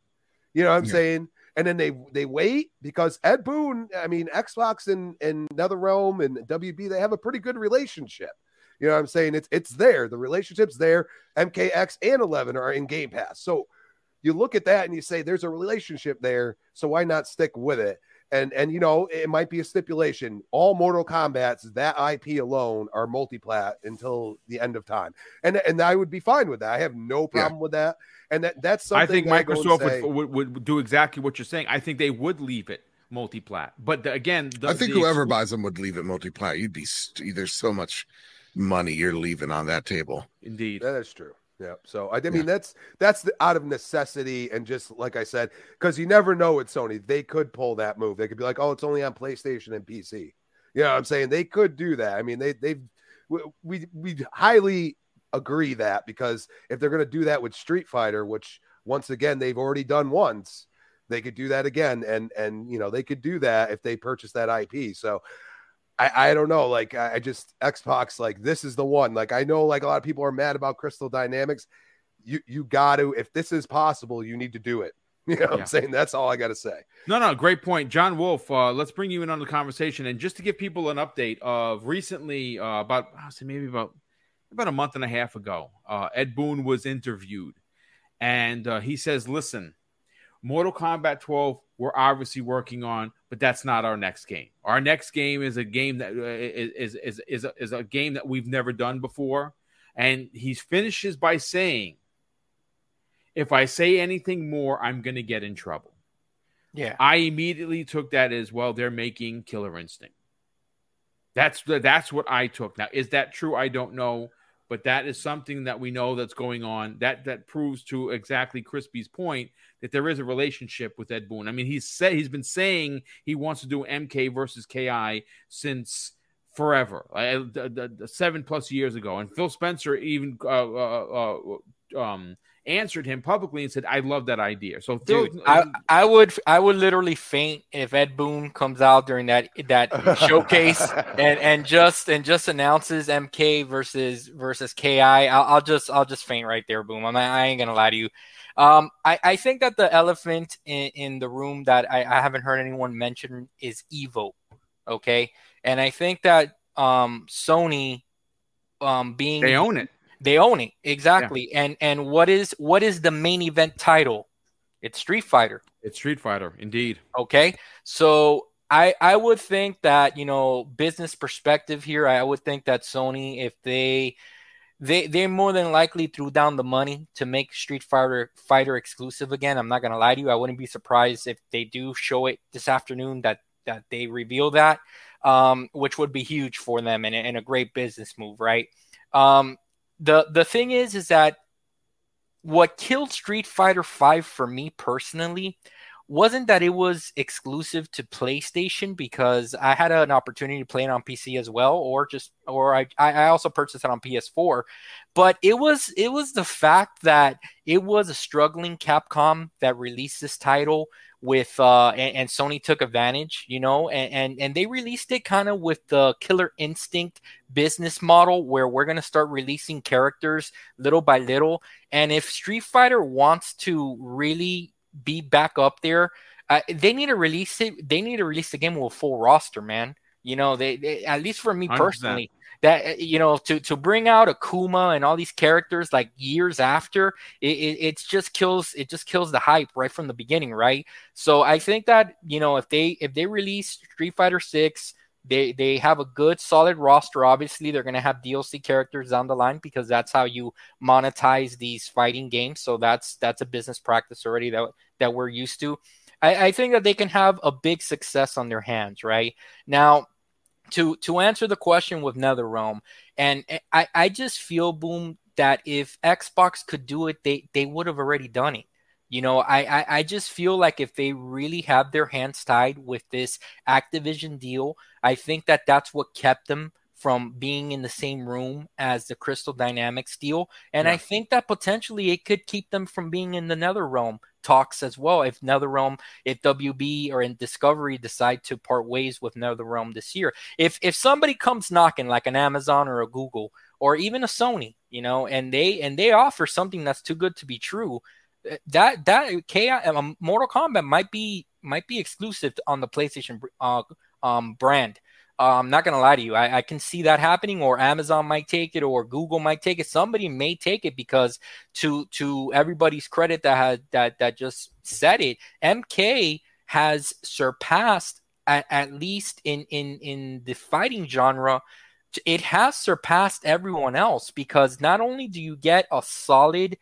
You know what I'm yeah. saying? and then they they wait because Ed Boon, I mean, Xbox and and NetherRealm and WB, they have a pretty good relationship. You know what I'm saying? It's it's there. The relationship's there. MKX and 11 are in Game Pass. So you look at that and you say there's a relationship there. So why not stick with it? And and you know it might be a stipulation all mortal kombats that ip alone are multiplat until the end of time and and i would be fine with that i have no problem yeah. with that and that that's something i think microsoft I would, would, would do exactly what you're saying i think they would leave it multi-plat. But the, again, the, I think whoever buys them would leave it multi-plat. You'd be st- there's so much money you're leaving on that table. Indeed, that is true. Yeah. So I, I mean, yeah. that's that's the, out of necessity and just like I said, because you never know with Sony, they could pull that move. They could be like, oh, it's only on PlayStation and PC. You know what I'm saying? They could do that. I mean, they they've we we highly agree that because if they're going to do that with Street Fighter, which once again they've already done once, they could do that again, and and you know they could do that if they purchase that IP. So I, I don't know. Like I, just Xbox, like this is the one. Like I know like a lot of people are mad about Crystal Dynamics. You you got to if this is possible, you need to do it. <laughs> You know what yeah. I'm saying? That's all I got to say. No, no, great point. John Wolf, uh, let's bring you in on the conversation. And just to give people an update of recently, uh, about, I'll say maybe about, about a month and a half ago, uh, Ed Boon was interviewed. And uh, he says, listen, Mortal Kombat 12, we're obviously working on, but that's not our next game. Our next game is a game that uh, is is is a, is a game that we've never done before. And he finishes by saying, "If I say anything more, I'm going to get in trouble." Yeah, I immediately took that as well. They're making Killer Instinct. That's that's what I took. Now, is that true? I don't know but that is something that we know that's going on. That that proves to exactly Crispy's point that there is a relationship with Ed Boon. I mean, he's said he's been saying he wants to do MK versus KI since forever, seven plus years ago. And Phil Spencer even uh, uh, uh um, answered him publicly and said, "I love that idea." So, Dude, I, I would I would literally faint if Ed Boon comes out during that that <laughs> showcase and and just and just announces MK versus versus KI. I'll, I'll just I'll just faint right there. Boom. I'm, I ain't gonna lie to you. Um, I, I think that the elephant in, in the room that I, I haven't heard anyone mention is Evo. Okay, and I think that um, Sony um, being they own it they own it exactly. Yeah. And and what is what is the main event title? It's Street Fighter. It's Street Fighter, indeed. Okay, so I I would think that you know business perspective here. I would think that Sony, if they they they more than likely threw down the money to make Street Fighter Fighter exclusive again. I'm not gonna lie to you. I wouldn't be surprised if they do show it this afternoon that that they reveal that, um, which would be huge for them and, and a great business move, right? Um, the the thing is is that what killed Street Fighter 5 for me personally wasn't that it was exclusive to PlayStation because I had an opportunity to play it on PC as well, or just or I I also purchased it on PS4. But it was it was the fact that it was a struggling Capcom that released this title with uh and, and, Sony took advantage, you know, and and, and they released it kind of with the Killer Instinct business model where we're gonna start releasing characters little by little. And if Street Fighter wants to really be back up there, uh, they need to release it. They need to release the game with a full roster, man. You know, they, they at least for me 100%. personally, that uh, you know to to bring out Akuma and all these characters like years after it, it it's just kills it just kills the hype right from the beginning right? So i think that you know if they if they release street fighter 6 they they have a good solid roster. Obviously they're to have dlc characters down the line because that's how you monetize these fighting games. So that's that's a business practice already that that we're used to. I, I think that they can have a big success on their hands right? Now to to answer the question with NetherRealm, and I I just feel boom that if Xbox could do it, they they would have already done it. You know, I, I, I just feel like if they really have their hands tied with this Activision deal, I think that that's what kept them from being in the same room as the Crystal Dynamics deal. And yeah. I think that potentially it could keep them from being in the NetherRealm talks as well. If NetherRealm, if WB or in Discovery decide to part ways with NetherRealm this year, if if somebody comes knocking like an Amazon or a Google or even a Sony, you know, and they and they offer something that's too good to be true, eh, that that KI um, Mortal Kombat might be might be exclusive on the PlayStation uh, um, brand. I'm not gonna lie to you. I, I, can see that happening, or Amazon might take it, or Google might take it. Somebody may take it because, to to everybody's credit that had that that just said it, MK has surpassed at, at least in in in the fighting genre. It has surpassed everyone else because not only do you get a solid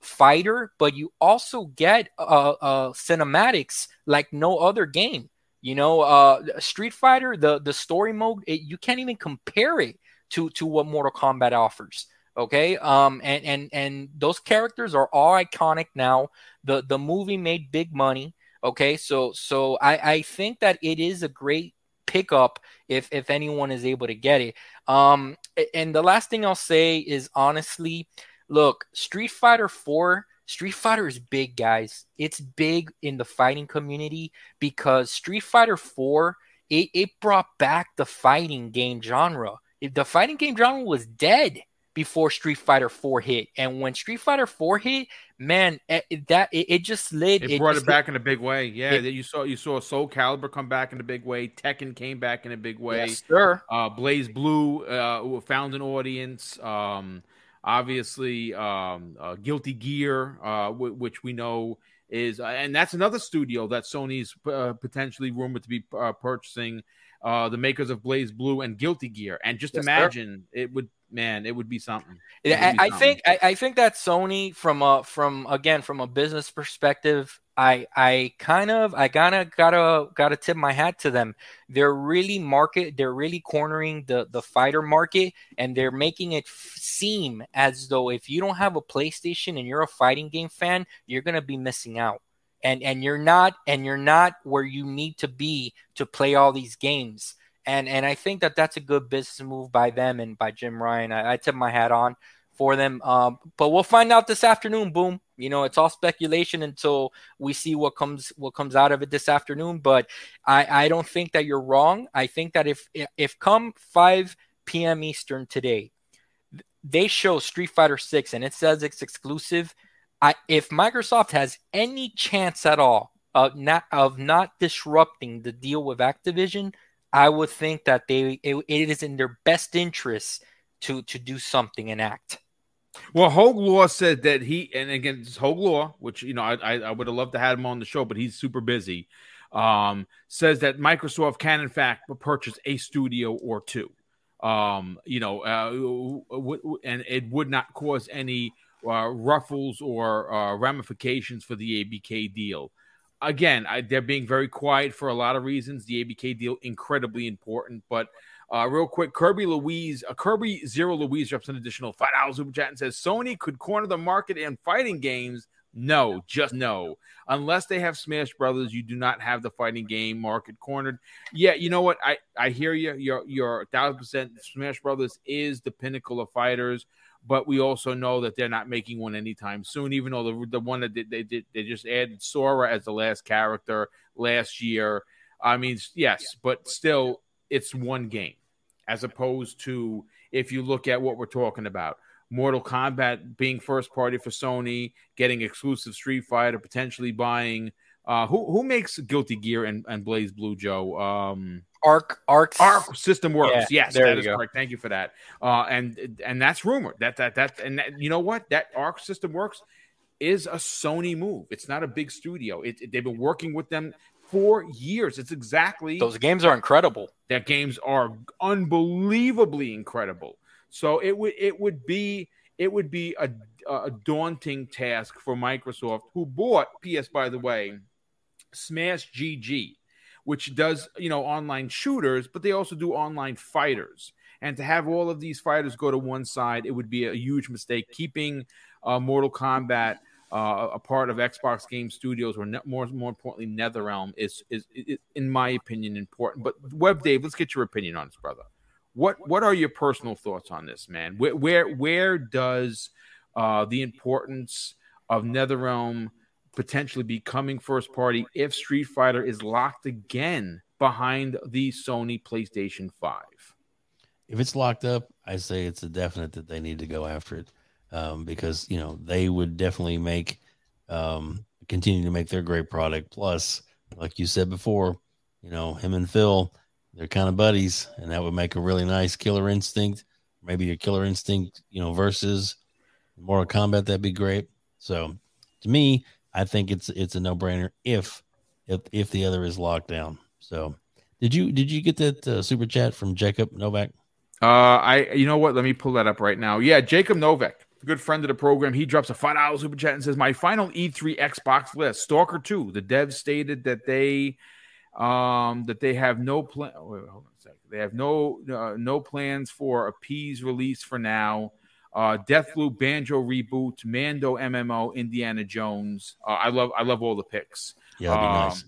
fighter, but you also get uh, uh, cinematics like no other game. You know, uh, Street Fighter, the the story mode, it, you can't even compare it to to what Mortal Kombat offers. Okay, um, and and and those characters are all iconic now. The the movie made big money. Okay, so so I I think that it is a great pickup if if anyone is able to get it. Um, and the last thing I'll say is honestly, look, Street Fighter Four. Street Fighter is big, guys. It's big in the fighting community because Street Fighter 4 it, it brought back the fighting game genre. If the fighting game genre was dead before Street Fighter 4 hit. And when Street Fighter 4 hit, man, it, eh, that it, it, just slid. It, it brought it back in a big way. Yeah, you saw you saw Soul Calibur come back in a big way. Tekken came back in a big way. Yes, sir. Uh, BlazBlue uh, found an audience. Um, obviously, um, uh, Guilty Gear, uh, w- which we know is, uh, and that's another studio that Sony's uh, potentially rumored to be purchasing. the makers of BlazBlue and Guilty Gear, and just yes, imagine sir. it would man, it would be something. Would I, be I think I, I, think that Sony from a from again from a business perspective, I I kind of I gotta gotta gotta tip my hat to them. They're really market they're really cornering the the fighter market and they're making it f- seem as though if you don't have a PlayStation and you're a fighting game fan, you're gonna be missing out. And and you're not and you're not where you need to be to play all these games and and I think that that's a good business move by them and by Jim Ryan. I, I tip my hat on for them. Um, but we'll find out this afternoon. Boom. You know, it's all speculation until we see what comes what comes out of it this afternoon. But I I don't think that you're wrong. I think that if if come 5 p.m. Eastern today, they show Street Fighter 6 and it says it's exclusive. I if Microsoft has any chance at all of not of not disrupting the deal with Activision, I would think that they it, it is in their best interest to to do something and act. Well, Hoeg Law said that he, and again, Hoeg Law, which you know I, I would have loved to have him on the show, but he's super busy. Um, says that Microsoft can in fact purchase a studio or two. Um, you know, uh, and it would not cause any uh, ruffles or uh, ramifications for the ABK deal again, I, they're being very quiet for a lot of reasons. The ABK deal incredibly important, but uh, real quick, Kirby Louise, uh, Kirby Zero Louise drops an additional five dollars super chat and says Sony could corner the market in fighting games. No, just no. Unless they have Smash Brothers, you do not have the fighting game market cornered. Yeah, you know what? I I hear you. You're you're thousand percent. Smash Brothers is the pinnacle of fighters but we also know that they're not making one anytime soon. Even though the the one that they they, they, they just added Sora as the last character last year. I mean, yes, but still, it's one game as opposed to if you look at what we're talking about. Mortal Kombat being first party for Sony, getting exclusive Street Fighter, potentially buying. Uh, who who makes Guilty Gear and, and BlazBlue Joe? Um, Arc Arc Arc System Works. Yeah, yes, that is go. correct. Thank you for that. Uh, and and that's rumored. That that that and that, you know what? That Arc System Works is a Sony move. It's not a big studio. It, it, they've been working with them for years. It's exactly those games are incredible. That games are unbelievably incredible. So it would it would be it would be a, a daunting task for Microsoft, who bought PS by the way, Smash GG which does you know online shooters, but they also do online fighters. And to have all of these fighters go to one side, it would be a huge mistake. Keeping uh, Mortal Kombat uh, a part of Xbox Game Studios, or ne- more more importantly, NetherRealm, is, is, is in my opinion important. But Web Dave, let's get your opinion on this, brother. What what are your personal thoughts on this, man? Where where where does uh, the importance of NetherRealm potentially becoming first party if Street Fighter is locked again behind the Sony PlayStation 5. If it's locked up, I say it's a definite that they need to go after it um, because, you know, they would definitely make, um, continue to make their great product. Plus, like you said before, you know, him and Phil, they're kind of buddies, and that would make a really nice Killer Instinct. Maybe a Killer Instinct, you know, versus Mortal Kombat. That'd be great. So, to me, I think it's it's a no brainer if if if the other is locked down. So, did you did you get that uh, super chat from Jacob Novak? Uh, I you know what? Let me pull that up right now. Yeah, Jacob Novak, good friend of the program. He drops a five dollar super chat and says, "My final E3 Xbox list: Stalker 2. The devs stated that they um, that they have no plan. Wait, hold on a second. They have no uh, no plans for a P's release for now. Uh, Deathloop, Banjo reboot, Mando MMO, Indiana Jones. Uh, I love I love all the picks. Yeah, Um, nice.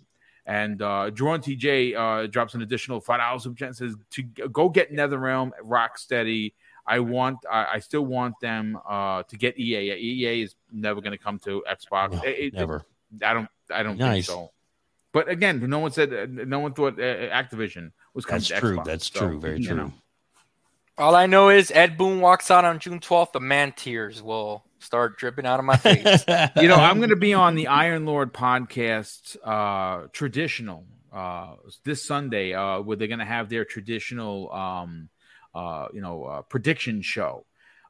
And uh, Drawn TJ uh, drops an additional five dollars super chat and says to go get NetherRealm, Rocksteady. I want, I, I still want them uh, to get EA. EA is never going to come to Xbox. No, It- it- never. I don't, I don't Nice. think so. But again, no one said, uh, no one thought uh, Activision was coming That's to true. Xbox. That's So, true. Very true. know. All I know is Ed Boon walks out on June 12th. The man tears will start dripping out of my face. <laughs> you know, I'm going to be on the Iron Lord podcast, uh, traditional, uh, this Sunday, uh, where they're going to have their traditional, um, uh, you know, uh, prediction show.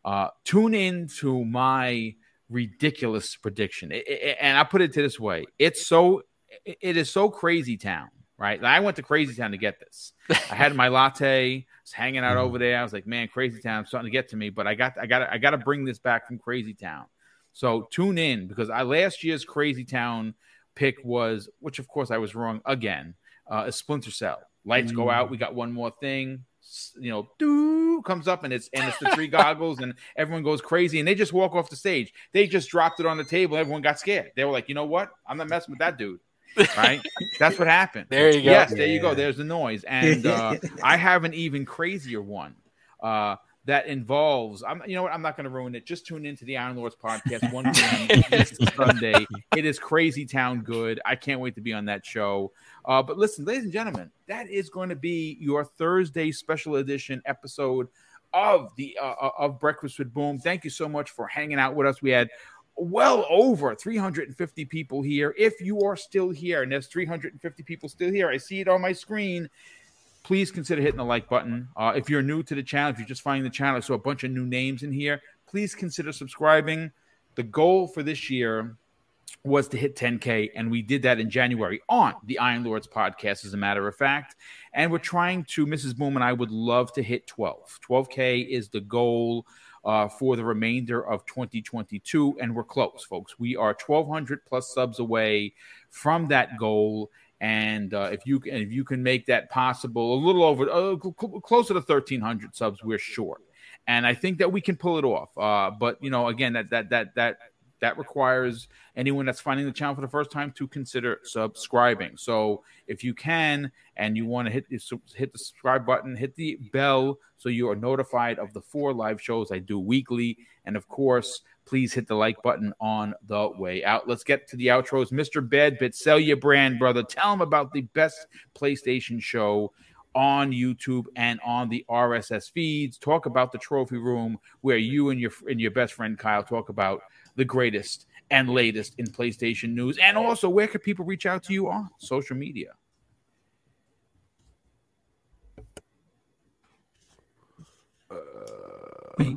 Uh, tune in to my ridiculous prediction, I- I- and I put it to this way: it's so, it is so crazy town, right? I went to Crazy Town to get this. I had my latte, was hanging out <laughs> over there. I was like, man, Crazy Town, starting to get to me, but I got, I got, I got to bring this back from Crazy Town. So tune in because I last year's Crazy Town pick was, which of course I was wrong again, uh, a Splinter Cell. Lights go out. We got one more thing. You know, doo comes up and it's and it's the three goggles and everyone goes crazy and they just walk off the stage. They just dropped it on the table. Everyone got scared. They were like, you know what? I'm not messing with that dude. Right? That's what happened. <laughs> There you go. Yes, there you go. There's the noise. And uh, <laughs> I have an even crazier one. Uh, that involves I'm you know what I'm not going to ruin it. Just tune into the Iron Lords podcast 1 <laughs> Sunday. It is crazy town good. I can't wait to be on that show. Uh, but listen, ladies and gentlemen, that is going to be your Thursday special edition episode of the uh, of Breakfast with Boom. Thank you so much for hanging out with us. We had well over 350 people here. If you are still here, and there's 350 people still here, I see it on my screen please consider hitting the like button. Uh, if you're new to the channel, if you're just finding the channel, so a bunch of new names in here. Please consider subscribing. The goal for this year was to hit 10K, and we did that in January on the Iron Lords podcast, as a matter of fact. And we're trying to, Mrs. Boom and I would love to hit 12. 12K is the goal uh, for the remainder of 2022, and we're close, folks. We are 1,200 plus subs away from that goal. And uh, if you can, if you can make that possible, a little over, uh, cl- cl- closer to 1,300 subs, we're short. And I think that we can pull it off. Uh, but you know, again, that that that that that requires anyone that's finding the channel for the first time to consider subscribing. So if you can and you want to hit hit the subscribe button, hit the bell so you are notified of the four live shows I do weekly, and of course, please hit the like button on the way out. Let's get to the outros. Mr. Badbit, sell your brand, brother. Tell them about the best PlayStation show on YouTube and on the RSS feeds. Talk about the trophy room where you and your and your best friend Kyle talk about the greatest and latest in PlayStation news. And also, where can people reach out to you on social media? Uh, Wait,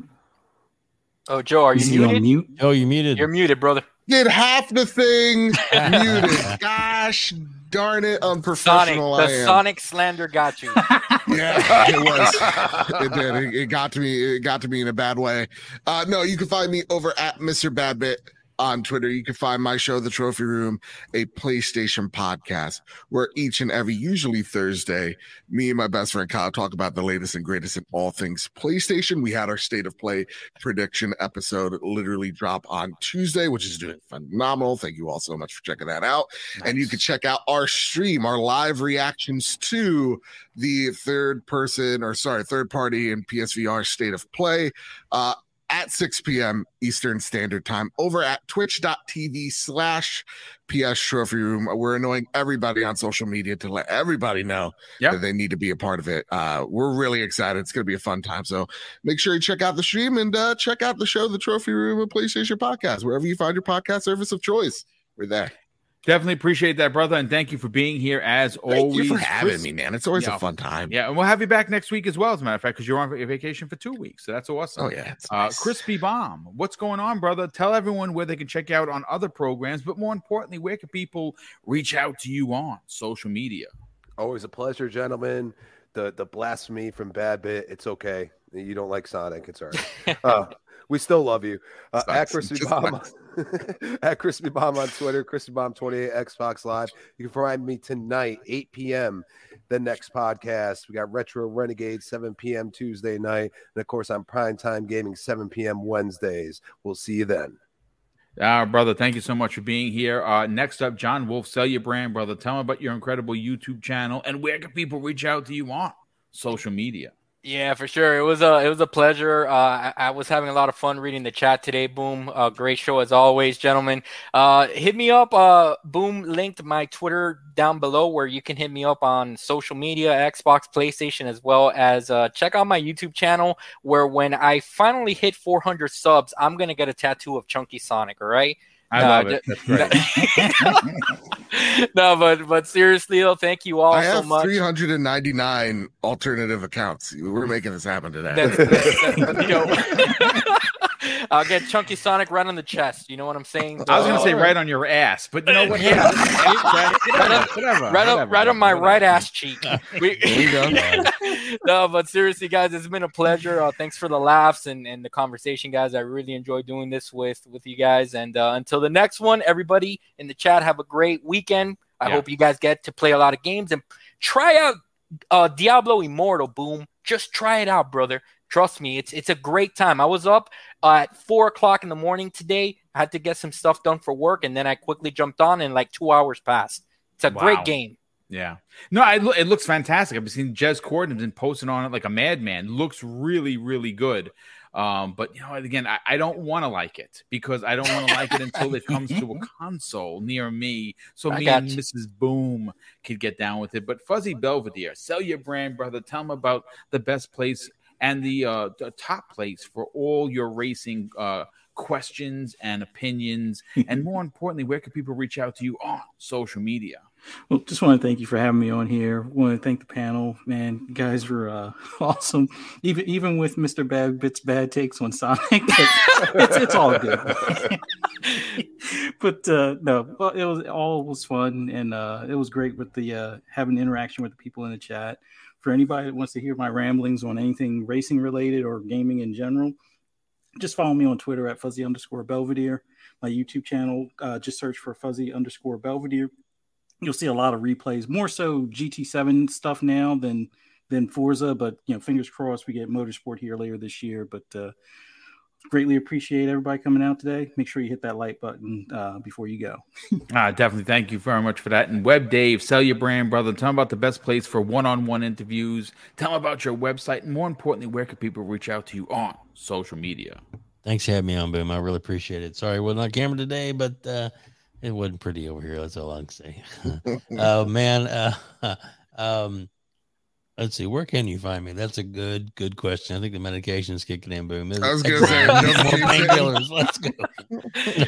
Oh, Joe, are is you he on muted? mute? Oh, you muted. You're muted, brother. Did half the thing <laughs> muted. Gosh darn it, Sonic, unprofessional I the am. Sonic slander got you. <laughs> Yeah, it was. It did. It, it got to me. It got to me in a bad way. Uh, no, you can find me over at Mr. Badbit on Twitter. You can find my show, The Trophy Room, a PlayStation podcast, where each and every, usually Thursday, me and my best friend Kyle talk about the latest and greatest in all things PlayStation. We had our state of play prediction episode literally drop on Tuesday, which is doing phenomenal. Thank you all so much for checking that out. And you can check out our stream, our live reactions to the third person or sorry, third party and PSVR state of play uh, at 6 p.m. Eastern Standard Time over at twitch.tv slash PS Trophy Room. We're annoying everybody on social media to let everybody know Yep. that they need to be a part of it. Uh, we're really excited. It's going to be a fun time. So make sure you check out the stream and uh, check out the show, The Trophy Room, a PlayStation podcast, wherever you find your podcast service of choice. We're there. Definitely appreciate that, brother, and thank you for being here as Thank always. you for having Chris- me, man. It's always Yeah. a fun time. Yeah, and we'll have you back next week as well, as a matter of fact, because you're on your vacation for two weeks. So that's awesome. Oh, yeah. Uh, nice. Crispy Bomb, what's going on, brother? Tell everyone where they can check you out on other programs, but more importantly, where can people reach out to you on social media? Always a pleasure, gentlemen. The the blasphemy from Bad Bit, it's okay. You don't like Sonic, it's all right. <laughs> Uh, we still love you. Uh, at Crispy <laughs> Bomb, sucks. <laughs> at Crispy Bomb on Twitter, Crispy Bomb 28 Xbox Live. You can find me tonight, 8 p.m. The next podcast. We got Retro Renegade 7 p.m. Tuesday night. And of course, on Prime Time Gaming 7 p.m. Wednesdays. We'll see you then. Uh, brother, thank you so much for being here. Uh, next up, John Wolf, sell your brand, brother. Tell me about your incredible YouTube channel and where can people reach out to you on social media? Yeah, for sure. It was a it was a pleasure. Uh, I, I, was having a lot of fun reading the chat today. Boom, uh, great show as always, gentlemen. Uh, hit me up. Uh, Boom linked my Twitter down below where you can hit me up on social media, Xbox, PlayStation, as well as uh, check out my YouTube channel. Where when I finally hit 400 subs, I'm gonna get a tattoo of Chunky Sonic. All right. I love it. That's great. <laughs> no, but but seriously though, thank you all I so have much. 399 alternative accounts. We're making this happen today. That's, <laughs> that's, that's, <laughs> I'll get Chunky Sonic right on the chest. You know what I'm saying? I was gonna say right on your ass, but you know what? Yeah, <laughs> right, on, whatever, right, on, right on my right ass cheek. We, <laughs> no, but seriously, guys, it's been a pleasure. Uh, thanks for the laughs and, and the conversation, guys. I really enjoy doing this with with you guys. And uh, until the next one, everybody in the chat, have a great weekend. I yeah. hope you guys get to play a lot of games and try out uh, Diablo Immortal. Boom, just try it out, brother. Trust me, it's it's a great time. I was up at four o'clock in the morning today. I had to get some stuff done for work, and then I quickly jumped on, and like two hours passed. It's a wow. great game. Yeah. No, I, it looks fantastic. I've seen Jez Corden been posting on it like a madman. Looks really, really good. Um, but you know, again, I, I don't want to like it because I don't want to like it until it comes to a <laughs> console near me, so I me and you. Mrs. Boom could get down with it. But Fuzzy Belvedere, sell your brand, brother. Tell them about the best place and the, uh, the top place for all your racing uh, questions and opinions. <laughs> and more importantly, where can people reach out to you on social media? Well, just want to thank you for having me on here. Want to thank the panel, man. You guys were uh, <laughs> awesome. Even even with Mr. Bad Bits bad takes on Sonic, <laughs> it's, it's all good. but uh, no, well, it was all was fun, and uh, it was great with the uh, having interaction with the people in the chat for anybody that wants to hear my ramblings on anything racing related or gaming in general, just follow me on Twitter at fuzzy underscore Belvedere. My YouTube channel, uh, just search for fuzzy underscore Belvedere. You'll see a lot of replays, more so GT7 stuff now than than Forza, but you know, fingers crossed we get motorsport here later this year. But uh, greatly appreciate everybody coming out today. Make sure you hit that like button uh, before you go. uh, <laughs> definitely. Thank you very much for that. And Web Dave, sell your brand, brother. Tell them about the best place for one on one interviews. Tell them about your website. And more importantly, where can people reach out to you on social media? Thanks for having me on, Boom. I really appreciate it. Sorry I wasn't on camera today, but uh, it wasn't pretty over here. That's all I can say. oh, <laughs> man. Uh, <laughs> um, Let's see. Where can you find me? That's a good, good question. I think the medication is kicking in. Boom. I was going to say more painkillers. Let's go. <laughs>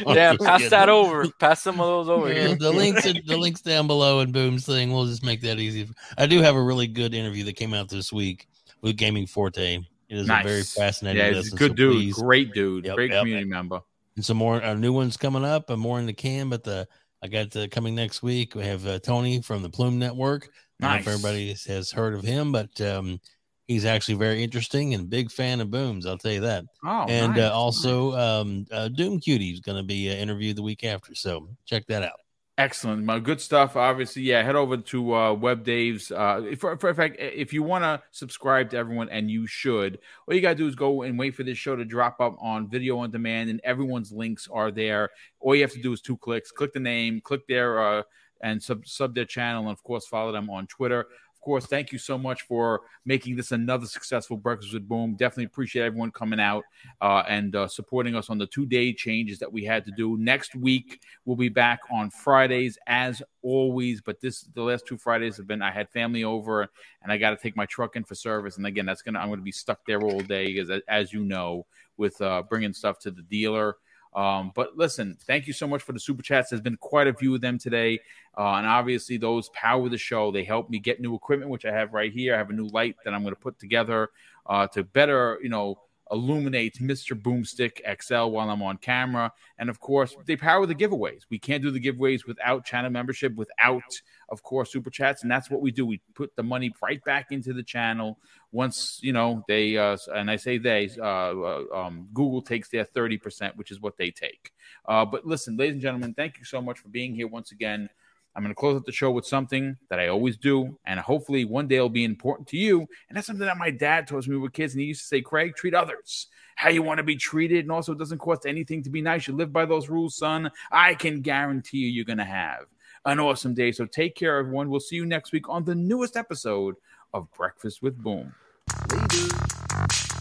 No, yeah, pass kidding. that over. Pass some of those over yeah, here. The <laughs> links, are, the links down below, and Boom's thing. We'll just make that easy. I do have a really good interview that came out this week with Gaming Forte. It is nice. a very fascinating. Yeah, he's a good so dude. Please, Great dude. Yep, Great yep, community member. And some more uh, new ones coming up, and more in the can. But the I got uh, coming next week. We have uh, Tony from the Plume Network. Nice. if everybody has heard of him, but um, he's actually very interesting and big fan of Booms. I'll tell you that. Oh, and nice. uh, also um, uh, Doom Cutie is going to be uh, interviewed the week after, so check that out. Excellent, my good stuff. Obviously, yeah. Head over to uh, Web Dave's. Uh, for, for fact, if you want to subscribe to everyone, and you should, all you gotta do is go and wait for this show to drop up on video on demand, and everyone's links are there. All you have to do is two clicks. Click the name, click their uh, and sub sub their channel, and of course follow them on Twitter. Of course, thank you so much for making this another successful Breakfast with Boom. Definitely appreciate everyone coming out uh, and uh, supporting us on the two day changes that we had to do. Next week we'll be back on Fridays as always, but this the last two Fridays have been I had family over and I got to take my truck in for service, and again that's gonna I'm gonna be stuck there all day as as you know with uh, bringing stuff to the dealer. Um, but listen, thank you so much for the super chats. There's been quite a few of them today. Uh, and obviously, those power the show. They help me get new equipment, which I have right here. I have a new light that I'm going to put together uh, to better, you know, illuminates Mr. Boomstick XL while I'm on camera. And of course, they power the giveaways. We can't do the giveaways without channel membership, without, of course, super chats. And that's what we do. We put the money right back into the channel once, you know, they, uh, and I say they, uh, uh um, Google takes their 30%, which is what they take. Uh, but listen, ladies and gentlemen, thank you so much for being here once again. I'm going to close out the show with something that I always do, and hopefully one day it'll be important to you. And that's something that my dad taught me were kids, and he used to say, "Craig, treat others how you want to be treated, and also it doesn't cost anything to be nice. You live by those rules, son. I can guarantee you, you're going to have an awesome day. So take care, everyone. We'll see you next week on the newest episode of Breakfast with Boom. Later.